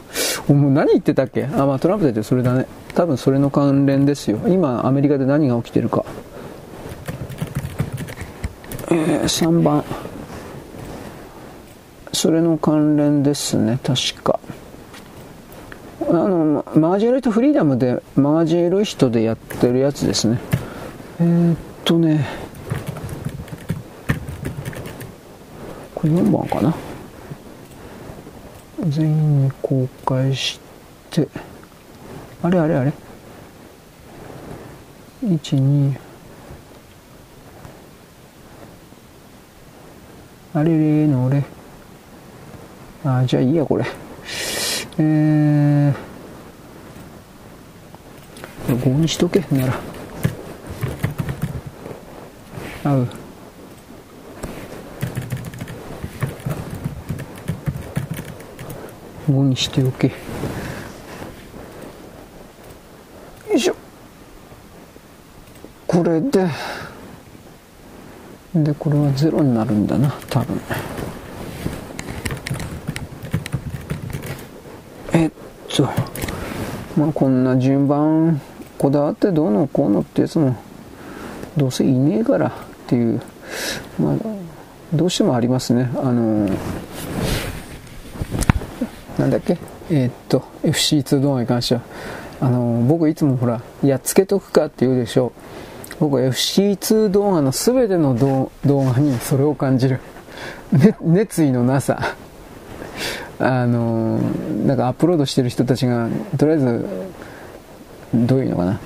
[SPEAKER 1] もう何言ってたっけ？あ、まあトランプ大統領それだね。多分それの関連ですよ。今、アメリカで何が起きてるか。えー、3番。それの関連ですね、確か。あの、マガジンロイトフリーダムで、マガジンロイトでやってるやつですね。えー、っとねこれ4番かな全員に公開してあれあれあれ。12あれれの俺。あじゃあいいやこれ。えー。5にしとけなら。合う。5にしておけよいしょこれで。でこれは0になるんだな多分。えっとまあこんな順番こだわってどうのこうのってやつもどうせいねえからっていう。まあどうしてもありますね。あのなんだっけ？えー、っと FC2 動画に関しては。あの僕いつもほらやっつけとくかって言うでしょ。う僕は FC2 動画の全ての動画にそれを感じる、ね、熱意のなさ。あのなんかアップロードしてる人たちがとりあえずどういうのかな。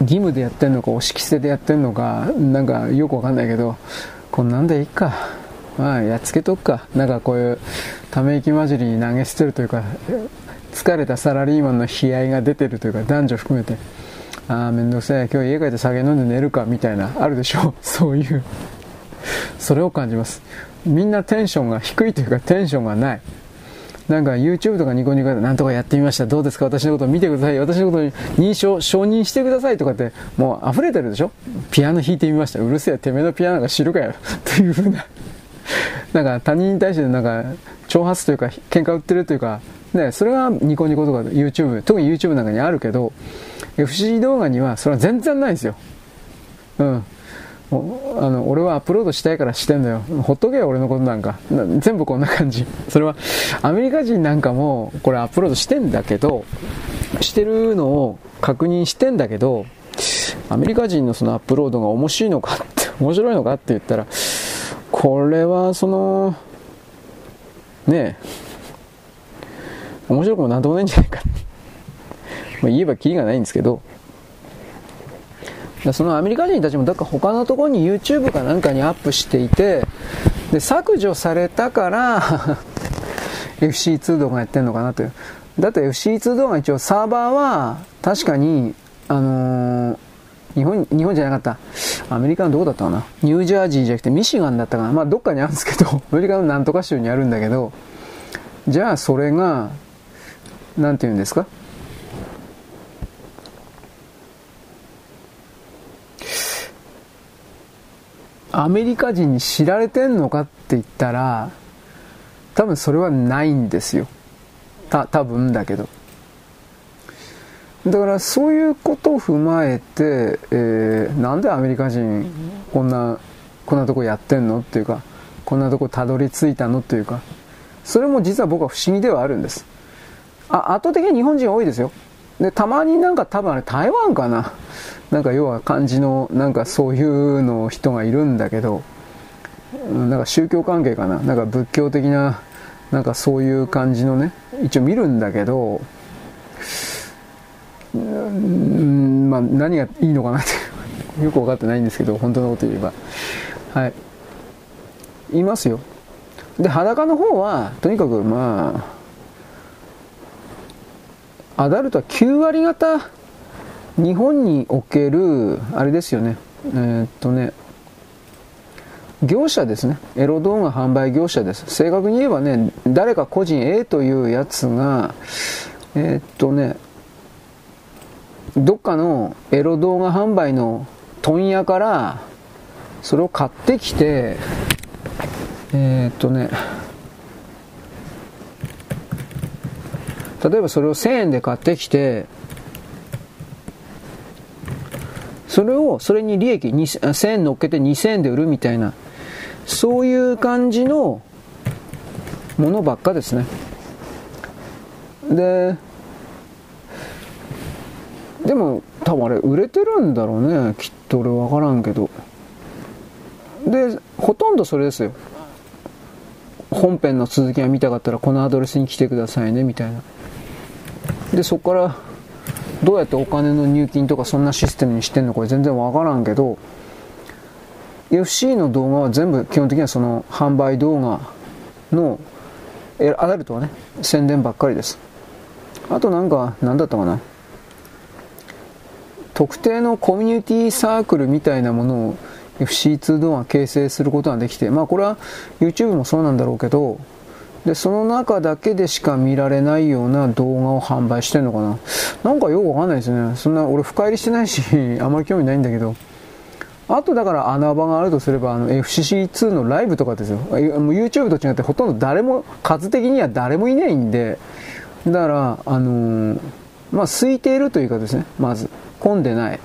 [SPEAKER 1] 義務でやってんのか押し着せでやってんのかなんかよくわかんないけどこんなんでいいか。まあやっつけとくか。なんかこういうため息混じりに投げ捨てるというか疲れたサラリーマンの悲哀が出てるというか男女含めて。ああ面倒くさい今日家帰って酒飲んで寝るかみたいなあるでしょう そういうそれを感じますみんなテンションが低いというかテンションがないなんか YouTube とかニコニコでなんとかやってみました。どうですか？私のこと見てください。私のことに認証、承認してくださいとかってもう溢れてるでしょ？ピアノ弾いてみました。うるせえ、てめえのピアノが知るかよ。というふうな。なんか他人に対してなんか挑発というか喧嘩売ってるというか、ね、それはニコニコとか YouTube、特に YouTube なんかにあるけど、FC 動画にはそれは全然ないんですよ。うん。あの俺はアップロードしたいからしてんだよほっとけよ俺のことなんか全部こんな感じそれはアメリカ人なんかもこれアップロードしてんだけどしてるのを確認してんだけどアメリカ人のそのアップロードが面白いのかって面白いのかって言ったらこれはそのねえ面白くもなんともないんじゃないかまあ言えばキリがないんですけどそのアメリカ人たちもだから他のところに YouTube かなんかにアップしていてで削除されたから FC2 動画やってんのかなという。だって FC2 動画一応サーバーは確かにあのー、日本日本じゃなかった。アメリカのどこだったかな。ニュージャージーじゃなくてミシガンだったかな。まあどっかにあるんですけど アメリカのなんとか州にあるんだけどじゃあそれが何て言うんですか？アメリカ人に知られてんのかって言ったら、多分それはないんですよ。た、多分だけど。だからそういうことを踏まえて、えー、なんでアメリカ人こんな、こんなとこやってんのっていうか、こんなとこたどり着いたのっていうか、それも実は僕は不思議ではあるんです。あ、圧倒的に日本人多いですよ。で、たまになんか多分あれ台湾かな。なんか要は漢字のなんかそういうの人がいるんだけどなんか宗教関係かな？なんか仏教的ななんかそういう感じのね一応見るんだけどうんまあ何がいいのかなって よく分かってないんですけど本当のこと言えば。はい。いますよ。で裸の方はとにかくまあアダルトは9割方日本における、あれですよね、えー、っとね、業者ですね。エロ動画販売業者です。正確に言えばね、誰か個人 A というやつが、えー、っとね、どっかのエロ動画販売の問屋から、それを買ってきて、えー、っとね、例えばそれを1000円で買ってきて、それを、それに利益1000円乗っけて2000円で売るみたいな、そういう感じのものばっかですね。で、でも多分あれ売れてるんだろうね。きっと俺わからんけど。で、ほとんどそれですよ。本編の続きが見たかったらこのアドレスに来てくださいねみたいな。で、そこからどうやってお金の入金とかそんなシステムにしてんのか全然わからんけど FC の動画は全部基本的にはその販売動画のアダルトはね宣伝ばっかりです。あとなんか何だったかな。特定のコミュニティサークルみたいなものを FC2 動画形成することができてまあこれは YouTube もそうなんだろうけどで、その中だけでしか見られないような動画を販売してんのかな？なんかよくわかんないですね。そんな、俺深入りしてないし、あまり興味ないんだけど、あとだから穴場があるとすれば、あの FCC2 のライブとかですよ。YouTube と違ってほとんど誰も、数的には誰もいないんで、だから、あのー、まあ、空いているというかですね、まず、混んでない。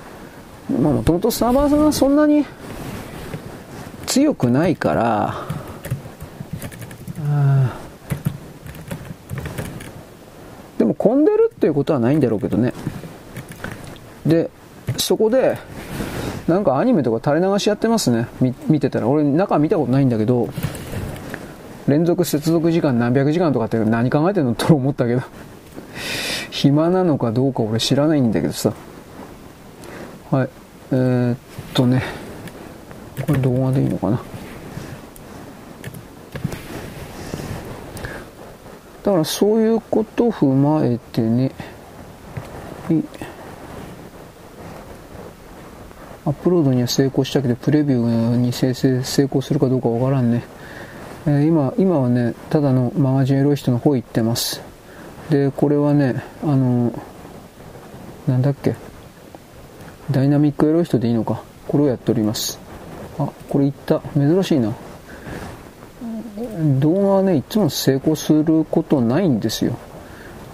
[SPEAKER 1] まあ、もともとサーバーさんがそんなに強くないから、でも混んでるっていうことはないんだろうけどね。で、そこで、なんかアニメとか垂れ流しやってますね。見てたら。俺中見たことないんだけど、連続接続時間何百時間とかって何考えてんのと思ったけど 暇なのかどうか俺知らないんだけどさ。はい。えー、っとね。これ動画でいいのかな。だからそういうことを踏まえてね。アップロードには成功したけど、プレビューに生成成功するかどうかわからんね。えー、今、今はね、ただのマガジンエロい人の方行ってます。で、これはね、あの、なんだっけ、ダイナミックエロい人でいいのか。これをやっております。あ、これいった。珍しいな。動画はね、いつも成功することないんですよ。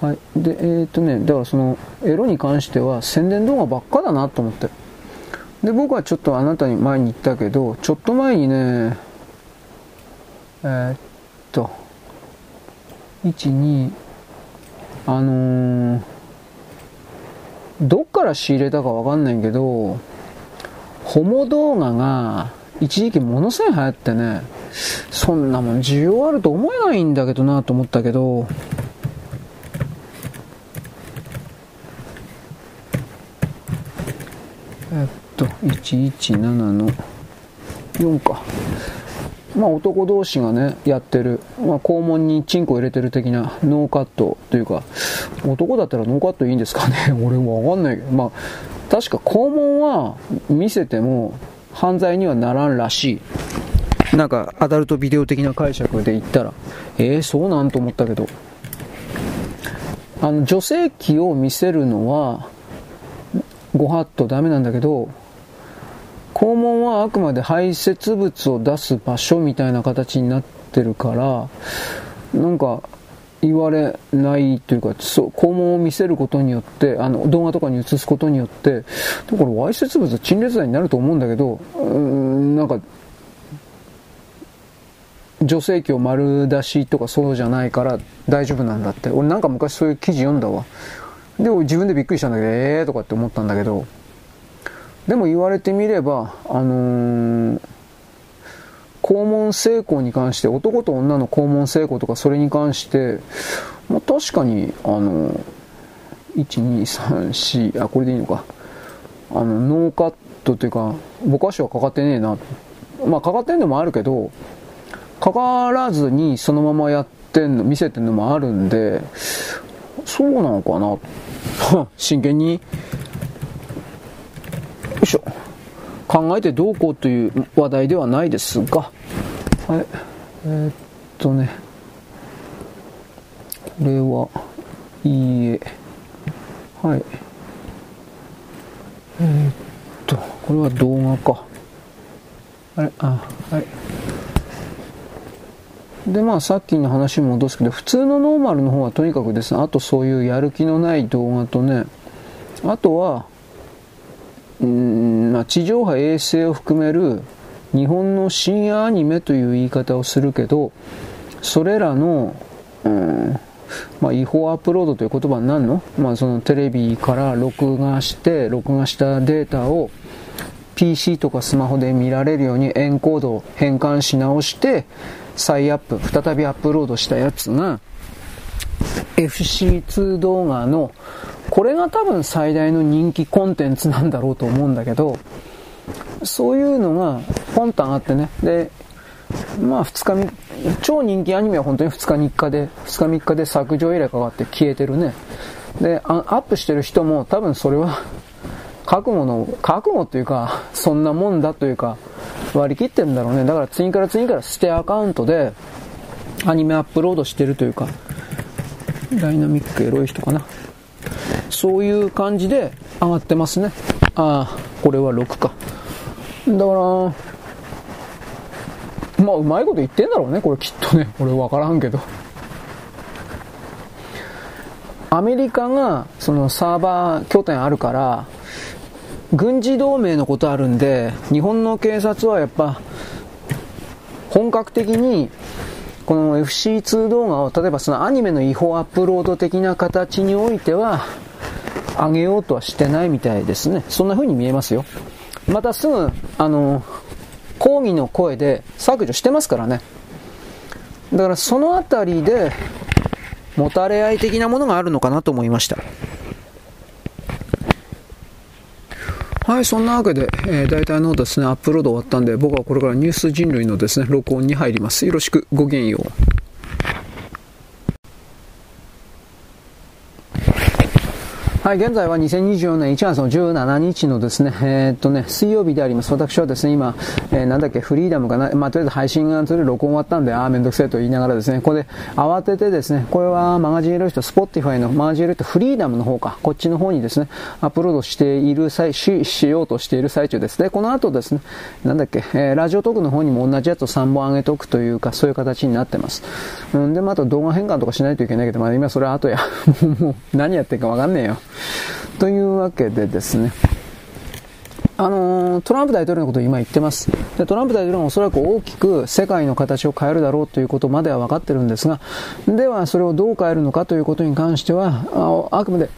[SPEAKER 1] はい。で、えー、っとね、だからその、エロに関しては宣伝動画ばっかだなと思って。で、僕はちょっとあなたに前に言ったけど、ちょっと前にね、えー、っと、1、2、あのー、どっから仕入れたかわかんないけど、ホモ動画が一時期ものすごい流行ってね、そんなもん需要あると思えないんだけどなと思ったけど、えっと、117の4か。まあ男同士がね、やってる、まあ肛門にチンコ入れてる的なノーカットというか、男だったらノーカットいいんですかね？俺もわかんないけど、まあ確か肛門は見せても犯罪にはならんらしい。なんかアダルトビデオ的な解釈で言ったら、えー、そうなんと思ったけど、あの女性器を見せるのは、ご法度ダメなんだけど、肛門はあくまで排泄物を出す場所みたいな形になってるから、なんか言われないというか、そう肛門を見せることによって、あの動画とかに映すことによって、これわいせつ物陳列罪になると思うんだけど、うん、なんか、女性器を丸出しとかそうじゃないから大丈夫なんだって。俺なんか昔そういう記事読んだわ。で、自分でびっくりしたんだけど、ええーとかって思ったんだけど、でも言われてみれば、あのー、肛門性交に関して、男と女の肛門性交とかそれに関して、まあ、確かに、あの、1、2、3、4、あ、これでいいのか。あの、ノーカットというか、ぼかしはかかってねえな。まあ、かかってんのもあるけど、かからずにそのままやってんの、見せてんのもあるんで、そうなのかな 真剣に、よいしょ。考えてどうこうという話題ではないですが、はい。えー、っとね、これは、いいえ。はい。えー、っと、これは動画か。あれ、あ、はい。で、まあ、さっきの話に戻すけど、普通のノーマルの方はとにかくですね、あとそういうやる気のない動画とね、あとは、うん、まあ、地上波衛星を含める日本の深夜アニメという言い方をするけど、それらの、うん、まあ、違法アップロードという言葉になるの？まあ、そのテレビから録画して、録画したデータを PC とかスマホで見られるようにエンコードを変換し直して、再アップ、再びアップロードしたやつが、FC2 動画の、これが多分最大の人気コンテンツなんだろうと思うんだけど、そういうのがポンと上がってね、で、まあ2日超人気アニメは本当に2日3日で、2日3日で削除依頼かかって消えてるね。で、アップしてる人も多分それは覚悟の、覚悟というか、そんなもんだというか、割り切ってんだろうね。だから次から次から捨てアカウントでアニメアップロードしてるというか、ダイナミックエロい人かな。そういう感じで上がってますね。ああ、これは6か。だから、まあ、うまいこと言ってんだろうね、これきっとね。俺分からんけど。アメリカが、そのサーバー拠点あるから、軍事同盟のことあるんで、日本の警察はやっぱ、本格的に、この FC2 動画を、例えばそのアニメの違法アップロード的な形においては、上げようとはしてないみたいですね。そんな風に見えますよ。またすぐ、あの、抗議の声で削除してますからね。だからそのあたりで、もたれ合い的なものがあるのかなと思いました。はい、そんなわけで、えー、大体のですね、アップロード終わったんで、僕はこれからニュース人類のですね、録音に入ります。よろしく、ごきげんよう。はい、現在は2024年1月の17日のですね、えー、っとね、水曜日であります。私はですね、今、えー、なんだっけ、フリーダムかな、まあ、とりあえず配信がそれ録音終わったんで、ああ、めんどくせえと言いながらですね、ここで慌ててですね、これはマガジンエロイヒト、スポッティファイのマガジンエロイヒトフリーダムの方か、こっちの方にですね、アップロードしている際、し、しようとしている最中です。で、この後ですね、なんだっけ、えー、ラジオトークの方にも同じやつを3本上げておくというか、そういう形になってます。うんで、また動画変換とかしないといけないけど、まあ今それは後や。もう何やってるかわかんねえよ。というわけでですね、あのトランプ大統領のことを今言ってます。で、トランプ大統領もおそらく大きく世界の形を変えるだろうということまでは分かってるんですが、ではそれをどう変えるのかということに関しては、ああくまで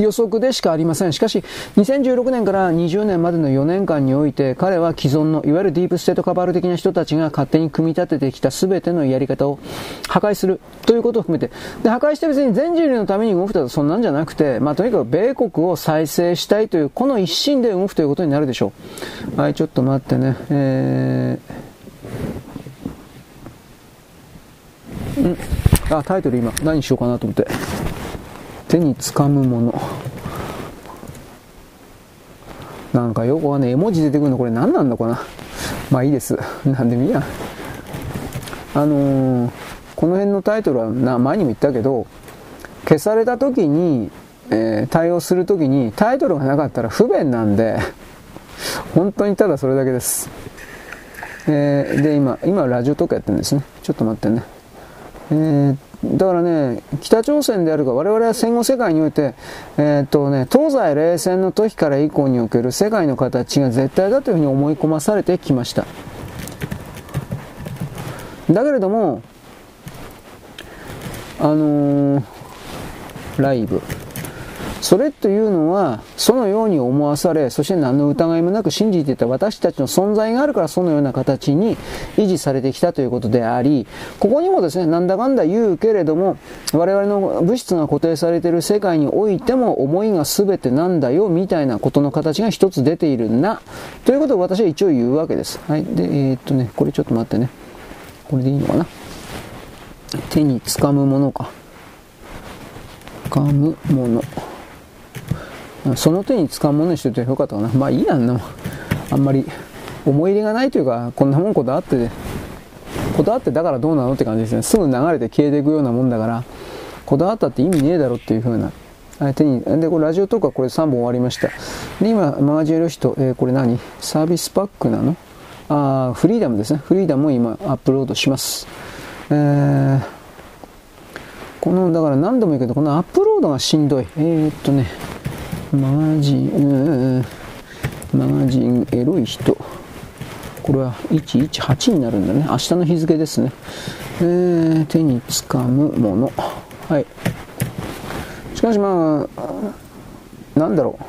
[SPEAKER 1] 予測でしかありません。しかし、2016年から20年までの4年間において、彼は既存の、いわゆるディープステートカバール的な人たちが勝手に組み立ててきた全てのやり方を破壊するということを含めて、で、破壊して別に全人類のために動くとそんなんじゃなくて、まあ、とにかく米国を再生したいという、この一心で動くということになるでしょう。はい、ちょっと待ってね。えー、んあ、タイトル今、何しようかなと思って。手につかむもの。なんかよくわかんない。絵文字出てくるのこれ何なんだかな。まあいいです。なんでもいいや。あのー、この辺のタイトルはな前にも言ったけど、消された時に、えー、対応する時にタイトルがなかったら不便なんで、本当にただそれだけです。えー、で、今、今ラジオとかやってるんですね。ちょっと待ってね。えー、だからね、北朝鮮であるが、我々は戦後世界において、えー、っとね、東西冷戦の時から以降における世界の形が絶対だというふうに思い込まされてきました。だけれども、あのー、ライブ。それというのは、そのように思わされ、そして何の疑いもなく信じていた私たちの存在があるからそのような形に維持されてきたということであり、ここにもですね、なんだかんだ言うけれども、我々の物質が固定されている世界においても思いが全てなんだよ、みたいなことの形が一つ出ているな、ということを私は一応言うわけです。はい。で、えー、っとね、これちょっと待ってね。これでいいのかな？手につかむものか。つかむもの。その手に使うものにしておいてよかったかな。まあいいやんな。あんまり思い入れがないというか、こんなもんこだわって、こだわってだからどうなのって感じですね。すぐ流れて消えていくようなもんだから、こだわったって意味ねえだろっていう風な。手に、で、これラジオとかこれ3本終わりました。で、今、マガジンエロシト、えー、これ何？サービスパックなの？あフリーダムですね。フリーダムを今アップロードします。えー、この、だから何度も言うけど、このアップロードがしんどい。えー、っとね、マガジン、マガジンエロい人。これは118になるんだね。明日の日付ですね。えー、手につかむもの。はい。しかしまあ、なんだろう。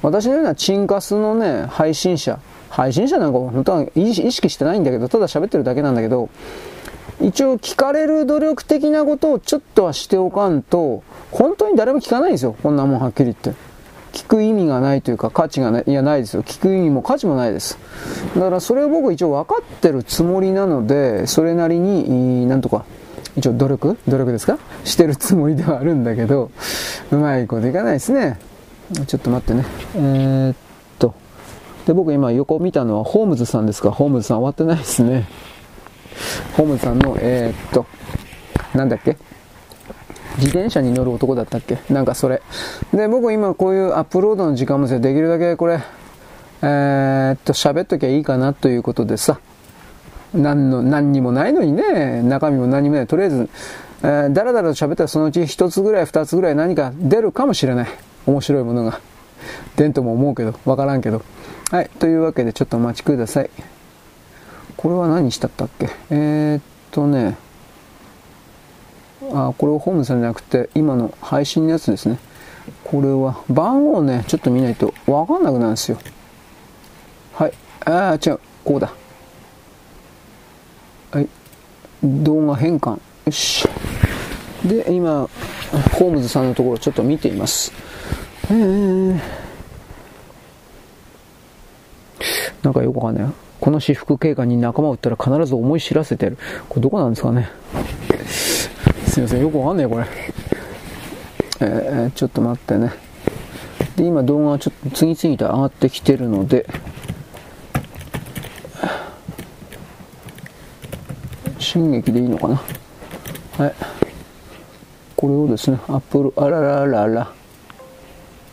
[SPEAKER 1] 私のようなチンカスのね、配信者。配信者なんか本当は意識してないんだけど、ただ喋ってるだけなんだけど、一応聞かれる努力的なことをちょっとはしておかんと、本当に誰も聞かないんですよ。こんなもんはっきり言って。聞く意味がないというか価値がない、いやないですよ。聞く意味も価値もないです。だからそれを僕一応分かってるつもりなので、それなりに、なんとか、一応努力？努力ですか？してるつもりではあるんだけど、うまいこといかないですね。ちょっと待ってね。えー、っと。で、僕今横見たのはホームズさんですか？ホームズさん終わってないですね。ホームズさんの、えー、っと、なんだっけ？自転車に乗る男だったっけ？なんかそれ。で、僕今こういうアップロードの時間もできるだけこれ、えー、っと、喋っときゃいいかなということでさ、何の、何にもないのにね、中身も何もない。とりあえず、えー、だらだらと喋ったらそのうち一つぐらい二つぐらい何か出るかもしれない。面白いものが。出んとも思うけど、わからんけど。はい。というわけでちょっとお待ちください。これは何したったっけ？えー、っとね、あ、これをホームさんじゃなくて、今の配信のやつですね。これは、番号ね、ちょっと見ないとわかんなくなるんですよ。はい。ああ、違う。こうだ。はい。動画変換。よし。で、今、ホームズさんのところちょっと見ています。えー、なんかよくわかんない。この私服警官に仲間を撃ったら必ず思い知らせてやる。これどこなんですかね。すいません、よくわかんない、これ。えー、ちょっと待ってね。で、今動画がちょっと次々と上がってきてるので、進撃でいいのかな？はい。これをですね、アップル、あらららら。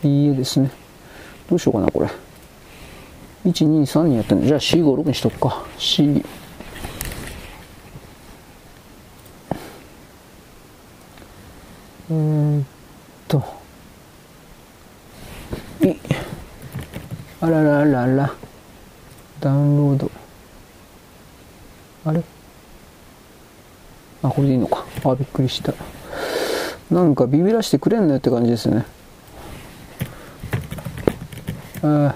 [SPEAKER 1] いいえですね。どうしようかな、これ。1、2、3にやってんの。じゃあ4、5、6にしとくか。4、うんと。あらららら。ダウンロード。あれ？あこれでいいのか。あびっくりした。なんかビビらしてくれんのよって感じですね。あ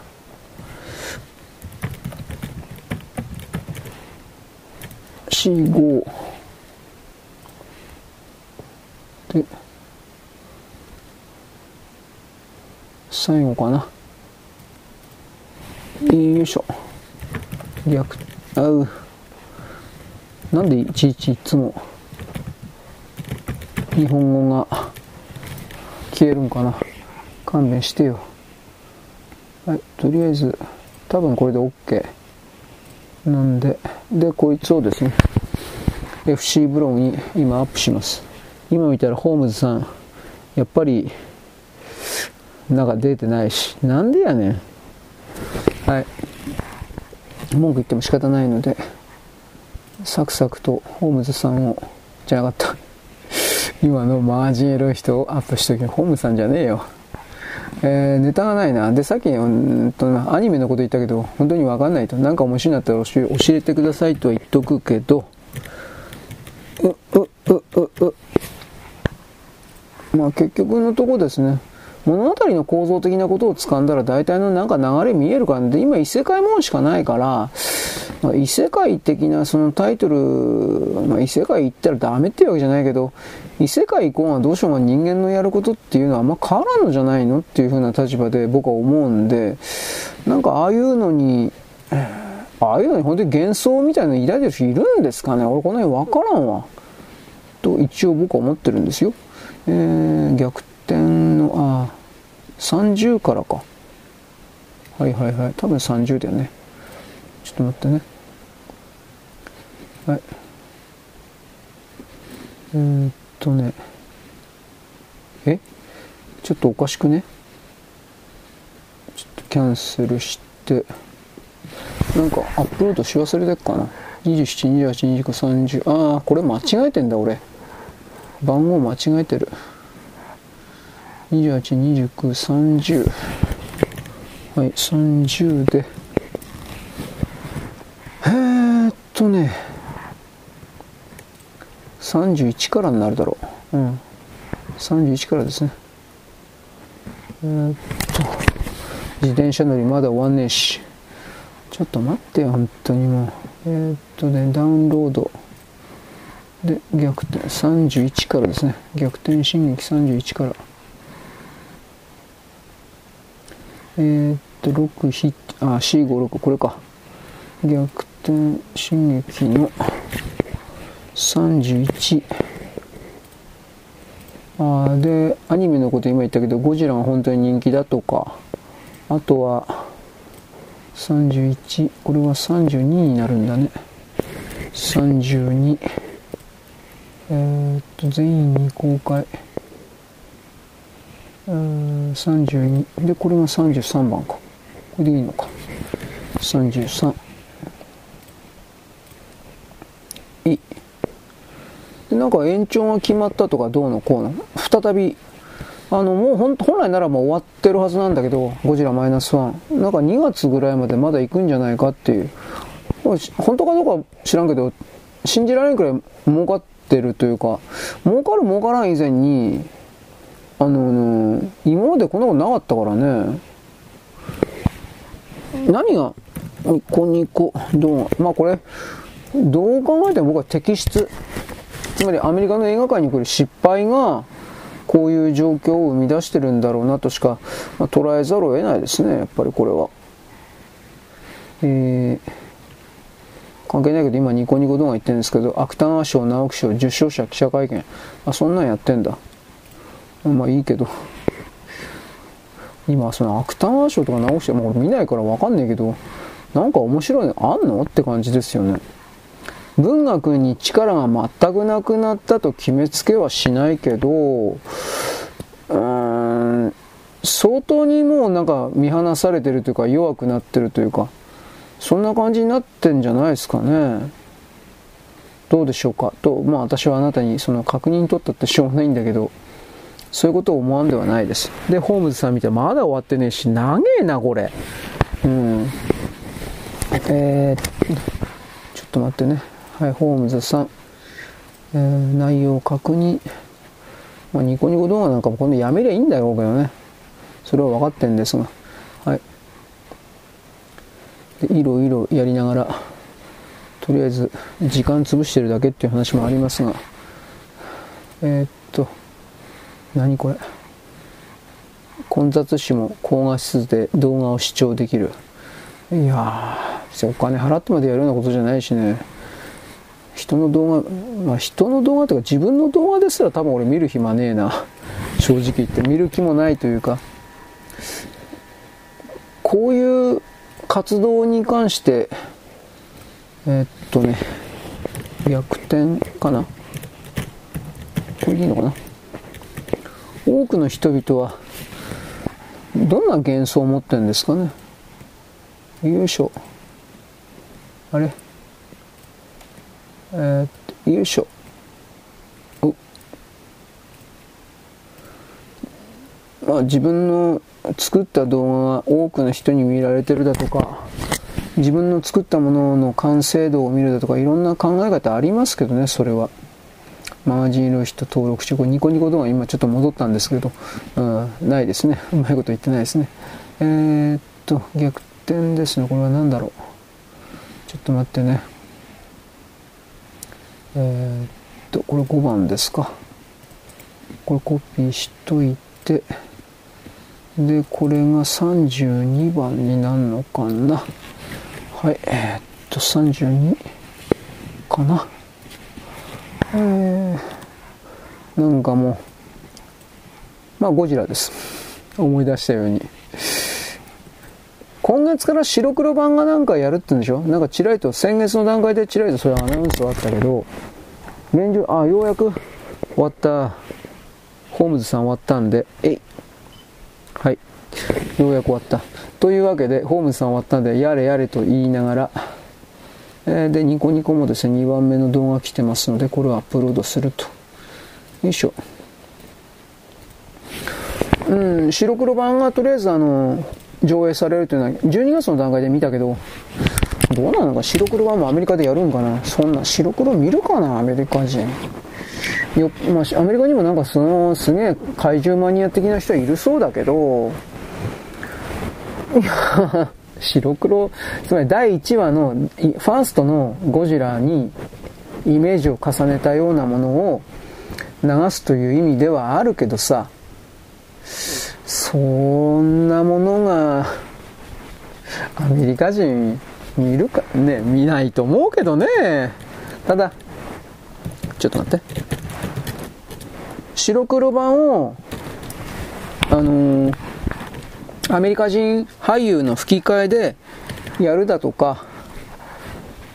[SPEAKER 1] 45で最後かな。よいしょ。逆。あう。なんでいちいちいつも日本語が消えるんかな。勘弁してよ。はいとりあえず多分これで OK なんで。でこいつをですね FC ブログに今アップします。今見たらホームズさんやっぱりなんか出てないしなんでやねんはい文句言っても仕方ないのでサクサクとホームズさんをじゃなかった今のマージンエロい人をアップしときホームズさんじゃねえよ。えー、ネタがないな。で、さっき、うんと、アニメのこと言ったけど、本当にわかんないと。なんか面白いんだったら教えてくださいとは言っとくけど、う、う、う、う、う。まあ結局のとこですね。物語の構造的なことを掴んだら大体のなんか流れ見えるからで、今異世界もんしかないから、まあ、異世界的なそのタイトル、まあ、異世界行ったらダメっていうわけじゃないけど、異世界行こうがどうしようが人間のやることっていうのはあんま変わらんのじゃないのっていう風な立場で僕は思うんで、なんかああいうのに、ああいうのに本当に幻想みたいなの抱いてる人いるんですかね？俺この辺わからんわ。と一応僕は思ってるんですよ。えー、逆転の、ああ、30からか。はいはいはい。多分30だよね。ちょっと待ってね。はい。えー、っとね。え？ちょっとおかしくね？ちょっとキャンセルして。なんかアップロードし忘れてっかな。27、28、29、30。ああ、これ間違えてんだ俺。番号間違えてる。28、29、30。はい、30で。え、っとね、31からになるだろう。うん。31からですね。えー、っと、自転車乗りまだ終わんねえし。ちょっと待ってよ、本当にもう。えー、っとね、ダウンロード。で、逆転、31からですね。逆転進撃31から。えー、っと、6、ヒあ、C56、これか。逆転進撃の31。あで、アニメのこと今言ったけど、ゴジラが本当に人気だとか、あとは、31、これは32になるんだね。32。えー、っと、全員に公開。32でこれが33番か。これでいいのか。33いでなんか延長が決まったとかどうのこうの。再びあのもう本来ならもう終わってるはずなんだけどゴジラマイナスワン。なんか2月ぐらいまでまだ行くんじゃないかっていう。本当かどうか知らんけど信じられんくらい儲かってるというか儲かる儲からん以前にあのね今までこんなことなかったからね。何がニコニコ動画まあこれどう考えても僕は摘出。つまりアメリカの映画館に来る失敗がこういう状況を生み出してるんだろうなとしか、まあ、捉えざるを得ないですねやっぱりこれは。えー関係ないけど今ニコニコ動画言ってるんですけど芥川賞直木賞受賞者記者会見。あそんなんやってんだ。まあいいけど。今その芥川賞とか直木賞も俺見ないから分かんないけどなんか面白いのあんのって感じですよね。文学に力が全くなくなったと決めつけはしないけどうーん相当にもうなんか見放されてるというか弱くなってるというかそんな感じになってんじゃないですかね。どうでしょうか。とまあ私はあなたにその確認取ったってしょうがないんだけど。そういうことを思わんではないです。でホームズさん見てまだ終わってねえし長えなこれ。うん。えー、ちょっと待ってね。はい、ホームズさん、えー、内容確認、まあ、ニコニコ動画なんかも今度やめりゃいいんだろうけどね、それは分かってんですが、はい。でいろいろやりながら、とりあえず時間潰してるだけっていう話もありますが、えー、っと、何これ？混雑時も高画質で動画を視聴できる。いやー、お金払ってまでやるようなことじゃないしね。人の動画、まあ、人の動画とか自分の動画ですら多分俺見る暇ねえな正直言って見る気もないというかこういう活動に関してえー、っとね逆転かなこれでいいのかな？多くの人々はどんな幻想を持ってるんですかね？よいしょ。あれ？えー、よいしょ。まあ、自分の作った動画が多くの人に見られてるだとか自分の作ったものの完成度を見るだとかいろんな考え方ありますけどねそれは。マガジンの人登録してこれニコニコ動画今ちょっと戻ったんですけど、うん、ないですね うまいこと言ってないですねえー、っと逆転ですねこれは何だろうちょっと待ってねえー、っと、これ5番ですか。これコピーしといて、で、これが32番になるのかな。はい、えー、っと、32かな。えー、なんかもう、まあ、ゴジラです。思い出したように。今月から白黒版がなんかやるって言うんでしょ？なんかチラリと、先月の段階でチラリとそれアナウンスはあったけど、現状、あ、ようやく終わった。ホームズさん終わったんで、えい。はい。ようやく終わった。というわけで、ホームズさん終わったんで、やれやれと言いながら、えー、で、ニコニコもですね、2番目の動画来てますので、これをアップロードすると。よいしょ。うん、白黒版がとりあえずあの、上映されるというのは12月の段階で見たけどどうなのか？白黒版もアメリカでやるんかな？そんな白黒見るかな？アメリカ人。よ、まあ、アメリカにもなんかそのすげえ怪獣マニア的な人はいるそうだけど白黒つまり第1話のファーストのゴジラにイメージを重ねたようなものを流すという意味ではあるけどさそんなものがアメリカ人見るかね見ないと思うけどね。ただちょっと待って。白黒版をあのー、アメリカ人俳優の吹き替えでやるだとか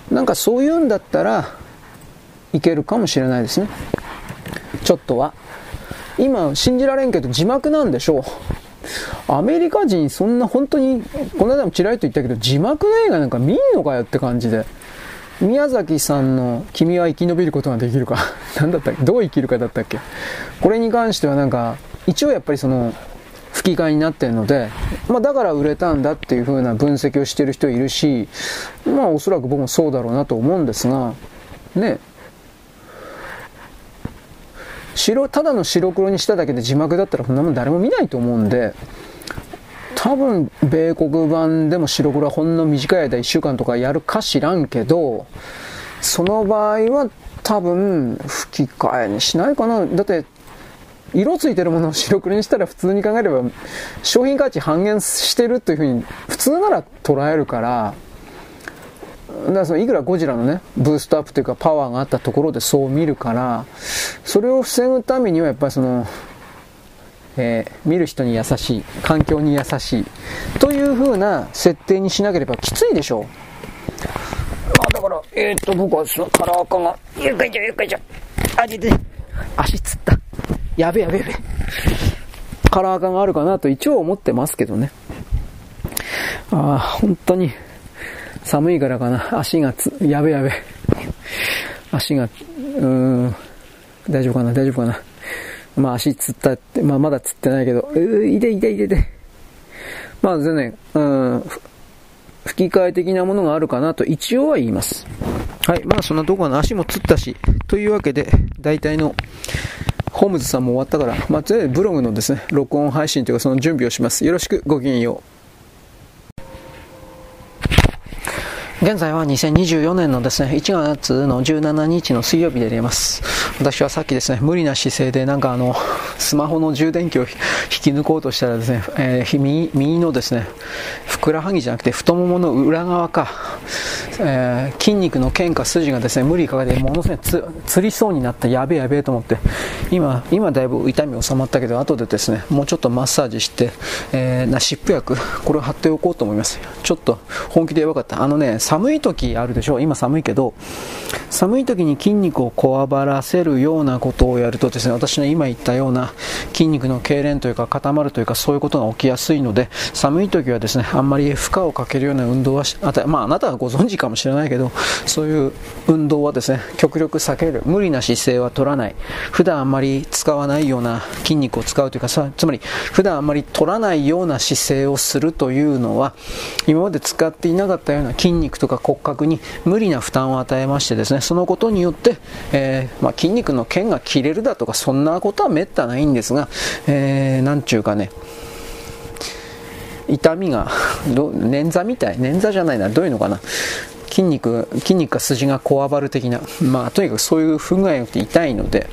[SPEAKER 1] なんかそういうんだったらいけるかもしれないですね。ちょっとは。今信じられんけど字幕なんでしょう。アメリカ人そんな本当に、この間もちらりと言ったけど、字幕の映画なんか見んのかよって感じで。宮崎さんの「君は生き延びることができるか」何だったっけ？どう生きるかだったっけ？これに関してはなんか一応やっぱりその吹き替えになってるので、まあ、だから売れたんだっていう風な分析をしてる人いるしまあおそらく僕もそうだろうなと思うんですがね。白ただの白黒にしただけで字幕だったらこんなもん誰も見ないと思うんで多分米国版でも白黒はほんの短い間1週間とかやるか知らんけどその場合は多分吹き替えにしないかな。だって色ついてるものを白黒にしたら普通に考えれば商品価値半減してるというふうに普通なら捉えるからだからそのいくらゴジラのねブーストアップというかパワーがあったところでそう見るからそれを防ぐためにはやっぱりその、えー、見る人に優しい環境に優しいというふうな設定にしなければきついでしょう、まあ、だからえー、っと僕はそのカラーカがゆっかいちゃゆっかいちゃ味で足つった。やべやべやべカラーカがあるかなと一応思ってますけどね。ああ本当に寒いからかな。足がつ、やべやべ。足が、うーん、大丈夫かな？大丈夫かな？まあ足つったって、まあまだつってないけど、うー、いていていて。まあ全然、うん、吹き替え的なものがあるかなと一応は言います。はい、まあそんなとこかな。足もつったし。というわけで、大体の、ホームズさんも終わったから、まあ、ブログのですね、録音配信というかその準備をします。よろしく、ごきげんよう。現在は2024年のですね、1月の17日の水曜日であります。私はさっきですね、無理な姿勢でなんかあの、スマホの充電器を引き抜こうとしたらですね、えー、右右のですね、ふくらはぎじゃなくて太ももの裏側か、えー、筋肉の腱か筋がですね、無理かけてものすごいつつりそうになったやべえやべえと思って、今、今だいぶ痛み収まったけど、後でですね、もうちょっとマッサージして、えー、な湿布薬、これを貼っておこうと思います。ちょっと本気でやばかった。あのね、寒い時あるでしょ？う今寒いけど寒い時に筋肉をこわばらせるようなことをやるとですね私の今言ったような筋肉の痙攣というか固まるというかそういうことが起きやすいので寒い時はですねあんまり負荷をかけるような運動はあた、まあ、あなたはご存知かもしれないけどそういう運動はですね極力避ける。無理な姿勢は取らない。普段あんまり使わないような筋肉を使うというかつまり普段あんまり取らないような姿勢をするというのは今まで使っていなかったような筋肉とか骨格に無理な負担を与えましてですねそのことによって、えー、まあ、筋肉の腱が切れるだとかそんなことはめったないんですが、えー、なんちゅうかね痛みが捻挫みたい捻挫じゃないなどういうのかな筋肉筋肉か筋がこわばる的なまあとにかくそういう不具合がて痛いので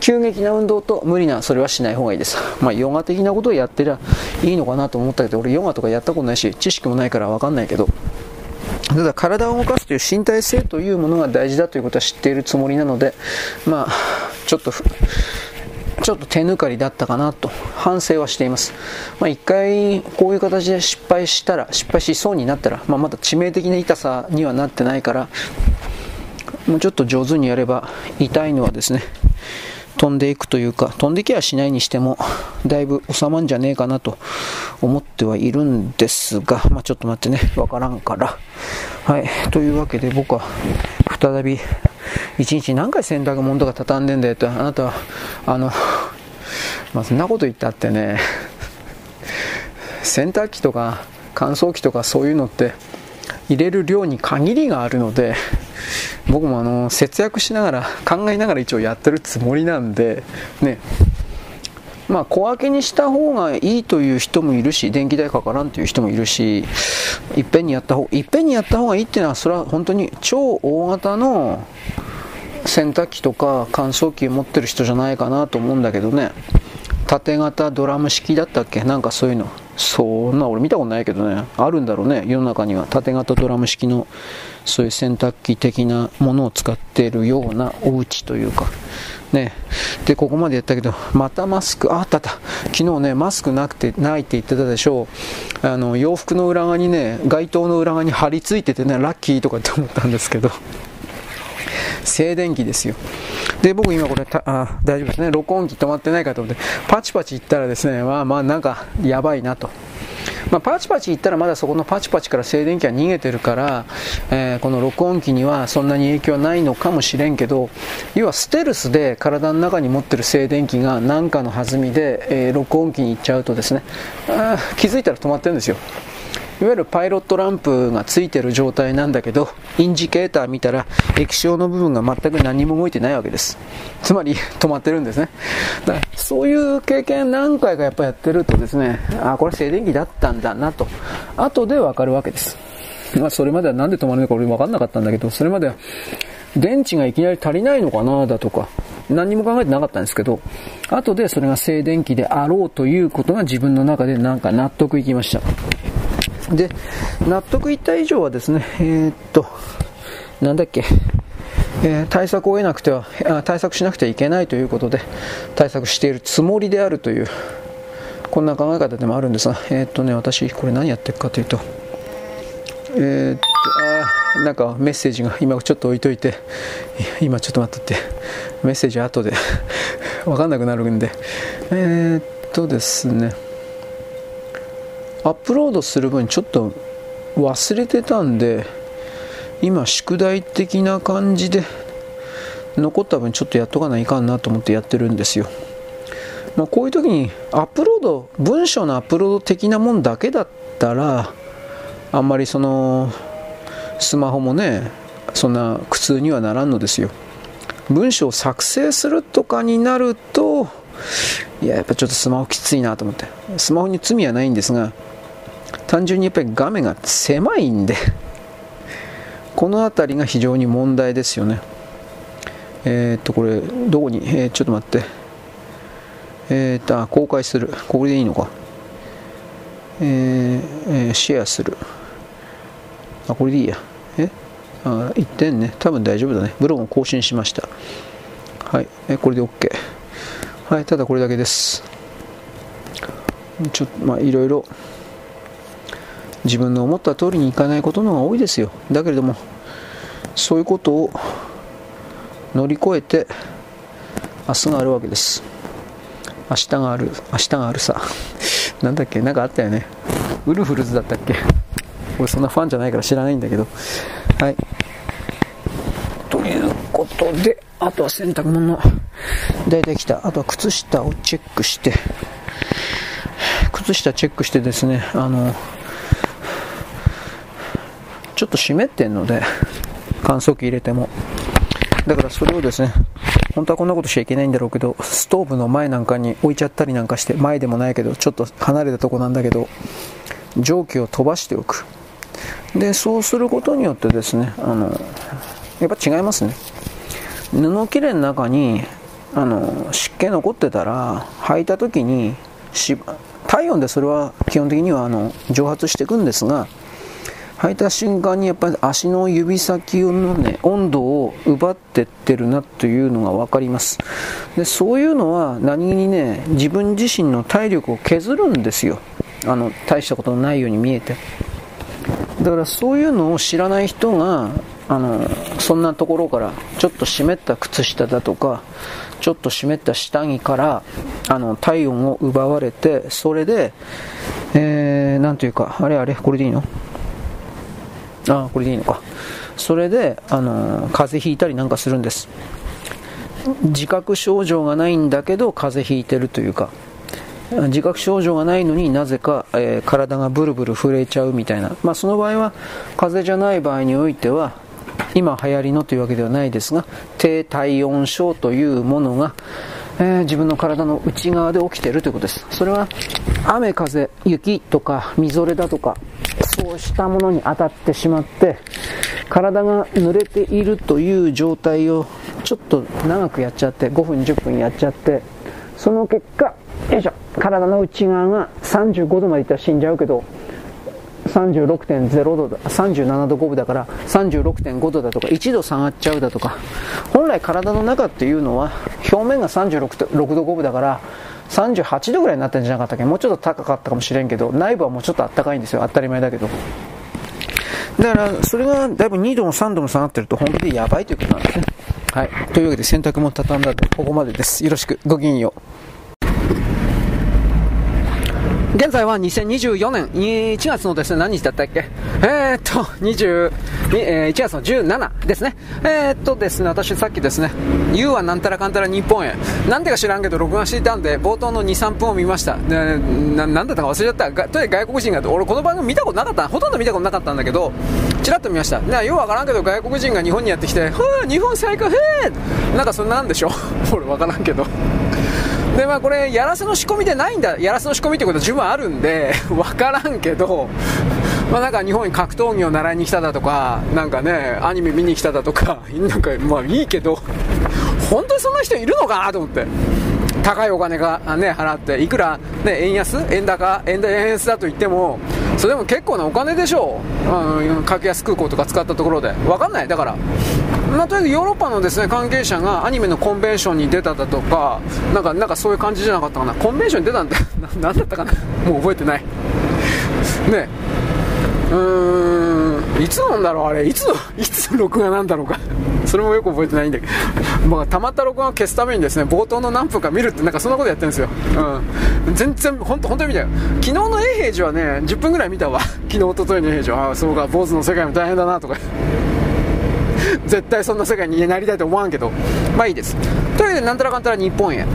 [SPEAKER 1] 急激な運動と無理なそれはしない方がいいです。まあ、ヨガ的なことをやってりゃいいのかなと思ったけど、俺ヨガとかやったことないし、知識もないからわかんないけど、ただ体を動かすという身体性というものが大事だということは知っているつもりなので、まあ、ちょっと、ちょっと手抜かりだったかなと反省はしています。まあ、一回こういう形で失敗したら、失敗しそうになったら、まあ、まだ致命的な痛さにはなってないから、もうちょっと上手にやれば痛いのはですね、飛んでいくというか、飛んできはしないにしても、だいぶ収まんじゃねえかなと思ってはいるんですが、まあ、ちょっと待ってね、わからんから。はい、というわけで僕は再び、一日何回洗濯物とか畳んでんだよと、あなたは、あの、まあ、そんなこと言ったってね、洗濯機とか乾燥機とかそういうのって入れる量に限りがあるので、僕もあの節約しながら考えながら一応やってるつもりなんでね。まあ小分けにした方がいいという人もいるし電気代かからんという人もいるしいっぺんにやった方いっぺんにやった方がいいっていうのはそれは本当に超大型の洗濯機とか乾燥機を持ってる人じゃないかなと思うんだけどね。縦型ドラム式だったっけ？なんかそういうの。そんな俺見たことないけどね。あるんだろうね。世の中には。縦型ドラム式のそういう洗濯機的なものを使っているようなお家というか。ね。でここまでやったけどまたマスク。あったあった。昨日ねマスクなくてないって言ってたでしょう。あの洋服の裏側にね街灯の裏側に貼り付いててねラッキーとかって思ったんですけど。静電気ですよで、僕今これあ、大丈夫ですね。録音機止まってないかと思って、パチパチ言ったらですね、まあまあなんかやばいなと。まあ、パチパチ言ったらまだそこのパチパチから静電気は逃げてるから、えー、この録音機にはそんなに影響はないのかもしれんけど要はステルスで体の中に持ってる静電気が何かの弾みで、えー、録音機に行っちゃうとですねあ気づいたら止まってるんですよいわゆるパイロットランプがついてる状態なんだけど、インジケーター見たら液晶の部分が全く何も動いてないわけです。つまり止まってるんですね。だからそういう経験何回かやっぱやってるとですね、あ、これ静電気だったんだなと、後でわかるわけです。まあそれまではなんで止まるのか俺分かんなかったんだけど、それまでは電池がいきなり足りないのかなだとか、何も考えてなかったんですけど、後でそれが静電気であろうということが自分の中でなんか納得いきました。で、納得いった以上はですね、えー、っと、なんだっけ、えー、対策を得なくては対策しなくてはいけないということで対策しているつもりであるというこんな考え方でもあるんですが、えー、っとね、私これ何やってるかというと、えー、っとあなんかメッセージが今ちょっと置いといて今ちょっと待ってってメッセージ後で分かんなくなるんでえっとですねアップロードする分ちょっと忘れてたんで今宿題的な感じで残った分ちょっとやっとかないかんなと思ってやってるんですよ、まあ、こういう時にアップロード文章のアップロード的なもんだけだったらあんまりそのスマホもねそんな苦痛にはならんのですよ。文章を作成するとかになるといややっぱちょっとスマホきついなと思って。スマホに罪はないんですが単純にやっぱり画面が狭いんで この辺りが非常に問題ですよね。えー、っとこれどこに、えー、ちょっと待って。えー、っとあ公開する。これでいいのか。えー、えー、シェアする。あこれでいいや。え？あ1点ね。多分大丈夫だね。ブログを更新しました。はい。えこれで OK はいただこれだけです。ちょっとまあいろいろ。自分の思った通りにいかないことの方が多いですよ。だけれどもそういうことを乗り越えて明日があるわけです。明日がある明日があるさ。なんだっけ？なんかあったよね。ウルフルズだったっけ？俺そんなファンじゃないから知らないんだけど。はい。ということであとは洗濯物。大体来た。あとは靴下をチェックして。靴下チェックしてですねあのちょっと湿ってんので 乾燥機入れても。だからそれをですね本当はこんなことしちゃいけないんだろうけどストーブの前なんかに置いちゃったりなんかして前でもないけどちょっと離れたとこなんだけど蒸気を飛ばしておく。でそうすることによってですねあのやっぱ違いますね。布切れの中にあの湿気残ってたら履いた時に体温でそれは基本的にはあの蒸発していくんですが履いた瞬間にやっぱり足の指先のね温度を奪ってってるなというのが分かります。でそういうのは何気にね自分自身の体力を削るんですよ。あの大したことのないように見えて。だからそういうのを知らない人があのそんなところからちょっと湿った靴下だとかちょっと湿った下着からあの体温を奪われてそれで、えー、なんというかあれあれこれでいいの？あこれでいいのか。それで、あの風邪ひいたりなんかするんです。自覚症状がないんだけど風邪ひいてるというか。自覚症状がないのになぜか、えー、体がブルブル震えちゃうみたいな、まあ、その場合は風邪じゃない場合においては今流行りのというわけではないですが低体温症というものが、えー、自分の体の内側で起きているということです。それは雨風雪とかみぞれだとかそうしたものに当たってしまって体が濡れているという状態をちょっと長くやっちゃって5分10分やっちゃってその結果よいしょ体の内側が35度までいったら死んじゃうけど36.0度だ37度5分だから36.5度だとか1度下がっちゃうだとか本来体の中っていうのは表面が36度5分だから38度ぐらいになったんじゃなかったっけ？もうちょっと高かったかもしれんけど内部はもうちょっとあったかいんですよ当たり前だけどだからそれがだいぶ2度も3度も下がってると本当でやばいということなんですねはい。というわけで洗濯も畳んだんで、ここまでです。よろしく。ごきげんよう。現在は2024年1月のですね、何日だったっけ？えー、っと、20、えー、1月の17ですね。えー、っとですね、私さっきですね、U はなんたらかんたら日本へ、なんでか知らんけど録画していたんで、冒頭の2、3分を見ました。でななんだったか忘れちゃった。がとにかく外国人が、俺この番組見たことなかった、ほとんど見たことなかったんだけど、ちらっと見ました。ね、ようわからんけど外国人が日本にやってきて、ふぅ、日本最高、へーなんかそんなんでしょ？俺わからんけど。でまあこれやらせの仕込みでないんだやらせの仕込みってことは十分あるんで 分からんけどまあなんか日本に格闘技を習いに来ただとかなんかねアニメ見に来ただとかなんかまあいいけど本当にそんな人いるのかなと思って。高いお金が、ね、払っていくら、ね、円安円高円安だと言ってもそれでも結構なお金でしょう、うん、格安空港とか使ったところで。分かんない。だからまあ、とりあえずヨーロッパのですね関係者がアニメのコンベンションに出ただとかなんかなんかそういう感じじゃなかったかな。コンベンションに出たんだな なんだったかな。もう覚えてない。ね。うーん。いつなんだろうあれ。いつの いつの録画なんだろうか。それもよく覚えてないんだけど、まあ、たまった録画を消すためにですね冒頭の何分か見るってなんかそんなことやってるんですよ、うん、全然本当本当に見たよ。昨日の永平寺はね10分ぐらい見たわ。昨日一昨日の永平寺ああそうか坊主の世界も大変だなとか。絶対そんな世界になりたいと思わんけど、まあいいです。というわけで、なんたらかんたら日本へ。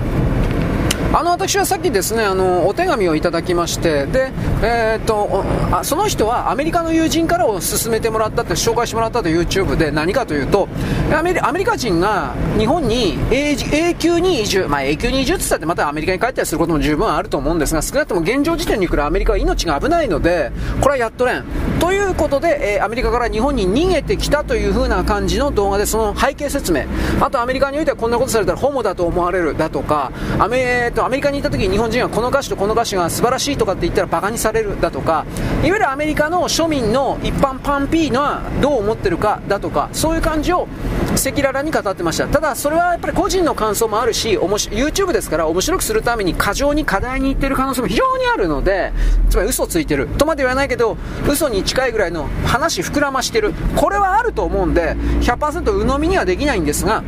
[SPEAKER 1] あの私はさっきですねあのお手紙をいただきましてで、えー、っとあその人はアメリカの友人からを勧めてもらったって紹介してもらったと YouTube で何かというとアメリカ人が日本に永久に移住、まあ、永久に移住って言ったってまたアメリカに帰ったりすることも十分あると思うんですが少なくとも現状時点にくらアメリカは命が危ないのでこれはやっとれん。ということで、えー、アメリカから日本に逃げてきたという風な感じの動画でその背景説明。あとアメリカにおいてはこんなことされたらホモだと思われるだとかアメ,、とアメリカにいた時に日本人はこの歌手とこの歌手が素晴らしいとかって言ったらバカにされるだとかいわゆるアメリカの庶民の一般パンピーがどう思ってるかだとかそういう感じを赤裸々に語ってました。ただそれはやっぱり個人の感想もあるし YouTube ですから面白くするために過剰に過大に言ってる可能性も非常にあるのでつまり嘘ついてる。とまで言わないけど嘘に近いぐらいの話膨らましてる。これはあると思うんで100%鵜呑みにはできないんですが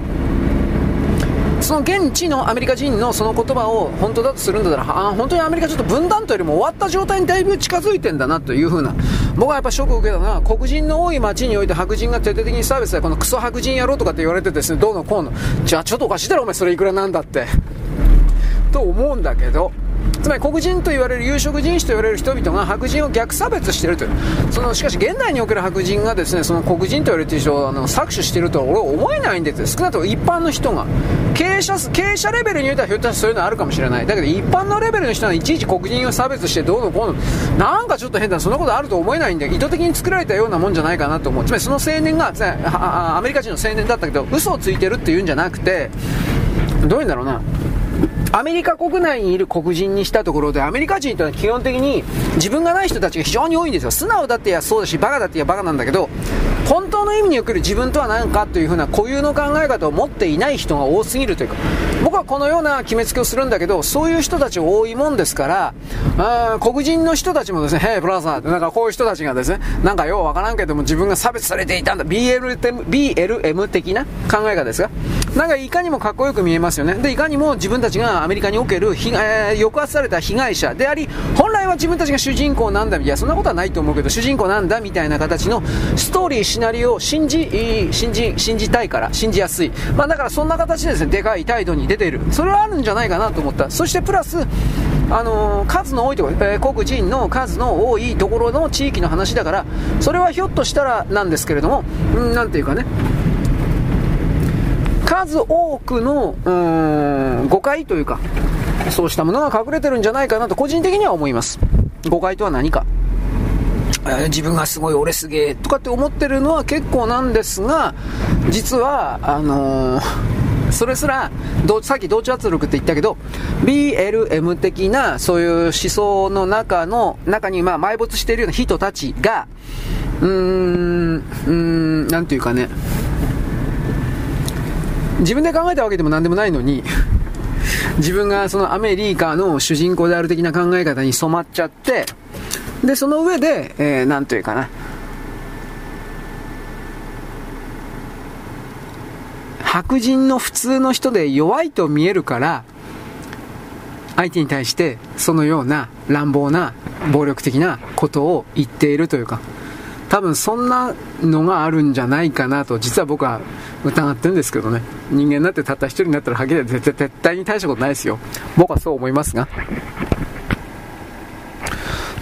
[SPEAKER 1] その現地のアメリカ人のその言葉を本当だとするんだったら、あ本当にアメリカちょっと分断というよりも終わった状態にだいぶ近づいてんだなというふうな、僕はやっぱショックを受けたのは、黒人の多い街において白人が徹底的にサービスで、このクソ白人やろうとかって言われてですね、どうのこうの、じゃあちょっとおかしいだろ、お前それいくらなんだって。と思うんだけど、つまり黒人と言われる有色人種と言われる人々が白人を逆差別していると。いうそのしかし現代における白人がですねその黒人と言われている人をあの搾取していると。は俺は思えないんです少なくとも一般の人が経営者経営者レベルにおいてはひょっとしたらそういうのあるかもしれない。だけど一般のレベルの人がいちいち黒人を差別してどうのこうのなんかちょっと変だそんなことあると思えないんで意図的に作られたようなもんじゃないかなと思うつまりその青年がアメリカ人の青年だったけど嘘をついてるっていうんじゃなくてどういうんだろうな。アメリカ国内にいる黒人にしたところで、アメリカ人というのは基本的に自分がない人たちが非常に多いんですよ。素直だってやそうだし、バカだってやバカなんだけど、本当の意味における自分とは何かというふうな固有の考え方を持っていない人が多すぎるというか、僕はこのような決めつけをするんだけど、そういう人たち多いもんですから、あ黒人の人たちもですね、ヘイブラザーってなんかこういう人たちがですね、なんかようわからんけども自分が差別されていたんだ、BLM, BLM 的な考え方ですが、なんかいかにもかっこよく見えますよね。で、いかにも自分たちがアメリカにおける、えー、抑圧された被害者であり、本来は自分たちが主人公なんだ、いや、そんなことはないと思うけど、主人公なんだみたいな形のストーリー、シナリオを信じ、信じ、信じたいから、信じやすい。まあだからそんな形でですね、でかい態度に出ている。それはあるんじゃないかなと思った。そしてプラス、あのー、数の多いところ、えー、黒人の数の多いところの地域の話だから、それはひょっとしたらなんですけれども、んなんていうかね、数多くの、誤解というか、そうしたものが隠れてるんじゃないかなと個人的には思います。誤解とは何か。え自分がすごい俺すげえとかって思ってるのは結構なんですが、実は、あのー、それすら、さっき同調圧力って言ったけど、BLM 的なそういう思想の中の、中にまあ埋没しているような人たちが、うーん、うーん、なんていうかね、自分で考えたわけでも何でもないのに自分がそのアメリカの主人公である的な考え方に染まっちゃって、で、その上で、えー、なんというかな、白人の普通の人で弱いと見えるから、相手に対してそのような乱暴な暴力的なことを言っているというか、多分そんなのがあるんじゃないかなと、実は僕は疑ってるんですけどね。人間になってたった一人になったらはっきり絶対に大したことないですよ。僕はそう思いますが。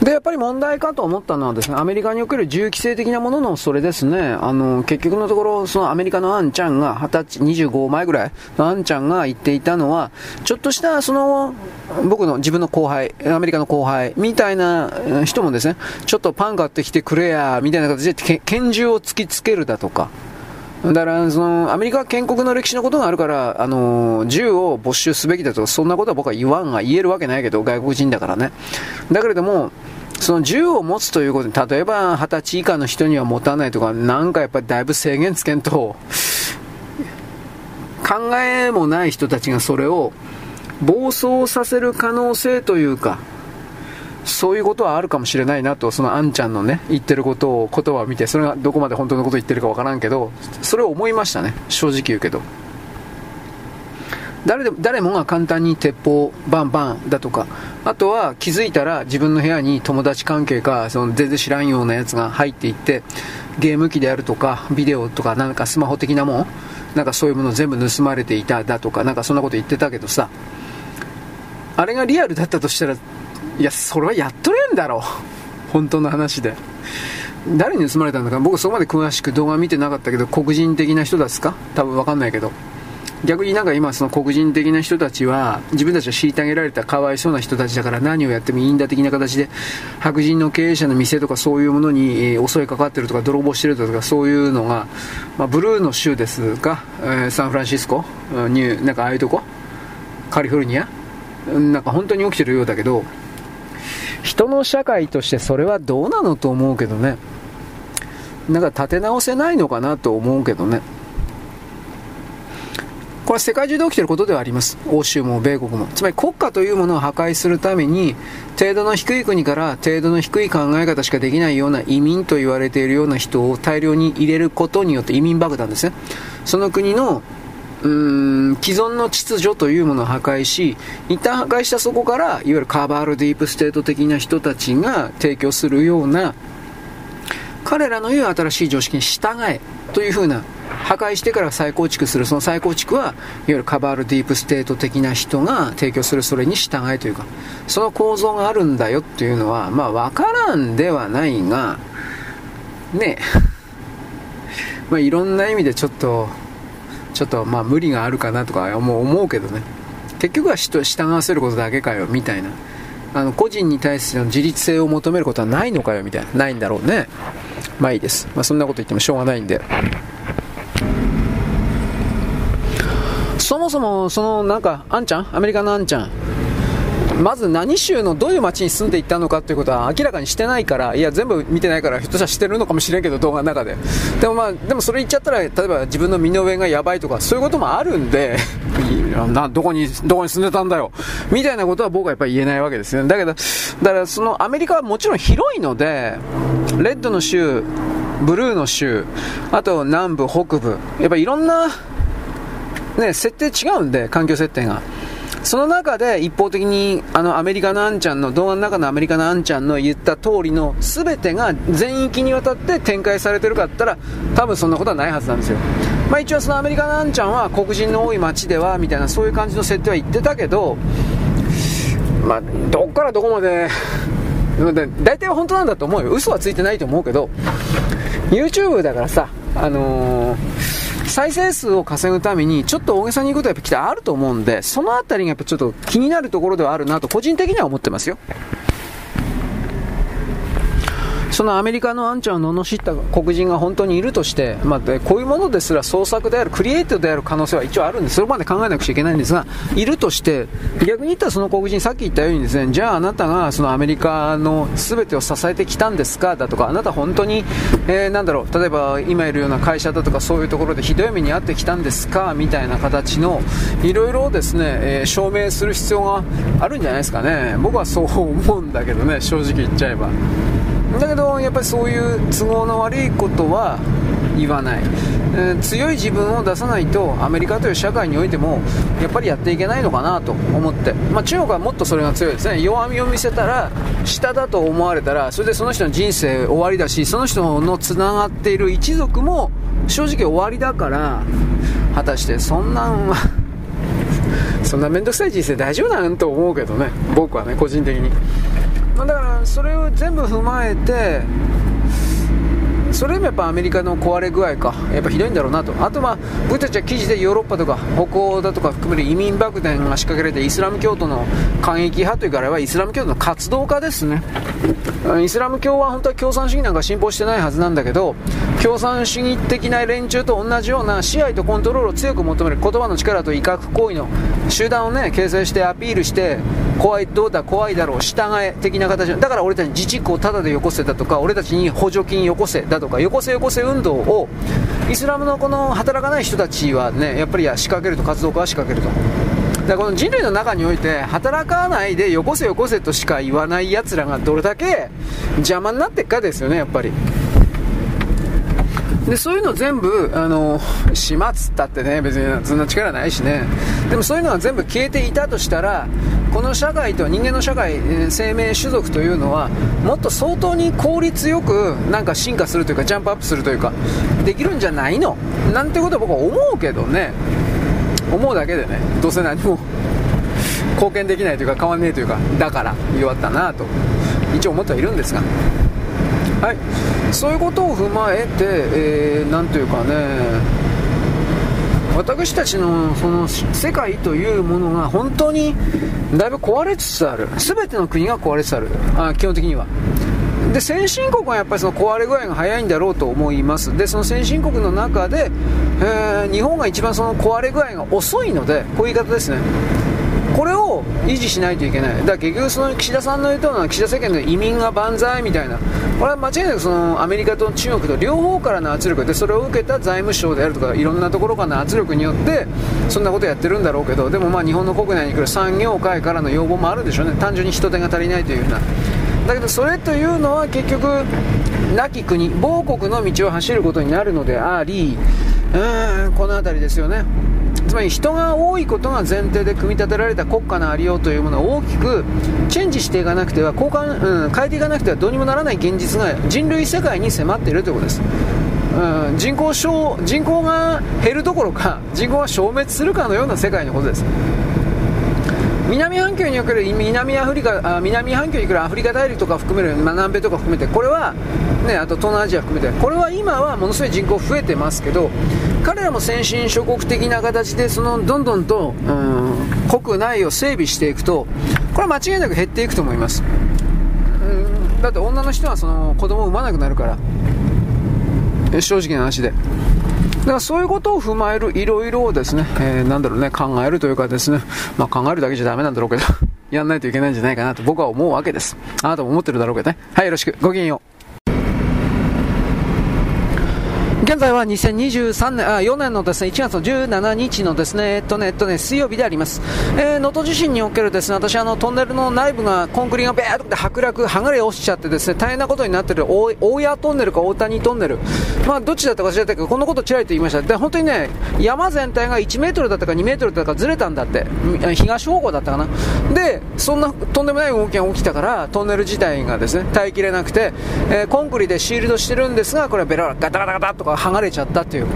[SPEAKER 1] で、やっぱり問題かと思ったのはですね、アメリカにおける銃規制的なもののそれですね、あの、結局のところ、そのアメリカのアンちゃんが、20歳、25前ぐらいのアンちゃんが言っていたのは、ちょっとしたその、僕の自分の後輩、アメリカの後輩、みたいな人もですね、ちょっとパン買ってきてくれや、みたいな形で拳銃を突きつけるだとか、だから、その、アメリカは建国の歴史のことがあるから、あの、銃を没収すべきだと、そんなことは僕は言わんが、言えるわけないけど、外国人だからね。だけれども、その銃を持つということに、例えば20歳以下の人には持たないとか、なんかやっぱりだいぶ制限つけんと、考えもない人たちがそれを暴走させる可能性というか、そういうことはあるかもしれないなと、そのあんちゃんのね、言ってることを、言葉を見て、それがどこまで本当のこと言ってるかわからんけど、それを思いましたね、正直言うけど。誰で誰もが簡単に鉄砲バンバンだとか、あとは気づいたら自分の部屋に友達関係か、その全然知らんようなやつが入っていって、ゲーム機であるとか、ビデオとか、なんかスマホ的なもん、なんかそういうもの全部盗まれていただとか、なんかそんなこと言ってたけどさ、あれがリアルだったとしたら、いや、それはやっとれんだろう。本当の話で。誰に盗まれたんだか僕そこまで詳しく動画見てなかったけど、黒人的な人ですか？多分わかんないけど。逆になんか今その黒人的な人たちは自分たちは虐げられたかわいそうな人たちだから何をやってもいいんだ的な形で白人の経営者の店とかそういうものに襲いかかってるとか泥棒してるとかそういうのが、まあ、ブルーの州ですか、えー、サンフランシスコ？ニューなんかああいうとこ？カリフォルニア？なんか本当に起きてるようだけど人の社会としてそれはどうなのと思うけどねなんか立て直せないのかなと思うけどねこれは世界中で起きていることではあります。欧州も米国も。つまり国家というものを破壊するために、程度の低い国から程度の低い考え方しかできないような移民と言われているような人を大量に入れることによって移民爆弾ですね。その国のうーん既存の秩序というものを破壊し、一旦破壊したそこから、いわゆるカバールディープステート的な人たちが提供するような、彼らの言う新しい常識に従えというふうな破壊してから再構築する、その再構築は、いわゆるカバールディープステート的な人が提供するそれに従えというか、その構造があるんだよっていうのは、まあ、わからんではないが、ねえ まあ、いろんな意味でちょっと、ちょっと、まあ、無理があるかなとか思うけどね。結局は従わせることだけかよ、みたいな。あの、個人に対しての自立性を求めることはないのかよ、みたいな。ないんだろうね。まあいいです。まあ、そんなこと言ってもしょうがないんで。そもそも、そのなんか、あんちゃん？アメリカのあんちゃん？まず何州のどういう街に住んでいったのかということは明らかにしてないから、いや、全部見てないから、ひょっとしたらしてるのかもしれんけど、動画の中で。でもまあ、でもそれ言っちゃったら、例えば自分の身の上がやばいとか、そういうこともあるんで、な、どこに、どこに住んでたんだよ。みたいなことは僕はやっぱり言えないわけですよね。だけど、だからそのアメリカはもちろん広いので、レッドの州、ブルーの州、あと南部、北部、やっぱりいろんな、ね、設定違うんで、環境設定が。その中で一方的にあのアメリカのあんちゃんの動画の中のアメリカのあんちゃんの言った通りの全てが全域にわたって展開されてるかったら多分そんなことはないはずなんですよ。まあ一応そのアメリカのあんちゃんは黒人の多い街ではみたいなそういう感じの設定は言ってたけどまあどっからどこまで大体は本当なんだと思うよ。嘘はついてないと思うけど YouTube だからさあのー再生数を稼ぐために、ちょっと大げさに言うことはやっぱきたあると思うんで、そのあたりがやっぱちょっと気になるところではあるなと、個人的には思ってますよ。そのアメリカのアンちゃんを罵った黒人が本当にいるとして、まあ、こういうものですら創作である、クリエイトである可能性は一応あるんです。それまで考えなくちゃいけないんですが、いるとして、逆に言ったらその黒人、さっき言ったようにですね、じゃああなたがそのアメリカの全てを支えてきたんですかだとか、あなた本当に、えー、なんだろう、例えば今いるような会社だとかそういうところでひどい目に遭ってきたんですかみたいな形の、いろいろですね、えー、証明する必要があるんじゃないですかね。僕はそう思うんだけどね、正直言っちゃえば。だけどやっぱりそういう都合の悪いことは言わない。えー、強い自分を出さないとアメリカという社会においてもやっぱりやっていけないのかなと思って、まあ、中国はもっとそれが強いですね。弱みを見せたら下だと思われたらそれでその人の人生終わりだしその人のつながっている一族も正直終わりだから果たしてそんなんは そんな面倒くさい人生大丈夫なんと思うけどね。僕はね個人的に、まあ、だからそれを全部踏まえてそれもやっぱアメリカの壊れ具合か、やっぱひどいんだろうなと、あとまあ僕たちは記事でヨーロッパとか北欧だとか含める移民爆弾が仕掛けられてイスラム教徒の過激派というか、あれはイスラム教徒の活動家ですね、イスラム教は本当は共産主義なんか信奉してないはずなんだけど、共産主義的な連中と同じような支配とコントロールを強く求める言葉の力と威嚇行為の集団をね形成してアピールして、怖い、どうだ、怖いだろう、従え的な形だから俺たちに自治区をタダでよこせだとか、俺たちに補助金よこせだとか、よこせよこせ運動を、イスラムのこの働かない人たちはね、やっぱり仕掛けると、活動家は仕掛けると。だこの人類の中において働かないでよこせよこせとしか言わないやつらがどれだけ邪魔になっていくかですよねやっぱりでそういうの全部あの始末ったってね別にそんな力ないしね。でもそういうのが全部消えていたとしたらこの社会と人間の社会、生命種族というのはもっと相当に効率よくなんか進化するというかジャンプアップするというかできるんじゃないの？なんてことは僕は思うけどね。思うだけでね。どうせ何も貢献できないというか変わんねえというかだから弱ったなと一応思ってはいるんですが。はい。そういうことを踏まえて、えー、というかね私たちのその世界というものが本当にだいぶ壊れつつある。全ての国が壊れつつある。あ基本的には。で先進国はやっぱりその壊れ具合が早いんだろうと思います。でその先進国の中で、えー、日本が一番その壊れ具合が遅いのでこういう言い方ですね。これを維持しないといけない、だから結局、その岸田さんの言うと岸田政権の移民が万歳みたいな、これは間違いなくそのアメリカと中国と両方からの圧力。で、それを受けた財務省であるとか、いろんなところからの圧力によって、そんなことやってるんだろうけど、でもまあ日本の国内に来る産業界からの要望もあるでしょうね、単純に人手が足りないというような。だけどそれというのは結局、亡き国、某国の道を走ることになるのであり、うん、この辺りですよね。つまり人が多いことが前提で組み立てられた国家のありようというものを大きくチェンジしていかなくては交換、うん、変えていかなくてはどうにもならない現実が人類世界に迫っているということです。うん、人口人口が減るどころか人口が消滅するかのような世界のことです。南半球における南アフリカあ南半球に来るアフリカ大陸とか含める、ま、南米とか含めてこれは、ね、あと東南アジア含めてこれは今はものすごい人口増えてますけど彼らも先進諸国的な形でそのどんどんと、うん、国内を整備していくとこれは間違いなく減っていくと思います、うん、だって女の人はその子供を産まなくなるから正直な話で。だからそういうことを踏まえるいろいろをですね、えー、なんだろうね、考えるというかですね、まあ考えるだけじゃダメなんだろうけどやんないといけないんじゃないかなと僕は思うわけです。あなたも思ってるだろうけどね。はい、よろしく。ごきげんよう。現在は2023年、あ、4年のですね、1月の17日のですね、えっとね、えっとね、水曜日であります。えー、能登地震におけるですね、私あの、トンネルの内部が、コンクリがベーっと剥落、剥がれ落ちちゃってですね、大変なことになってる大、大谷トンネルか大谷トンネル。まあ、どっちだったか知らないけど、このことちらりと言いました。で、本当にね、山全体が1メートルだったか2メートルだったかずれたんだって。東方向だったかな。で、そんなとんでもない動きが起きたから、トンネル自体がですね、耐えきれなくて、えー、コンクリでシールドしてるんですが、これはベラガタガタガタとか剥がれちゃったという。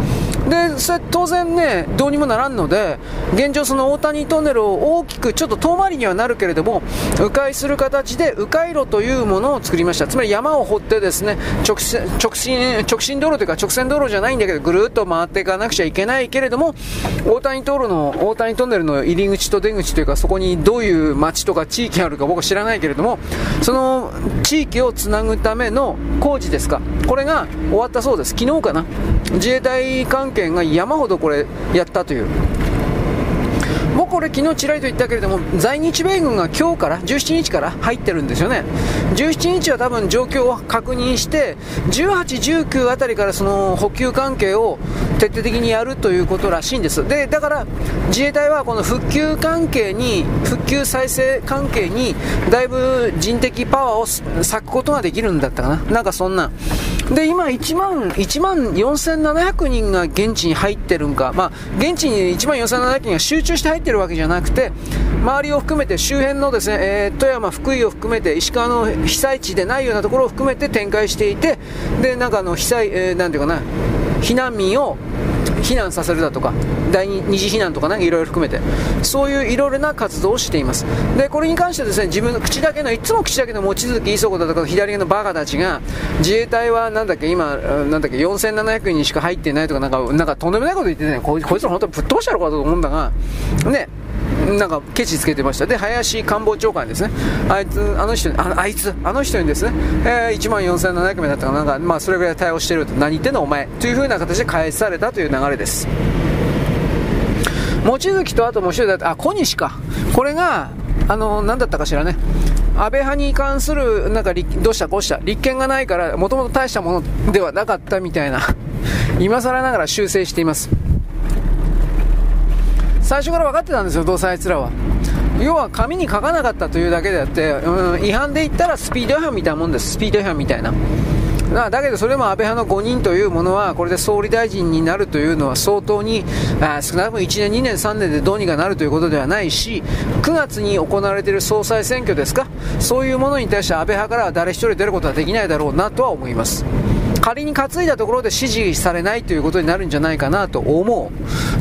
[SPEAKER 1] でそれ当然ね、どうにもならんので、現状、その大谷トンネルを大きく、ちょっと遠回りにはなるけれども、迂回する形で迂回路というものを作りました、つまり山を掘ってですね直直進直進道路というか、直線道路じゃないんだけど、ぐるっと回っていかなくちゃいけないけれども、大谷道路の大谷トンネルの入り口と出口というか、そこにどういう町とか地域があるか僕は知らないけれども、その地域をつなぐための工事ですか、これが終わったそうです、昨日かな。自衛隊関県が山ほどこれやったという。これ昨日ちらりと言ったけれども在日米軍が今日から17日から入ってるんですよね17日は多分状況を確認して18、19あたりからその補給関係を徹底的にやるということらしいんです。で、だから自衛隊はこの復旧関係に、復旧再生関係に、だいぶ人的パワーを割くことができるんだったかな。なんかそんな。で、今1万、1万4700人が現地に入ってるんか、まあ、現地に1万4700人が集中して入ってるわけじゃなくて、周りを含めて周辺のですね、えー、富山、福井を含めて石川の被災地でないようなところを含めて展開していて、で、なんかあの被災、えー、なんていうかな、避難民を避難させるだとか、第二次避難とかね、いろいろ含めて、そういういろいろな活動をしています。で、これに関してですね、自分の口だけの、いつも口だけの望月磯子だとか、左上のバカたちが、自衛隊はなんだっけ、今、なんだっけ、4700人しか入ってないとか、なんか、なんかとんでもないこと言ってね、こいつら本当にぶっ飛ばしたのかと思うんだが、ね、なんかケチつけてました。で、林官房長官ですね。あいつ、あの人に、ああいつ、あの人にですね、えー、1万4700名だったかなんか、まあ、それぐらい対応してると、何言ってんのお前。という風な形で返されたという流れです。望月とあともう一人だった、あ、小西か。これが、あの、何だったかしらね。安倍派に関する、なんか、どうしたこうした。立憲がないから、もともと大したものではなかったみたいな。今更ながら修正しています。最初から分かってたんですよ、どうせあいつらは。要は紙に書かなかったというだけであって、うん、違反で言ったらスピード違反みたいなもんです、スピード違反みたいな。だだけどそれも安倍派の5人というものは、これで総理大臣になるというのは相当に、あ少なくとも1年、2年、3年でどうにかなるということではないし、9月に行われている総裁選挙ですか、そういうものに対して安倍派からは誰一人出ることはできないだろうなとは思います。仮に担いだところで支持されないということになるんじゃないかなと思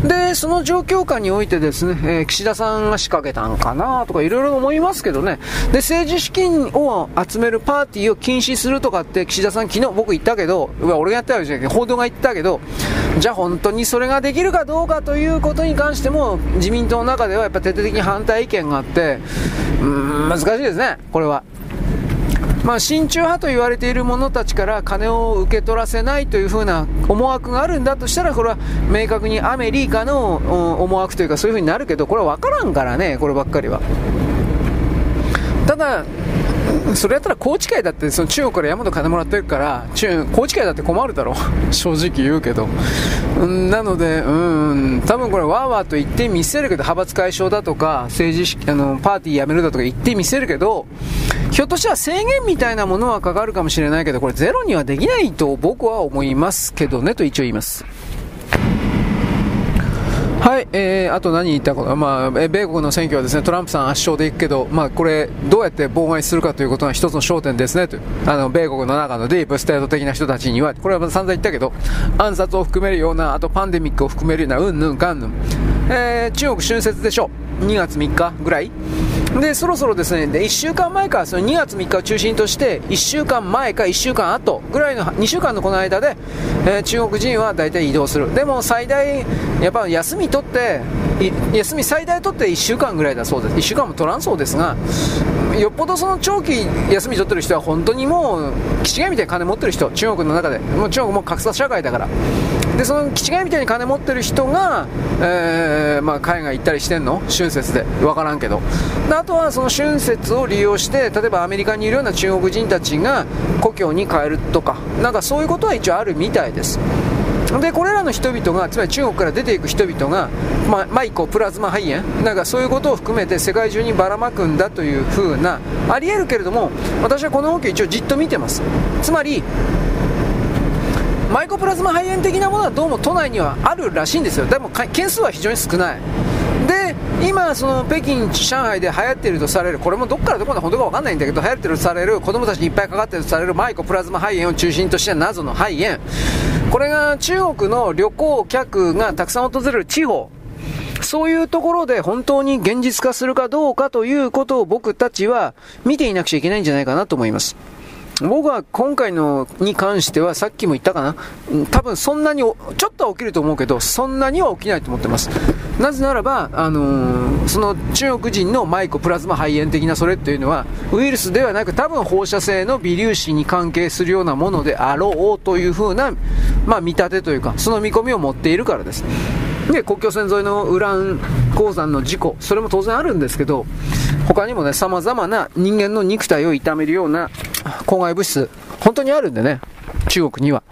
[SPEAKER 1] う。で、その状況下においてですね、えー、岸田さんが仕掛けたんかなとかいろいろ思いますけどね。で、政治資金を集めるパーティーを禁止するとかって岸田さん昨日僕言ったけど、俺がやったわけじゃなくて報道が言ったけど、じゃあ本当にそれができるかどうかということに関しても自民党の中ではやっぱ徹底的に反対意見があって、うん、難しいですね、これは。まあ、親中派と言われている者たちから金を受け取らせないというふうな思惑があるんだとしたら、これは明確にアメリカの思惑というかそういうふうになるけど、これは分からんからね、こればっかりは。ただ、それやったら高知会だってその中国から山と金もらってるから中高知会だって困るだろう。正直言うけど、なのでうん多分これわーわーと言ってみせるけど派閥解消だとか政治あのパーティーやめるだとか言ってみせるけどひょっとしたら制限みたいなものはかかるかもしれないけどこれゼロにはできないと僕は思いますけどねと一応言いますはい、えー、あと何言ったか、まあ、米国の選挙はですね、トランプさん圧勝でいくけど、まあ、これ、どうやって妨害するかということが一つの焦点ですね、とあの、米国の中のディープステート的な人たちには、これは散々言ったけど、暗殺を含めるような、あとパンデミックを含めるような、うんぬんかんぬん。えー、中国春節でしょう。2月3日ぐらいで、そろそろですね、で1週間前か、その2月3日を中心として、1週間前か1週間後ぐらいの2週間のこの間で、えー、中国人は大体移動する。でも最大、やっぱ休み取って、休み最大取って1週間ぐらいだそうです。1週間も取らんそうですが、よっぽどその長期休み取ってる人は本当にもう、気違いみたいに金持ってる人、中国の中で。もう中国も格差社会だから。で、その気違いみたいに金持ってる人が、えー、まあ、海外行ったりしてんの？春節で。わからんけど。ああとはその春節を利用して、例えばアメリカにいるような中国人たちが故郷に帰るとか、なんかそういうことは一応あるみたいです。でこれらの人々がつまり中国から出ていく人々が、まあ、マイコプラズマ肺炎？なんかそういうことを含めて世界中にばらまくんだというふうなありえるけれども私はこの動きを一応じっと見てます。つまりマイコプラズマ肺炎的なものはどうも都内にはあるらしいんですよ。でも件数は非常に少ない。今、その北京、上海で流行っているとされる、これもどこからどこまで本当か分かんないんだけど、流行っているとされる、子供たちにいっぱいかかっているとされるマイコプラズマ肺炎を中心とした謎の肺炎、これが中国の旅行客がたくさん訪れる地方、そういうところで本当に現実化するかどうかということを僕たちは見ていなくちゃいけないんじゃないかなと思います。僕は今回のに関してはさっきも言ったかな。多分そんなにちょっとは起きると思うけどそんなには起きないと思ってます。なぜならば、あのー、その中国人のマイコプラズマ肺炎的なそれっていうのはウイルスではなく多分放射性の微粒子に関係するようなものであろうというふうな、まあ、見立てというかその見込みを持っているからです。で国境線沿いのウラン鉱山の事故それも当然あるんですけど他にもね様々な人間の肉体を痛めるような公害物質本当にあるんでね中国には。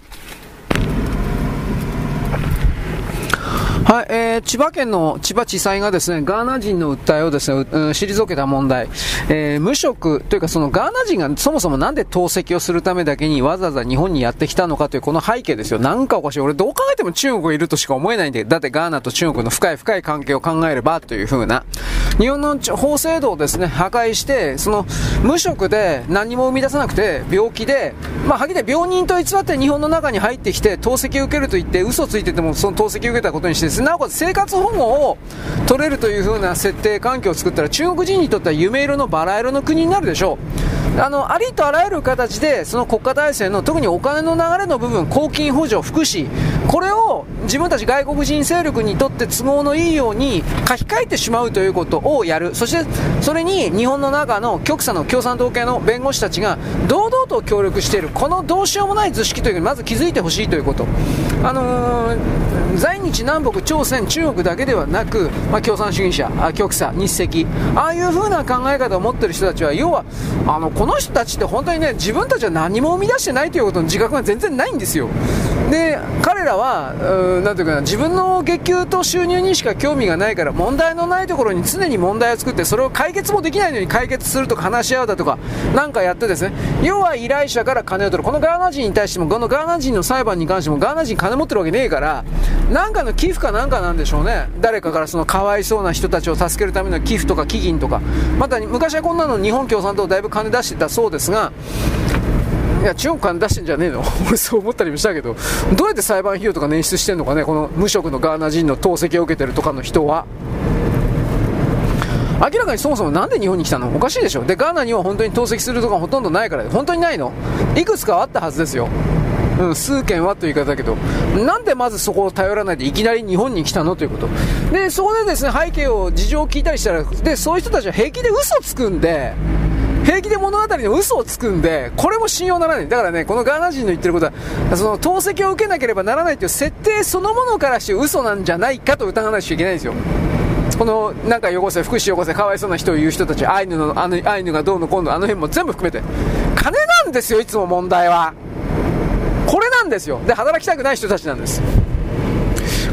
[SPEAKER 1] はい、えー、千葉県の千葉地裁がですね、ガーナ人の訴えをですね、うん、退けた問題、えー、無職というかそのガーナ人がそもそもなんで透析をするためだけにわざわざ日本にやってきたのかというこの背景ですよ。なんかおかしい。俺どう考えても中国がいるとしか思えないんで、だってガーナと中国の深い深い関係を考えればというふうな、日本の法制度をですね、破壊して、その無職で何も生み出さなくて、病気で、まあ、はっきり病人と偽って日本の中に入ってきて、透析を受けると言って嘘ついててもその透析を受けたことにしてですねなおかつ生活保護を取れるという風な設定環境を作ったら中国人にとっては夢色のバラ色の国になるでしょう。あのありとあらゆる形でその国家体制の特にお金の流れの部分公金補助福祉これを自分たち外国人勢力にとって都合のいいように書き換えてしまうということをやる。そしてそれに日本の中の極左の共産党系の弁護士たちが堂々と協力しているこのどうしようもない図式というのにまず気づいてほしいということ。あのー、在日南北朝鮮中国だけではなく、まあ、共産主義者極左日赤。ああいう風な考え方を持っている人たちは要はあのこの人たちって本当にね自分たちは何も生み出してないということの自覚が全然ないんですよ。で彼らはなんていうかな自分の月給と収入にしか興味がないから問題のないところに常に問題を作ってそれを解決もできないのに解決するとか話し合うだとかなんかやってですね。要は依頼者から金を取る。このガーナ人に対してもこのガーナ人の裁判に関してもガーナ人金持ってるわけねえからなんかの寄付かなんかなんでしょうね。誰かからそのかわいそうな人たちを助けるための寄付とか基金とかまた昔はこんなの日本共産党だいぶ金出してたそうですがいや、中国金出してんじゃねえの？俺そう思ったりもしたけど、どうやって裁判費用とか捻出してんのかね、この無職のガーナ人の透析を受けてるとかの人は。明らかにそもそもなんで日本に来たの？おかしいでしょ。で、ガーナには本当に透析するとかほとんどないから、本当にないの？いくつかあったはずですよ。うん、数件はという言い方だけど、なんでまずそこを頼らないでいきなり日本に来たの？ということ。で、そこでですね、背景を、事情を聞いたりしたら、で、そういう人たちは平気で嘘つくんで、平気で物語の嘘をつくんで、これも信用ならない。だからね、このガーナ人の言ってることは、その透析を受けなければならないという設定そのものからして嘘なんじゃないかと疑わないといけないんですよ。このなんか汚せ、福祉汚せ、かわいそうな人を言う人たち、アイヌの、あのアイヌがどうの今度、あの辺も全部含めて、金なんですよ、いつも問題は。これなんですよ。で、働きたくない人たちなんです。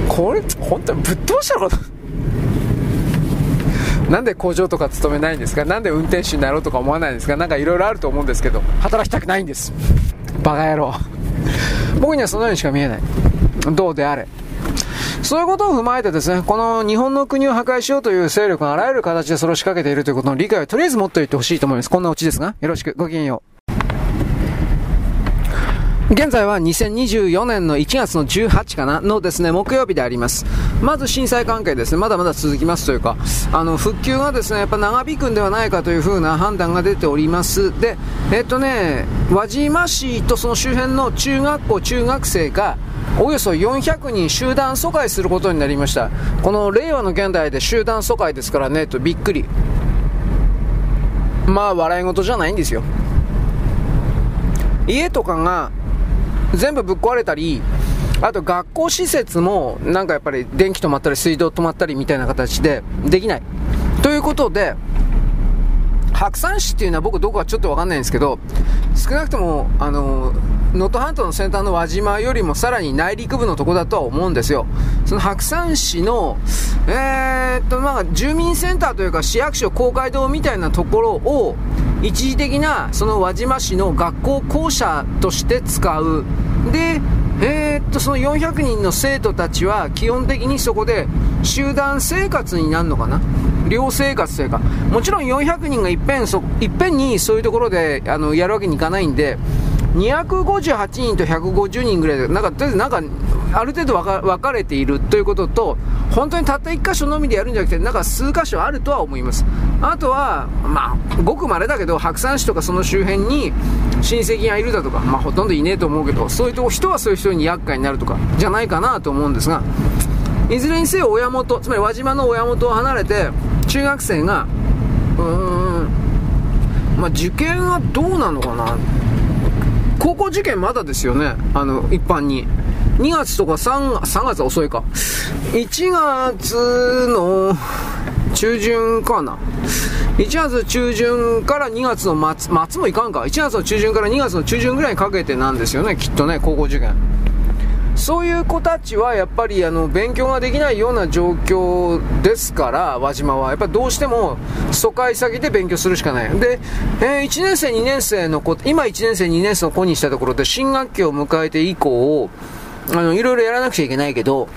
[SPEAKER 1] これ、本当にぶっ通したのかな。なんで工場とか勤めないんですか？なんで運転手になろうとか思わないんですか？なんかいろいろあると思うんですけど、働きたくないんです。バカ野郎。僕にはそのようにしか見えない。どうであれ。そういうことを踏まえてですね、この日本の国を破壊しようという勢力があらゆる形でそれを仕掛けているということの理解をとりあえず持っておいてほしいと思います。こんなオチですが、よろしく、ごきげんよう。現在は2024年の1月の18かなのですね、木曜日であります。まず震災関係ですね、まだまだ続きますというか、あの、復旧がですね、やっぱ長引くんではないかというふうな判断が出ております。で、えっとね、輪島市とその周辺の中学校、中学生が、およそ400人集団疎開することになりました。この令和の現代で集団疎開ですからね、とびっくり。まあ、笑い事じゃないんですよ。家とかが全部ぶっ壊れたり、あと学校施設もなんかやっぱり電気止まったり水道止まったりみたいな形でできない。ということで、白山市っていうのは僕どこかちょっとわかんないんですけど、少なくとも、あの、能登半島の先端の輪島よりもさらに内陸部のとこだとは思うんですよ。その白山市の、えー、っと、まあ、住民センターというか市役所公会堂みたいなところを、一時的なその輪島市の学校校舎として使う。で、ー、っと、その400人の生徒たちは基本的にそこで集団生活になるのかな？寮生活というか、もちろん400人がいっぺんそ、いっぺんにそういうところであのやるわけにいかないんで、258人と150人ぐらいで、なんか、とりあえずなんか、ある程度分かれているということと、本当にたった1箇所のみでやるんじゃなくて、なんか数箇所あるとは思います。あとは、まあ、ごく稀だけど、白山市とかその周辺に親戚がいるだとか、まあ、ほとんどいねえと思うけど、そういうと人はそういう人に厄介になるとか、じゃないかなと思うんですが、いずれにせよ親元、つまり輪島の親元を離れて、中学生が、うーん、まあ、受験はどうなのかな。高校受験まだですよね。あの、一般に。2月とか3、3月は遅いか。1月の中旬かな。1月中旬から2月の末、末もいかんか。1月の中旬から2月の中旬ぐらいにかけてなんですよね、きっとね、高校受験。そういう子たちはやっぱりあの勉強ができないような状況ですから輪島はやっぱどうしても疎開先で勉強するしかないで、えー、1年生2年生の子今1年生2年生の子にしたところで新学期を迎えて以降あのいろいろやらなくちゃいけないけど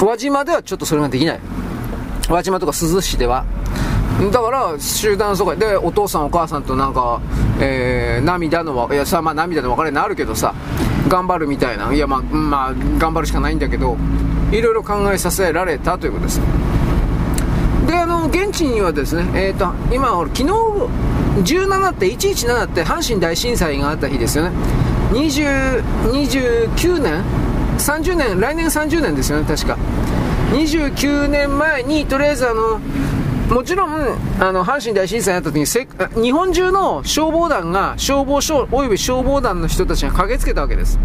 [SPEAKER 1] 輪島ではちょっとそれができない。輪島とか珠洲市では。だから集団疎開。でお父さんお母さんとなんか、えー、涙のいやさまあ涙の別れになるけどさ頑張るみたいな。いやまあ、まあ、頑張るしかないんだけどいろいろ考えさせられたということです。であの現地にはですね、えーと、今昨日17って117って阪神大震災があった日ですよね。29年？30年？来年30年ですよね確か。29年前にとりあえずあのもちろん、あの、阪神大震災にあった時に、日本中の消防団が、消防署、及び消防団の人たちが駆けつけたわけです。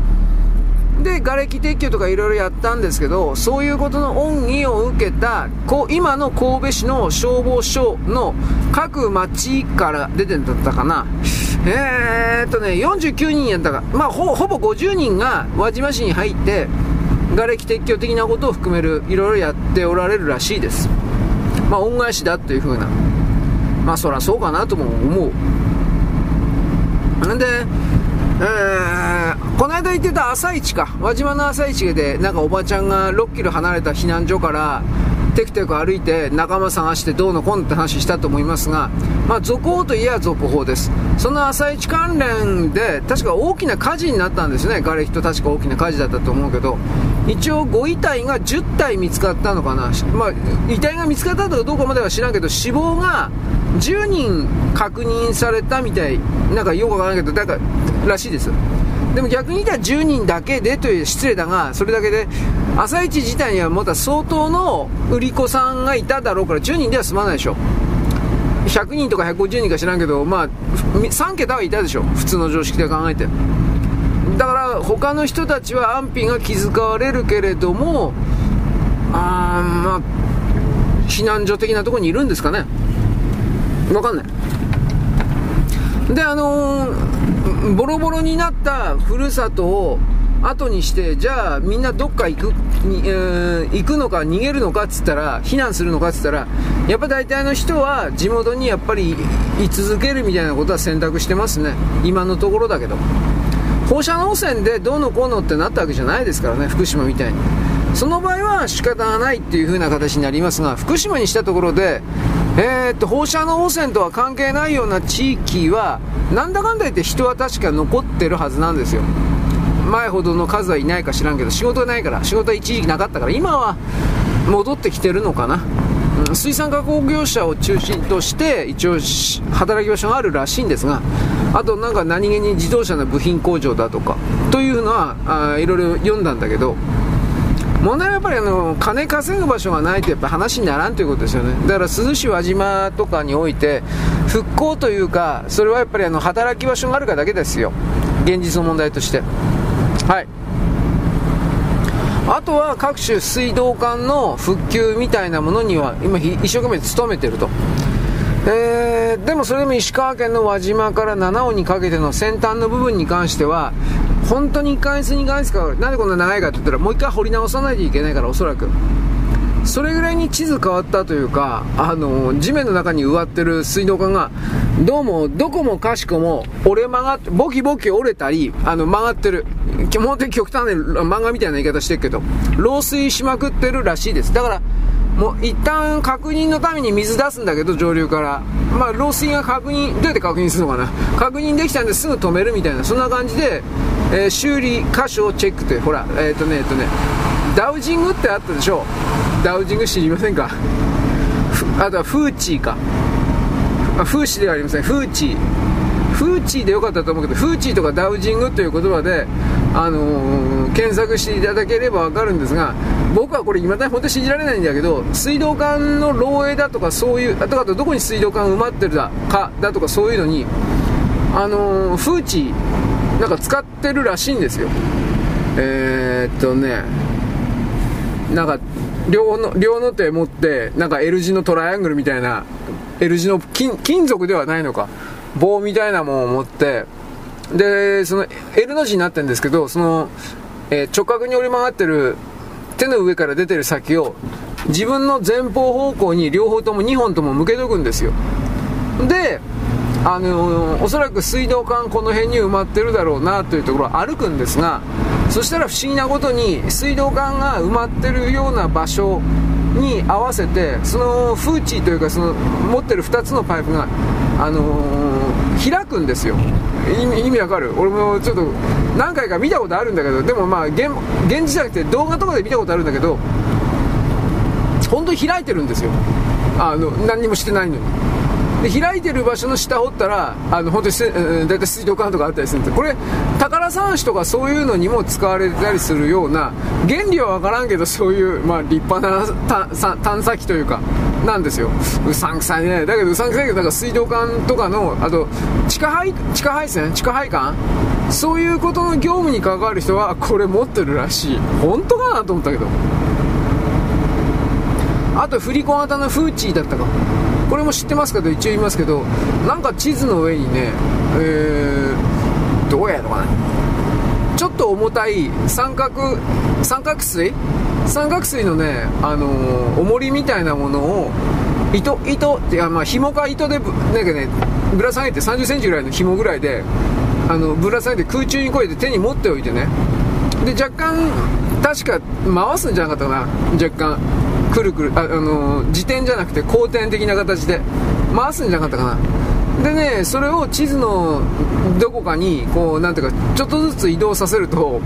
[SPEAKER 1] で、瓦礫撤去とかいろいろやったんですけど、そういうことの恩義を受けた、こ今の神戸市の消防署の各町から出てんだったかな。えーっとね、49人やったか、まあほほぼ50人が輪島市に入って、瓦礫撤去的なことを含める、いろいろやっておられるらしいです。まあ、恩返しだっていう風な、まあ、そらそうかなとも思う。なんで、この間言ってた朝市か、輪島の朝市で、なんかおばちゃんが6キロ離れた避難所から、テクテク歩いて仲間探してどうのこうのって話したと思いますが、まあ、続報といえば続報です。その朝市関連で、確か大きな火事になったんですね。瓦礫と確か大きな火事だったと思うけど、一応ご遺体が10体見つかったのかな。まあ、遺体が見つかったのかどうかまでは知らんけど、死亡が10人確認されたみたい。なんかよくわからないけど、だから、らしいです。でも逆に言ったら10人だけでという失礼だが、それだけで、朝市自体にはまた相当の売り子さんがいただろうから、10人では済まないでしょ。100人とか150人か知らんけど、まあ、3桁はいたでしょ。普通の常識で考えて。だから他の人たちは安否が気遣われるけれども、あまあ、避難所的なところにいるんですかね。わかんない。で、あのー、ボロボロになったふるさとを後にして、じゃあみんなどっか行く、えー、行くのか逃げるのかっつったら、避難するのかっつったら、やっぱ大体の人は地元にやっぱり居続けるみたいなことは選択してますね。今のところだけど。放射能汚染でどうのこうのってなったわけじゃないですからね、福島みたいに。その場合は仕方がないっていう風な形になりますが、福島にしたところで、えー、っと放射能汚染とは関係ないような地域はなんだかんだ言って人は確か残ってるはずなんですよ。前ほどの数はいないか知らんけど仕事がないから仕事は一時期なかったから今は戻ってきてるのかな、うん、水産加工業者を中心として一応働き場所があるらしいんですがあとなんか何気に自動車の部品工場だとかというのはあいろいろ読んだんだけど問題はやっぱりあの金稼ぐ場所がないとやっぱ話にならんということですよね。だから珠洲市輪島とかにおいて復興というかそれはやっぱりあの働き場所があるかだけですよ。現実の問題として。はい。あとは各種水道管の復旧みたいなものには今一生懸命努めてると。えー、でもそれでも石川県の輪島から七尾にかけての先端の部分に関しては本当に1ヶ月2ヶ月かなんでこんな長いかって言ったらもう一回掘り直さないといけないからおそらく。それぐらいに地図変わったというかあの地面の中に植わってる水道管がどうもどこもかしこも折れ曲がってボキボキ折れたりあの曲がってる。基本当に極端な漫画みたいな言い方してるけど漏水しまくってるらしいです。だからもう一旦確認のために水出すんだけど上流から。まあ漏水が確認どうやって確認するのかな。確認できたんですぐ止めるみたいなそんな感じで、えー、修理箇所をチェックというほらえっ、ー、とねえっ、ー、とねダウジングってあったでしょ？ダウジング知りませんか？あとはフーチーか。あフーシではありません。フーチー。フーチーでよかったと思うけどフーチーとかダウジングという言葉で、あのー、検索していただければ分かるんですが僕はこれ未だに本当に信じられないんだけど水道管の漏洩だとかそういうあとあとどこに水道管埋まってるだかだとかそういうのにあのー、風地なんか使ってるらしいんですよ。えー、っとねなんか両の両の手持ってなんか L 字のトライアングルみたいな L 字の金金属ではないのか。棒みたいなものを持ってでその L の字になってるんですけどその
[SPEAKER 2] えー、直角に折り曲がってる手の上から出てる先を自分の前方方向に両方とも2本とも向けとくんですよ。であのー、おそらく水道管この辺に埋まってるだろうなというところを歩くんですがそしたら不思議なことに水道管が埋まってるような場所に合わせてその風地というかその持ってる2つのパイプが、あのー、開くんですよ。意味意味わかる？俺もちょっと何回か見たことあるんだけどでもまあ現現実じゃなくて動画とかで見たことあるんだけど本当に開いてるんですよ。あの何にもしてないのに。で開いてる場所の下掘ったらあの本当にせ、うん、大体水道管とかあったりするんでこれ宝探しとかそういうのにも使われたりするような原理は分からんけどそういう、まあ、立派な探査機というかなんですよ。うさんくさいね。だけどうさんくさいけどなんか水道管とかのあと地下配地下配線？地下配管？そういうことの業務に関わる人はこれ持ってるらしい。本当かなと思ったけど。あと振り子型のフーチーだったか。これも知ってますけど一応言いますけどなんか地図の上にね、えー、どうやろうかな。ちょっと重たい三角三角錐？三角錐のね、あのー、重りみたいなものを糸糸ってまあ紐か糸でなんかねぶら下げて3 0センチぐらいの紐ぐらいであのぶら下げて空中にこえて手に持っておいてね。で若干確か回すんじゃなかったかな若干。くるくるあ、あの自転じゃなくて後転的な形で。回すんじゃなかったかな。でねそれを地図のどこかにこうなんていうかちょっとずつ移動させると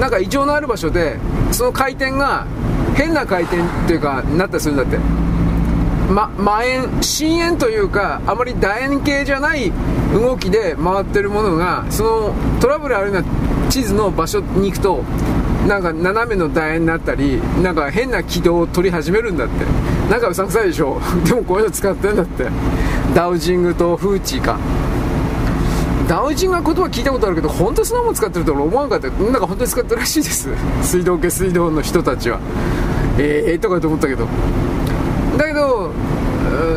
[SPEAKER 2] なんか異常のある場所でその回転が変な回転っていうかなったりするんだって。ま、円深円というかあまり楕円形じゃない動きで回ってるものがそのトラブルあるような地図の場所に行くとなんか斜めの楕円になったりなんか変な軌道を取り始めるんだって。なんかうさんくさいでしょ。でもこういうの使ってんだって。ダウジングとフーチーか。ダウジングは言葉聞いたことあるけど本当にそんなもん使ってると思わなかった。なんか本当に使ってるらしいです。水道下水道の人たちは。ええー、とかと思ったけど。だけど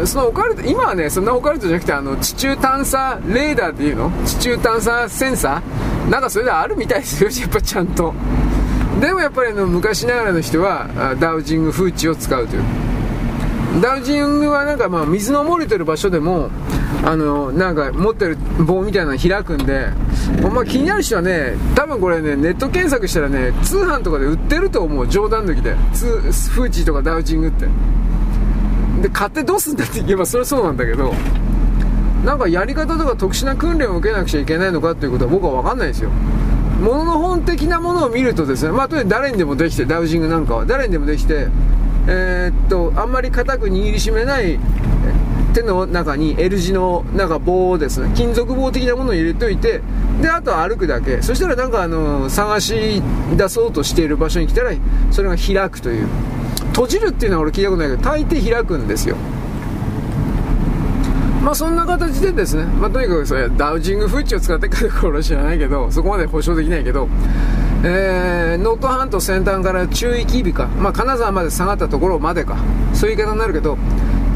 [SPEAKER 2] そのオカルト今はねそんなオカルトじゃなくてあの地中探査レーダーっていうの？地中探査センサー？なんかそれであるみたいですよやっぱちゃんと。でもやっぱりの昔ながらの人はダウジング風地を使うという。ダウジングはなんかまあ水の漏れてる場所でもあのなんか持ってる棒みたいなの開くんで、まあ、気になる人はね多分これねネット検索したらね通販とかで売ってると思う。冗談抜きで。フーチとかダウジングって。で買ってどうすんだって言えばそれはそうなんだけど。なんかやり方とか特殊な訓練を受けなくちゃいけないのかっていうことは僕は分かんないですよもの本的なものを見るとですね、まあ、とにかく誰にでもできて、ダウジングなんかは誰にでもできて、えー、っと、あんまり硬く握りしめない手の中に L 字のなんか棒をですね、金属棒的なものを入れておいて、で、あとは歩くだけ。そしたらなんかあの、探し出そうとしている場所に来たら、それが開くという。閉じるっていうのは俺聞いたことないけど、大抵開くんですよ。まあそんな形でですね、まあとにかくそれダウジングフーチを使ってかどうかは知らないけど、そこまで保証できないけど、えー、能登半島先端から中域日か、まあ金沢まで下がったところまでか、そういう言い方になるけど、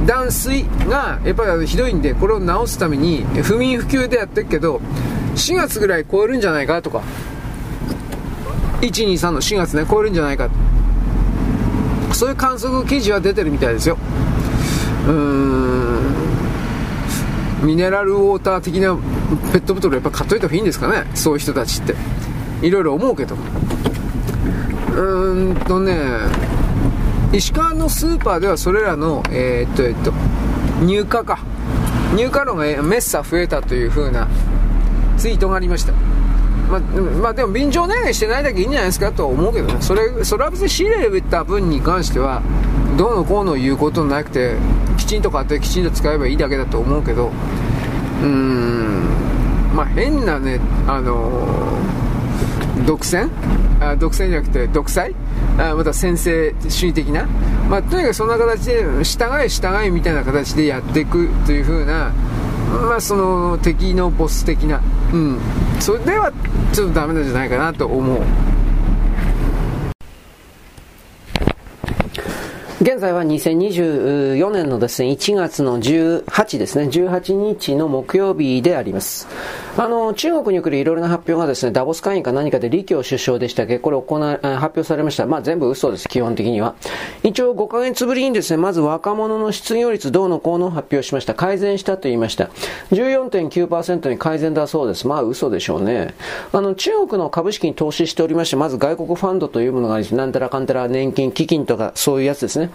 [SPEAKER 2] 断水がやっぱりひどいんで、これを直すために不眠不休でやってるけど、4月ぐらい超えるんじゃないかとか、123の4月ね、超えるんじゃないか。そういう観測記事は出てるみたいですよ。うーん。ミネラルウォーター的なペットボトルやっぱ買っといた方がいいんですかね？そういう人たちって。いろいろ思うけど。うーんとね石川のスーパーではそれらのえー、っとえっと入荷か。入荷量がメッサ増えたという風なツイートがありました。まあ、まあ、でも便乗値上げしてないだけいいんじゃないですか？とは思うけどね。それそれは別に仕入れた分に関してはどうのこうの言うことなくてきちんと買ってきちんと使えばいいだけだと思うけどうーんまあ変なねあのー、独占？あ独占じゃなくて独裁？あまた先制主義的な、まあ、とにかくそんな形で従い従いみたいな形でやっていくという風なまあその敵のボス的な。うん。それではちょっとダメなんじゃないかなと思う。
[SPEAKER 1] 現在は2024年のですね、1月の18ですね、18日の木曜日であります。あの、中国に来るいろいろな発表がですね、ダボス会員か何かで李強首相でしたっけ？これ行、発表されました。まあ全部嘘です、基本的には。一応5ヶ月ぶりにですね、まず若者の失業率どうのこうの発表しました。改善したと言いました。14.9%に改善だそうです。まあ嘘でしょうね。あの、中国の株式に投資しておりまして、まず外国ファンドというものがあります。なんたらかんたら年金、基金とかそういうやつですね。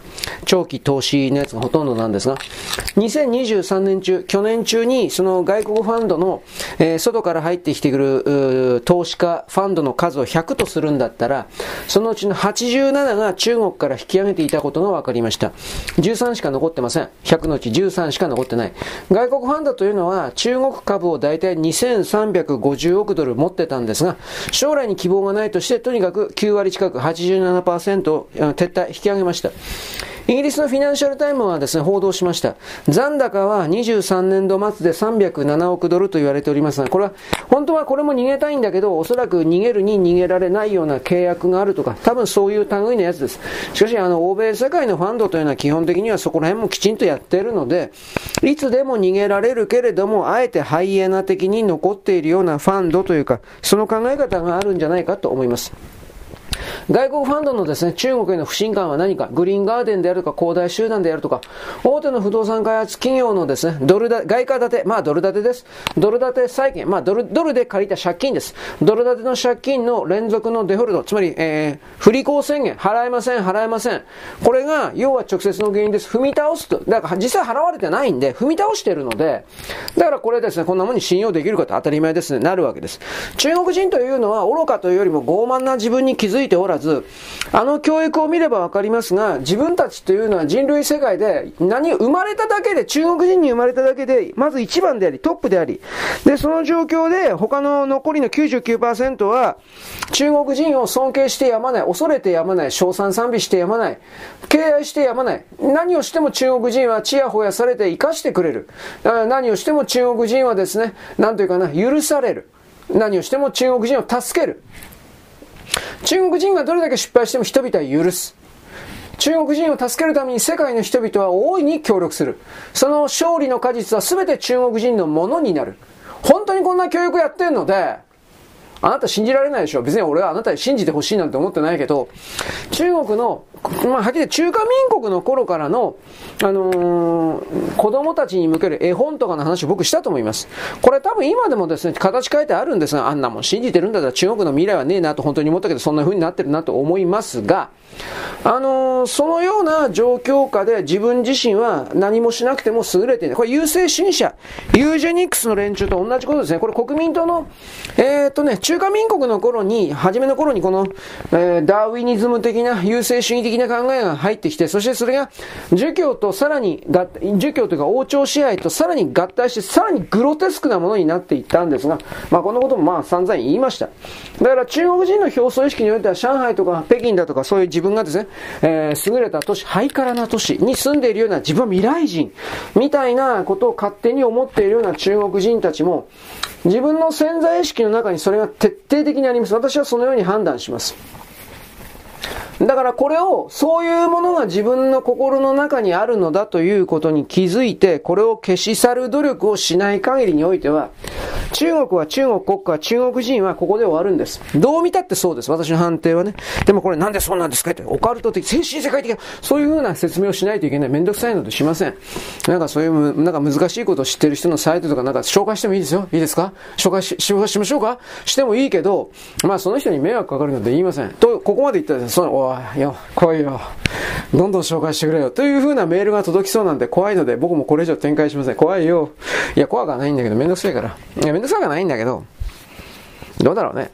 [SPEAKER 1] 長期投資のやつがほとんどなんですが、2023年中、去年中にその外国ファンドの、えー、外から入ってきてくる投資家ファンドの数を100とするんだったら、そのうちの87が中国から引き上げていたことが分かりました。13しか残ってません。100のうち13しか残ってない。外国ファンドというのは中国株を大体2350億ドル持ってたんですが、将来に希望がないとして、とにかく9割近く87%を撤退、引き上げました。イギリスのフィナンシャルタイムはですね、報道しました。残高は23年度末で307億ドルと言われておりますが、これは、本当はこれも逃げたいんだけど、おそらく逃げるに逃げられないような契約があるとか、多分そういう類のやつです。しかし、あの、欧米世界のファンドというのは基本的にはそこら辺もきちんとやっているので、いつでも逃げられるけれども、あえてハイエナ的に残っているようなファンドというか、その考え方があるんじゃないかと思います。外国ファンドのですね、中国への不信感は何か、グリーンガーデンであるとか、恒大集団であるとか、大手の不動産開発企業のですね、ドルだ、外貨建て、まあドル建てです。ドル建て債券、まあドル、ドルで借りた借金です。ドル建ての借金の連続のデフォルト、つまり、えー、不履行宣言、払えません、払えません。これが、要は直接の原因です。踏み倒すと。だから実際払われてないんで、踏み倒してるので、だからこれですね、こんなものに信用できるかと当たり前ですね、なるわけです。中国人というのは愚かというよりも傲慢な自分に気づいておらず、あの教育を見ればわかりますが、自分たちというのは人類世界で何、生まれただけで、中国人に生まれただけで、まず一番であり、トップであり、で、その状況で他の残りの99%は、中国人を尊敬してやまない、恐れてやまない、称賛賛美してやまない、敬愛してやまない。何をしても中国人はチヤホヤされて生かしてくれる。何をしても中国人はですね、なんというかな、許される。何をしても中国人を助ける。中国人がどれだけ失敗しても人々は許す。中国人を助けるために世界の人々は大いに協力する。その勝利の果実は全て中国人のものになる。本当にこんな教育やってんので、あなた信じられないでしょ別に俺はあなたに信じてほしいなんて思ってないけど、中国の、まあ、はっきり中華民国の頃からの、あのー、子供たちに向ける絵本とかの話を僕したと思います。これ多分今でもですね、形変えてあるんですが、あんなもん信じてるんだったら中国の未来はねえなと本当に思ったけど、そんな風になってるなと思いますが、あのー、そのような状況下で自分自身は何もしなくても優れていない。これ優勢主義者、ユージェニックスの連中と同じことですね。これ国民党の、えー、っとね、中華民国の頃に、初めの頃にこの、えー、ダーウィニズム的な、優勢主義的な考えが入ってきて、そしてそれが、儒教とさらに、儒教というか王朝支配とさらに合体して、さらにグロテスクなものになっていったんですが、まあこのこともまあ散々言いました。だから中国人の表層意識においては、上海とか北京だとかそういう自分がですね、えー、優れた都市、ハイカラな都市に住んでいるような自分は未来人、みたいなことを勝手に思っているような中国人たちも、自分の潜在意識の中にそれが徹底的にあります。私はそのように判断します。だからこれを、そういうものが自分の心の中にあるのだということに気づいて、これを消し去る努力をしない限りにおいては、中国は中国国家中国人はここで終わるんです。どう見たってそうです。私の判定はね。でもこれなんでそうなんですかって、オカルト的、精神世界的な、そういうふうな説明をしないといけない。めんどくさいのでしません。なんかそういう、なんか難しいことを知ってる人のサイトとかなんか紹介してもいいですよ。いいですか？紹介し、しましょうか？してもいいけど、まあその人に迷惑かかるので言いません。と、ここまで言ったら、その、おいよ、来いよ。どんどん紹介してくれよ。という風なメールが届きそうなんで怖いので、僕もこれ以上展開しません。怖いよ。いや、怖くはないんだけど、めんどくさいから。いや、めんどくさくはないんだけど、どうだろうね。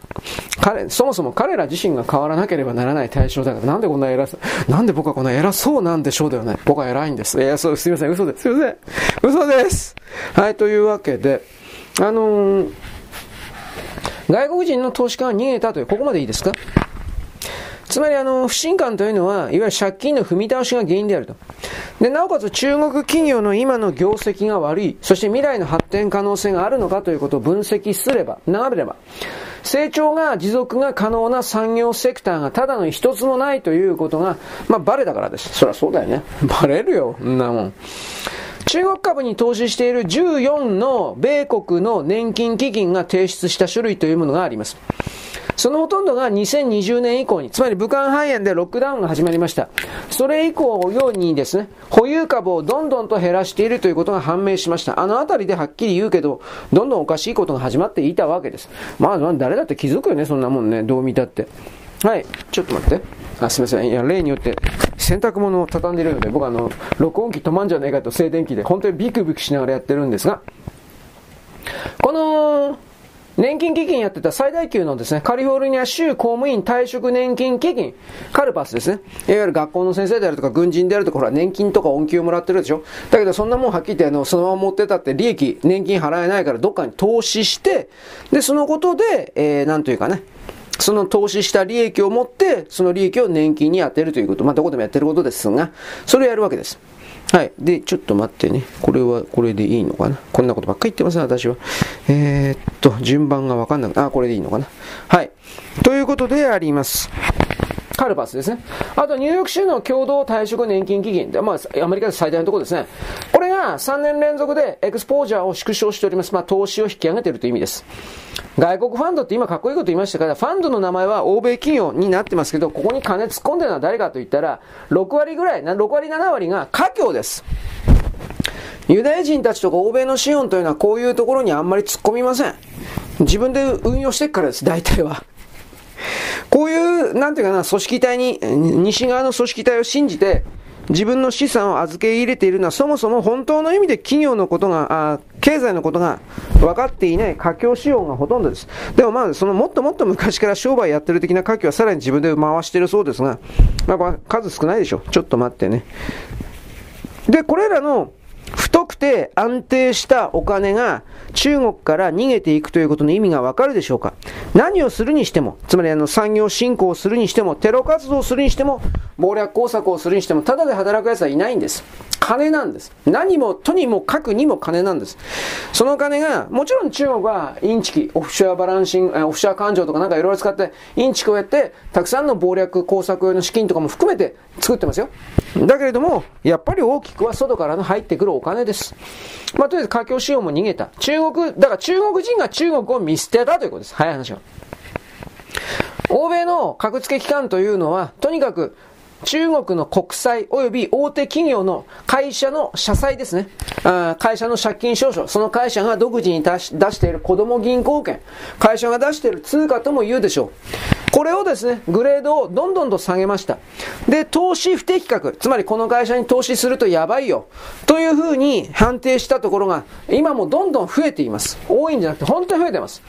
[SPEAKER 1] 彼、そもそも彼ら自身が変わらなければならない対象だから、なんでこんな偉そう、なんで僕はこんな偉そうなんでしょうだよね。僕は偉いんです。いや、そう、すいません、嘘です。すいません。嘘です。はい、というわけで、あのー、外国人の投資家が逃げたという、ここまでいいですか？つまりあの、不信感というのは、いわゆる借金の踏み倒しが原因であると。で、なおかつ中国企業の今の業績が悪い、そして未来の発展可能性があるのかということを分析すれば、眺めれば、成長が持続が可能な産業セクターがただの一つもないということが、まあ、バレたからです。そりゃそうだよね。バレるよ、んなもん。中国株に投資している14の米国の年金基金が提出した書類というものがあります。そのほとんどが2020年以降に、つまり武漢肺炎でロックダウンが始まりました。それ以降ようにですね、保有株をどんどんと減らしているということが判明しました。あのあたりではっきり言うけど、どんどんおかしいことが始まっていたわけです。まあ、誰だって気づくよね、そんなもんね、どう見たって。はい、ちょっと待って。あ、すみません。いや、例によって、洗濯物を畳んでるので、僕はあの、録音機止まんじゃないかと静電気で、本当にビクビクしながらやってるんですが、この、年金基金やってた最大級のですね、カリフォルニア州公務員退職年金基金、カルパスですね。いわゆる学校の先生であるとか軍人であるとか、ほら、年金とか恩給をもらってるでしょだけどそんなもんはっきり言ってあの、そのまま持ってたって利益、年金払えないからどっかに投資して、で、そのことで、えー、なんというかね、その投資した利益を持って、その利益を年金に充てるということ。まあ、どこでもやってることですが、それをやるわけです。はい。で、ちょっと待ってね。これは、これでいいのかな？こんなことばっかり言ってますね、私は。えー、っと、順番がわかんなくあ、これでいいのかな？はい。ということであります。カルパスですね。あと、ニューヨーク州の共同退職年金基金で。まあ、アメリカで最大のところですね。これが3年連続でエクスポージャーを縮小しております。まあ、投資を引き上げているという意味です。外国ファンドって今かっこいいこと言いましたから、ファンドの名前は欧米企業になってますけど、ここに金突っ込んでるのは誰かと言ったら、6割ぐらい、6割7割が華僑です。ユダヤ人たちとか欧米の資本というのはこういうところにあんまり突っ込みません。自分で運用してっからです、大体は。こういう、なんていうかな、組織体に、西側の組織体を信じて、自分の資産を預け入れているのは、そもそも本当の意味で企業のことが、あ経済のことが分かっていない華僑仕様がほとんどです。でもまあ、そのもっともっと昔から商売やってる的な華僑はさらに自分で回してるそうですが、まあ、数少ないでしょ。ちょっと待ってね。で、これらの太くて安定したお金が中国から逃げていくということの意味がわかるでしょうか？何をするにしても、つまりあの産業振興をするにしても、テロ活動をするにしても、謀略工作をするにしても、ただで働く奴はいないんです。金なんです。何も、とにもかくにも金なんです。その金が、もちろん中国はインチキ、オフショアバランシング、オフショア勘定とかなんかいろいろ使って、インチキをやって、たくさんの謀略工作用の資金とかも含めて作ってますよ。だけれども、やっぱり大きくは外からの入ってくるお金です。まあ、とりあえず華僑仕様も逃げた。中国、だから中国人が中国を見捨てたということです。早い話は。欧米の格付け機関というのは、とにかく中国の国債及び大手企業の会社の社債ですね。会社の借金証書、その会社が独自に出し出している子供銀行券、会社が出している通貨とも言うでしょう。これをですね、グレードをどんどんと下げました。で、投資不適格、つまりこの会社に投資するとやばいよ、というふうに判定したところが、今もどんどん増えています。多いんじゃなくて、本当に増えています。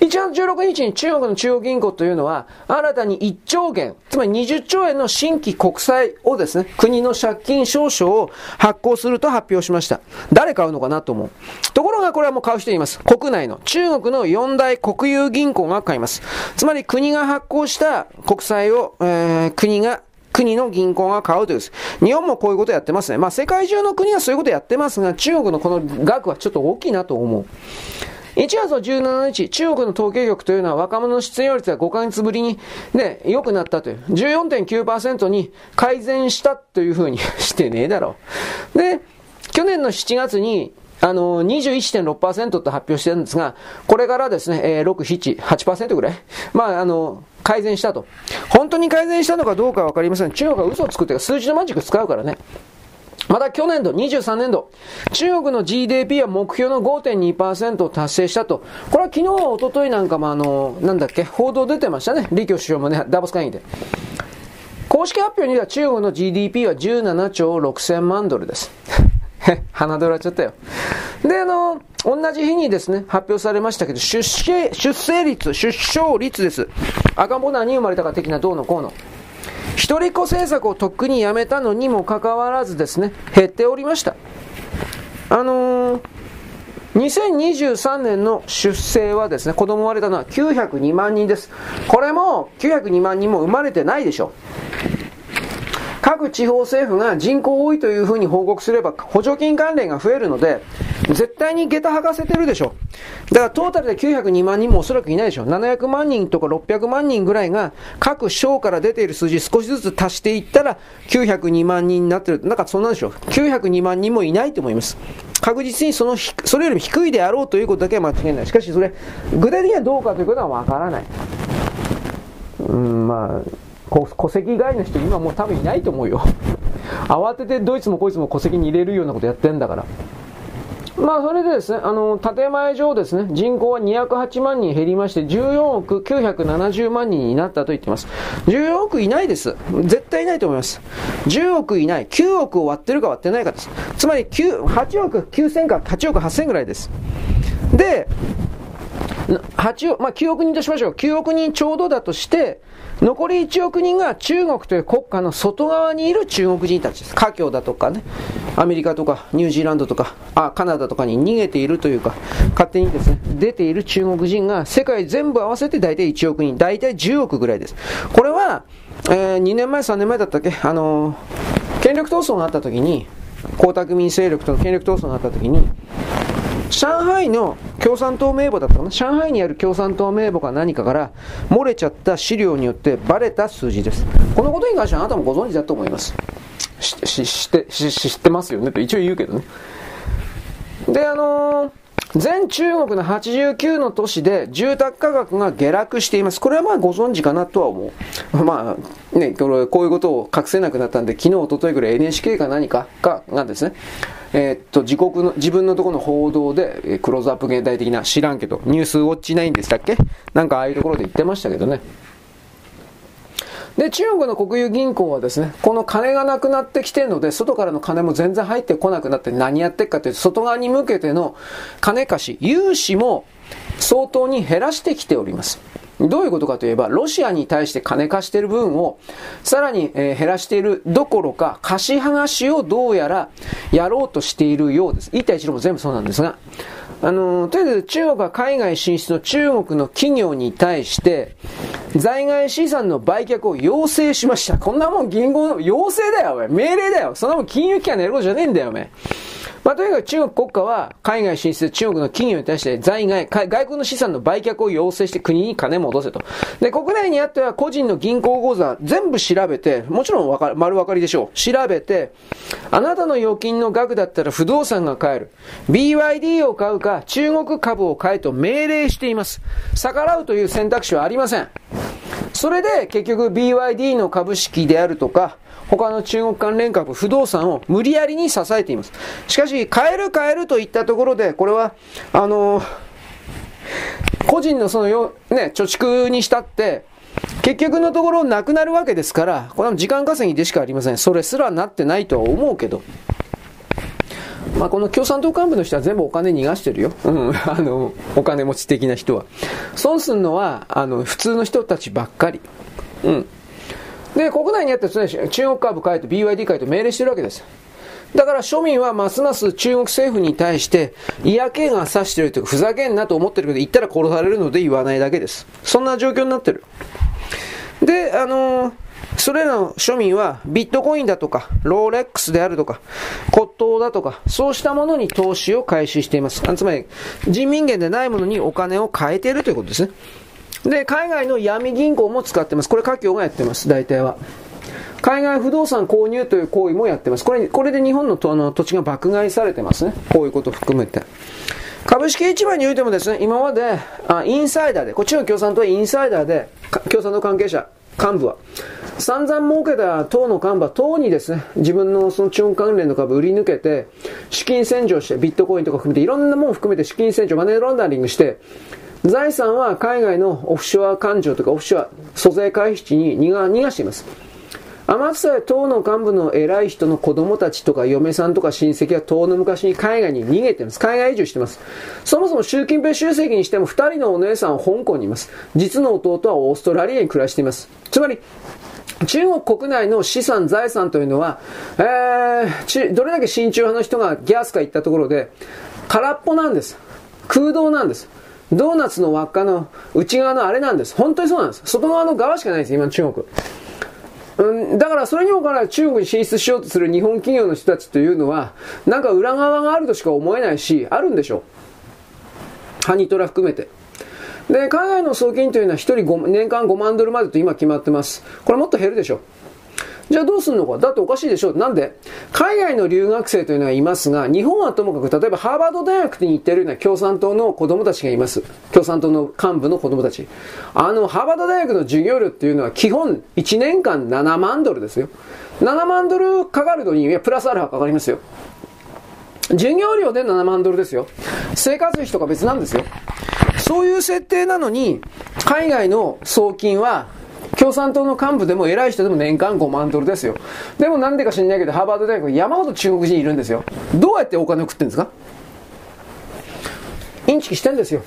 [SPEAKER 1] 1月16日に中国の中央銀行というのは、新たに1兆元、つまり20兆円の新規国債をですね、国の借金証書を発行すると発表しました。誰買うのかなと思う。ところがこれはもう買う人います。国内の中国の4大国有銀行が買います。つまり国が発行した国債を、えー、国が国の銀行が買うというです。日本もこういうことやってますね。まあ世界中の国はそういうことやってますが、中国のこの額はちょっと大きいなと思う。1月の17日、中国の統計局というのは若者の失業率が5ヶ月ぶりにね、良くなったという、14.9%に改善したというふうにしてねえだろう。で、去年の7月に、あの、21.6%と発表してるんですが、これからですね、えー、6、7、8%ぐらいまあ、あの、改善したと。本当に改善したのかどうかわかりません。中国は嘘を作って数字のマジック使うからね。また去年度、23年度、中国の GDP は目標の5.2%を達成したと。これは昨日、おとといなんかもあの、なんだっけ、報道出てましたね。李強首相もね、ダボス会議で。公式発表には中国の GDP は17兆6000万ドルです。鼻で笑っちゃったよ。で、あの、同じ日にですね、発表されましたけど、出生、出生率、出生率です。赤ん坊何生まれたか的などうのこうの。一人っ子政策をとっくにやめたのにもかかわらずですね、減っておりました。あのー、2023年の出生はですね、子供生まれたのは902万人です。これも902万人も生まれてないでしょ。う各地方政府が人口多いというふうに報告すれば補助金関連が増えるので、絶対に下駄履かせてるでしょ。だからトータルで902万人もおそらくいないでしょ。700万人とか600万人ぐらいが各省から出ている数字少しずつ足していったら902万人になってる。なんかそんなんでしょ。902万人もいないと思います。確実にその、それよりも低いであろうということだけは間違いない。しかしそれ、具体的にはどうかということはわからない。うん、まあ、戸籍外の人今もう多分いないと思うよ。慌ててどいつもこいつも戸籍に入れるようなことやってんだから。まあ、それでですね、あの、建前上ですね、人口は208万人減りまして、14億970万人になったと言ってます。14億いないです。絶対いないと思います。10億いない。9億を割ってるか割ってないかです。つまり、9、8億9000か8億8000ぐらいです。で、8億、まあ、9億人としましょう。9億人ちょうどだとして、残り1億人が中国という国家の外側にいる中国人たちです。華僑だとかね、アメリカとかニュージーランドとか、あ、カナダとかに逃げているというか、勝手にですね、出ている中国人が世界全部合わせて大体1億人、大体10億ぐらいです。これは、えー、2年前、3年前だったっけ？あのー、権力闘争があった時に、江沢民勢力との権力闘争があった時に、上海の共産党名簿だったかな？上海にある共産党名簿か何かから漏れちゃった資料によってバレた数字です。このことに関してはあなたもご存知だと思います。し、し、して、し、知ってますよねと一応言うけどね。で、あのー全中国の89の都市で住宅価格が下落しています。これはまあご存知かなとは思う。まあね、こういうことを隠せなくなったんで、昨日、おとといぐらい NHK か何かかがですね、えー、っと、自国の、自分のところの報道で、えー、クローズアップ現代的な、知らんけど、ニュースウォッチないんでしたっけ？なんかああいうところで言ってましたけどね。で、中国の国有銀行はですね、この金がなくなってきてるので、外からの金も全然入ってこなくなって何やってっかというと、外側に向けての金貸し、融資も相当に減らしてきております。どういうことかといえば、ロシアに対して金貸している分を、さらに、え、減らしているどころか、貸し剥がしをどうやらやろうとしているようです。一帯一路も全部そうなんですが、あのとりあえず中国は海外進出の中国の企業に対して、在外資産の売却を要請しました。こんなもん銀行の要請だよ、お前。命令だよ。そんなもん金融機関のやることじゃねえんだよ、お前。まあ、とにかく中国国家は海外進出中国の企業に対して在外、外国の資産の売却を要請して国に金戻せと。で、国内にあっては個人の銀行口座全部調べて、もちろんわか丸分かりでしょう。調べて、あなたの預金の額だったら不動産が買える。BYD を買うか中国株を買えと命令しています。逆らうという選択肢はありません。それで結局 BYD の株式であるとか、他の中国関連株、不動産を無理やりに支えています。しかし、買える買えるといったところで、これは、あの個人のそのよ、ね、貯蓄にしたって、結局のところなくなるわけですから、これは時間稼ぎでしかありません。それすらなってないとは思うけど。まあ、この共産党幹部の人は全部お金逃がしてるよ。うん、あの、お金持ち的な人は。損すんのは、あの、普通の人たちばっかり。うん。で、国内にあってですね、中国株買えと BYD 買えと命令してるわけです。だから庶民はますます中国政府に対して嫌気がさしてるというか、ふざけんなと思ってるけど、言ったら殺されるので言わないだけです。そんな状況になってる。で、あのー、それらの庶民はビットコインだとか、ローレックスであるとか、骨董だとか、そうしたものに投資を開始しています。つまり、人民元でないものにお金を変えているということですね。で、海外の闇銀行も使ってます。これ、華僑がやってます、大体は。海外不動産購入という行為もやってます。これ、これで日本のあの土地が爆買いされてますね。こういうことを含めて。株式市場においてもですね、今まで、あインサイダーで、こっちの共産党はインサイダーで、共産党関係者、幹部は、散々儲けた党の幹部は党にですね、自分のその中国関連の株売り抜けて、資金洗浄して、ビットコインとか含めて、いろんなものを含めて資金洗浄、マネーロンダリングして、財産は海外のオフショア勘定とかオフショア租税回避地に逃がしています。天草や党の幹部の偉い人の子供たちとか嫁さんとか親戚は党の昔に海外に逃げてます。海外移住してます。そもそも習近平主席にしても二人のお姉さんは香港にいます。実の弟はオーストラリアに暮らしています。つまり、中国国内の資産、財産というのは、えー、どれだけ親中派の人がギャスか言ったところで、空っぽなんです。空洞なんです。ドーナツの輪っかの内側のあれなんです。本当にそうなんです。外側の側しかないです、今の中国。
[SPEAKER 2] うん、だからそれにもから中国に進出しようとする日本企業の人たちというのは、なんか裏側があるとしか思えないし、あるんでしょう。ハニトラ含めて。で、海外の送金というのは1人5年間5万ドルまでと今決まってます。これもっと減るでしょう。じゃあどうすんのか？だっておかしいでしょなんで？海外の留学生というのはいますが、日本はともかく、例えばハーバード大学に行ってるような共産党の子供たちがいます。共産党の幹部の子供たち。あの、ハーバード大学の授業料っていうのは基本1年間7万ドルですよ。7万ドルかかるのに、いや、プラスアルファかかりますよ。授業料で7万ドルですよ。生活費とか別なんですよ。そういう設定なのに、海外の送金は共産党の幹部でも偉い人でも年間5万ドルですよ。でもなんでか知んないけど、ハーバード大学山ほど中国人いるんですよ。どうやってお金を食ってるんですか？インチキしてんですよ。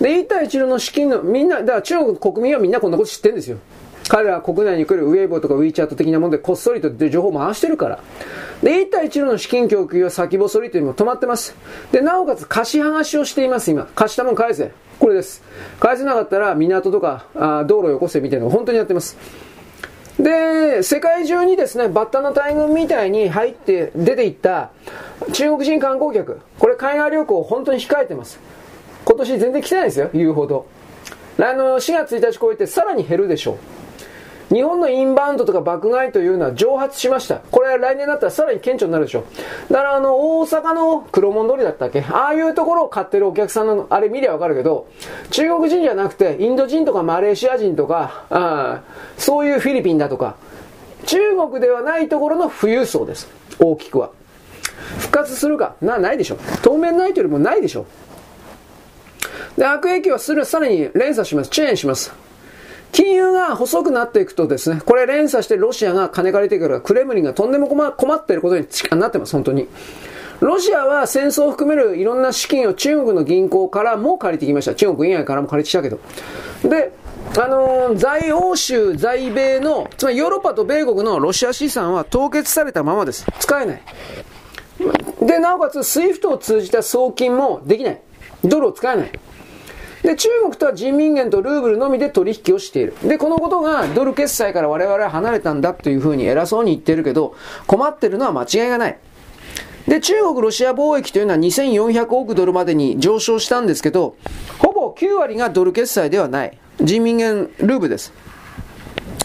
[SPEAKER 2] で、一帯一路の資金の、みんな、だから中国国民はみんなこんなこと知ってるんですよ。彼らは国内に来るウェイボーとかウィーチャート的なものでこっそりと情報を回してるから。で、一帯一路の資金供給は先細りというのも止まってます。で、なおかつ貸し剥がしをしています、今。貸したもん返せ。これです。返せなかったら港とかあ道路をよこせみたいなのを本当にやってます。で、世界中にですね、バッタの大群みたいに入って出ていった中国人観光客、これ海外旅行を本当に控えてます。今年全然来てないですよ、言うほど。来の4月1日超えてさらに減るでしょう。日本のインバウンドとか爆買いというのは蒸発しました。これは来年になったらさらに顕著になるでしょう。だからあの、大阪の黒門通りだったっけ？ああいうところを買ってるお客さんの、あれ見りゃわかるけど、中国人じゃなくて、インド人とかマレーシア人とか、あそういうフィリピンだとか、中国ではないところの富裕層です。大きくは。復活するか？な、ないでしょ。当面ないというよりもないでしょ。で、悪影響はする、さらに連鎖します。チェーンします。金融が細くなっていくとですね、これ連鎖してロシアが金借りてくるクレムリンがとんでも困っていることになってます、本当に。ロシアは戦争を含めるいろんな資金を中国の銀行からも借りてきました。中国以外からも借りてきたけど。で、あのー、在欧州、在米の、つまりヨーロッパと米国のロシア資産は凍結されたままです。使えない。で、なおかつ、スイフトを通じた送金もできない。ドルを使えない。で、中国とは人民元とルーブルのみで取引をしている。で、このことがドル決済から我々は離れたんだというふうに偉そうに言ってるけど、困ってるのは間違いがない。で、中国、ロシア貿易というのは2400億ドルまでに上昇したんですけど、ほぼ9割がドル決済ではない。人民元ルーブです。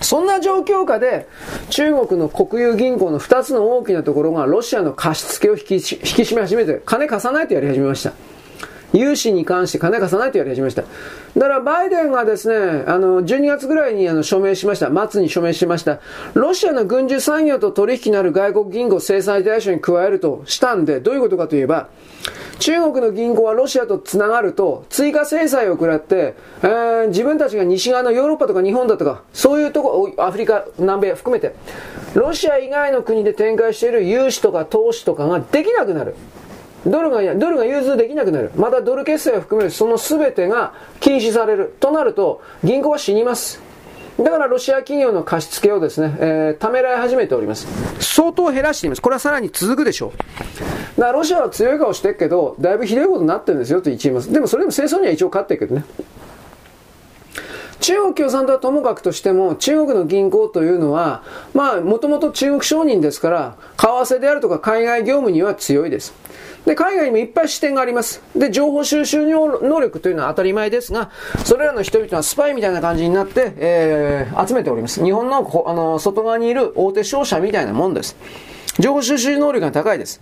[SPEAKER 2] そんな状況下で、中国の国有銀行の2つの大きなところがロシアの貸し付けを引き引き締め始めて、金貸さないとやり始めました。融資に関して金貸さないとやり始めました。だからバイデンがですね、あの、12月ぐらいにあの署名しました。末に署名しました。ロシアの軍需産業と取引のある外国銀行制裁対象に加えるとしたんで、どういうことかといえば、中国の銀行はロシアとつながると、追加制裁を食らって、えー、自分たちが西側のヨーロッパとか日本だとか、そういうとこ、アフリカ、南米含めて、ロシア以外の国で展開している融資とか投資とかができなくなる。ドルが、ドルが融通できなくなる。またドル決済を含めるその全てが禁止される。となると、銀行は死にます。だからロシア企業の貸し付けをですね、えー、ためらい始めております。相当減らしています。これはさらに続くでしょう。だからロシアは強い顔してるけど、だいぶひどいことになってるんですよと言います。でもそれでも戦争には一応勝ってるけどね。中国共産党はともかくとしても、中国の銀行というのは、まあ、もともと中国商人ですから、為替であるとか海外業務には強いです。で、海外にもいっぱい視点があります。で、情報収集能力というのは当たり前ですが、それらの人々はスパイみたいな感じになって、えー、集めております。日本のあの外側にいる大手商社みたいなもんです。情報収集能力が高いです。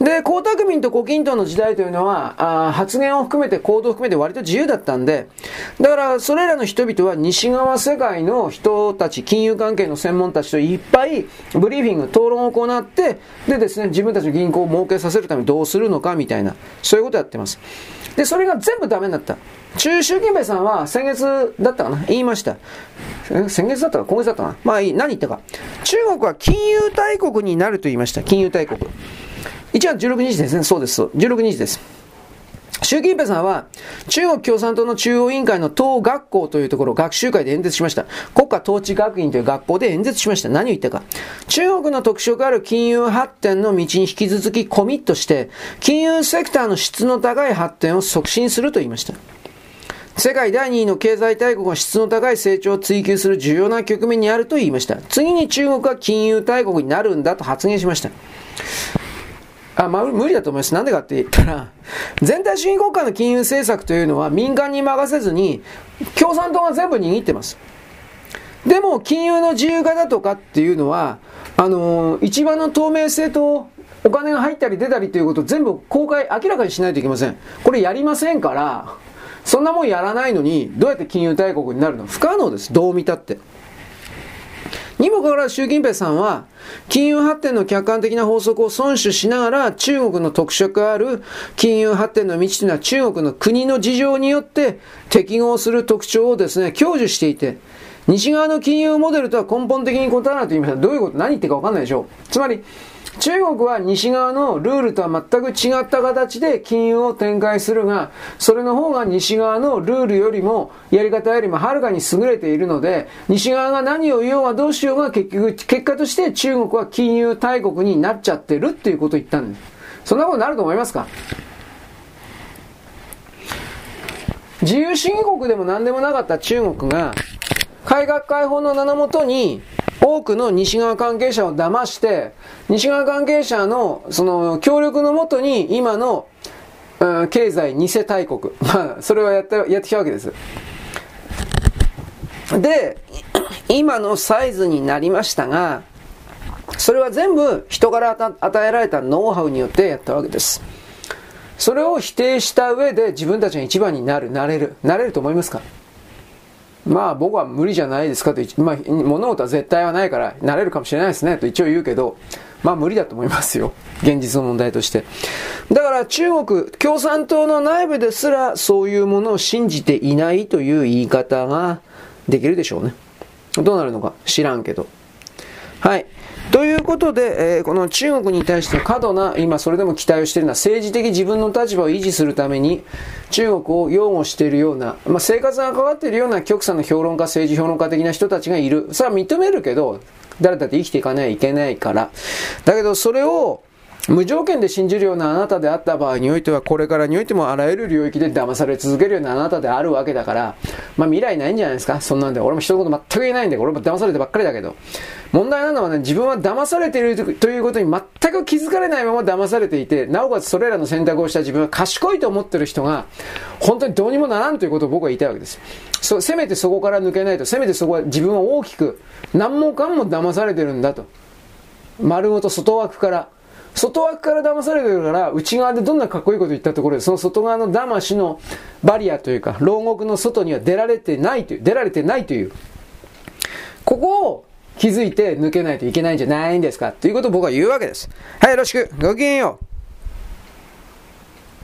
[SPEAKER 2] で、江沢民と胡錦涛の時代というのは、あ発言を含めて行動を含めて割と自由だったんで、だからそれらの人々は西側世界の人たち、金融関係の専門たちといっぱいブリーフィング、討論を行って、でですね、自分たちの銀行を儲けさせるためにどうするのかみたいな、そういうことをやってます。で、それが全部ダメになった。中習近平さんは先月だったかな？言いました。先月だったか今月だったかな？まあいい。何言ったか。中国は金融大国になると言いました。金融大国。1月16日ですね。そうです。16日です。習近平さんは中国共産党の中央委員会の党学校というところ、学習会で演説しました。国家統治学院という学校で演説しました。何を言ったか。中国の特色ある金融発展の道に引き続きコミットして、金融セクターの質の高い発展を促進すると言いました。
[SPEAKER 1] 世界第2位の経済大国が質の高い成長を追求する重要な局面にあると言いました。次に中国は金融大国になるんだと発言しました。あ、まあ、無理だと思います。なんでかって言ったら、全体主義国家の金融政策というのは民間に任せずに、共産党が全部握ってます。でも、金融の自由化だとかっていうのは、あのー、一番の透明性とお金が入ったり出たりということを全部公開、明らかにしないといけません。これやりませんから、そんなもんやらないのに、どうやって金融大国になるの？不可能です。どう見たって。にもかかわらず習近平さんは、金融発展の客観的な法則を遵守しながら、中国の特色ある金融発展の道というのは中国の国の事情によって適合する特徴をですね、享受していて、西側の金融モデルとは根本的に異なると言いました。どういうこと？何言ってるか分かんないでしょう。つまり、中国は西側のルールとは全く違った形で金融を展開するが、それの方が西側のルールよりも、やり方よりもはるかに優れているので、西側が何を言おうがどうしようが結局、結果として中国は金融大国になっちゃってるっていうことを言ったんです。そんなことになると思いますか？自由主義国でも何でもなかった中国が、改革開放の名のもとに、多くの西側関係者を騙して、西側関係者のその協力のもとに今の、うん、経済偽大国、まあ、それをやって、やってきたわけです。で、今のサイズになりましたが、それは全部人から与えられたノウハウによってやったわけです。それを否定した上で自分たちが一番になる、なれる、なれると思いますか？まあ僕は無理じゃないですかと、まあ物事は絶対はないからなれるかもしれないですねと一応言うけど、まあ無理だと思いますよ。現実の問題として。だから中国共産党の内部ですらそういうものを信じていないという言い方ができるでしょうね。どうなるのか知らんけど。はい。ということで、えー、この中国に対して過度な、今それでも期待をしているのは政治的自分の立場を維持するために中国を擁護しているような、まあ、生活が関わっているような極左の評論家、政治評論家的な人たちがいる。それは認めるけど、誰だって生きていかないといけないから。だけどそれを無条件で信じるようなあなたであった場合においては、これからにおいてもあらゆる領域で騙され続けるようなあなたであるわけだから、まあ未来ないんじゃないですかそんなんで。俺も人のこと全く言えないんで、俺も騙されてばっかりだけど。問題なのはね、自分は騙されているということに全く気づかれないまま騙されていて、なおかつそれらの選択をした自分は賢いと思ってる人が、本当にどうにもならんということを僕は言いたいわけです。そせめてそこから抜けないと、せめてそこは自分は大きく、何もかんも騙されてるんだと。丸ごと外枠から。外枠から騙されてるから、内側でどんなかっこいいこと言ったところで、その外側の騙しのバリアというか、牢獄の外には出られてないという、出られてないという、ここを気づいて抜けないといけないんじゃないんですかということを僕は言うわけです。はい、よろしく。ごきげんよう。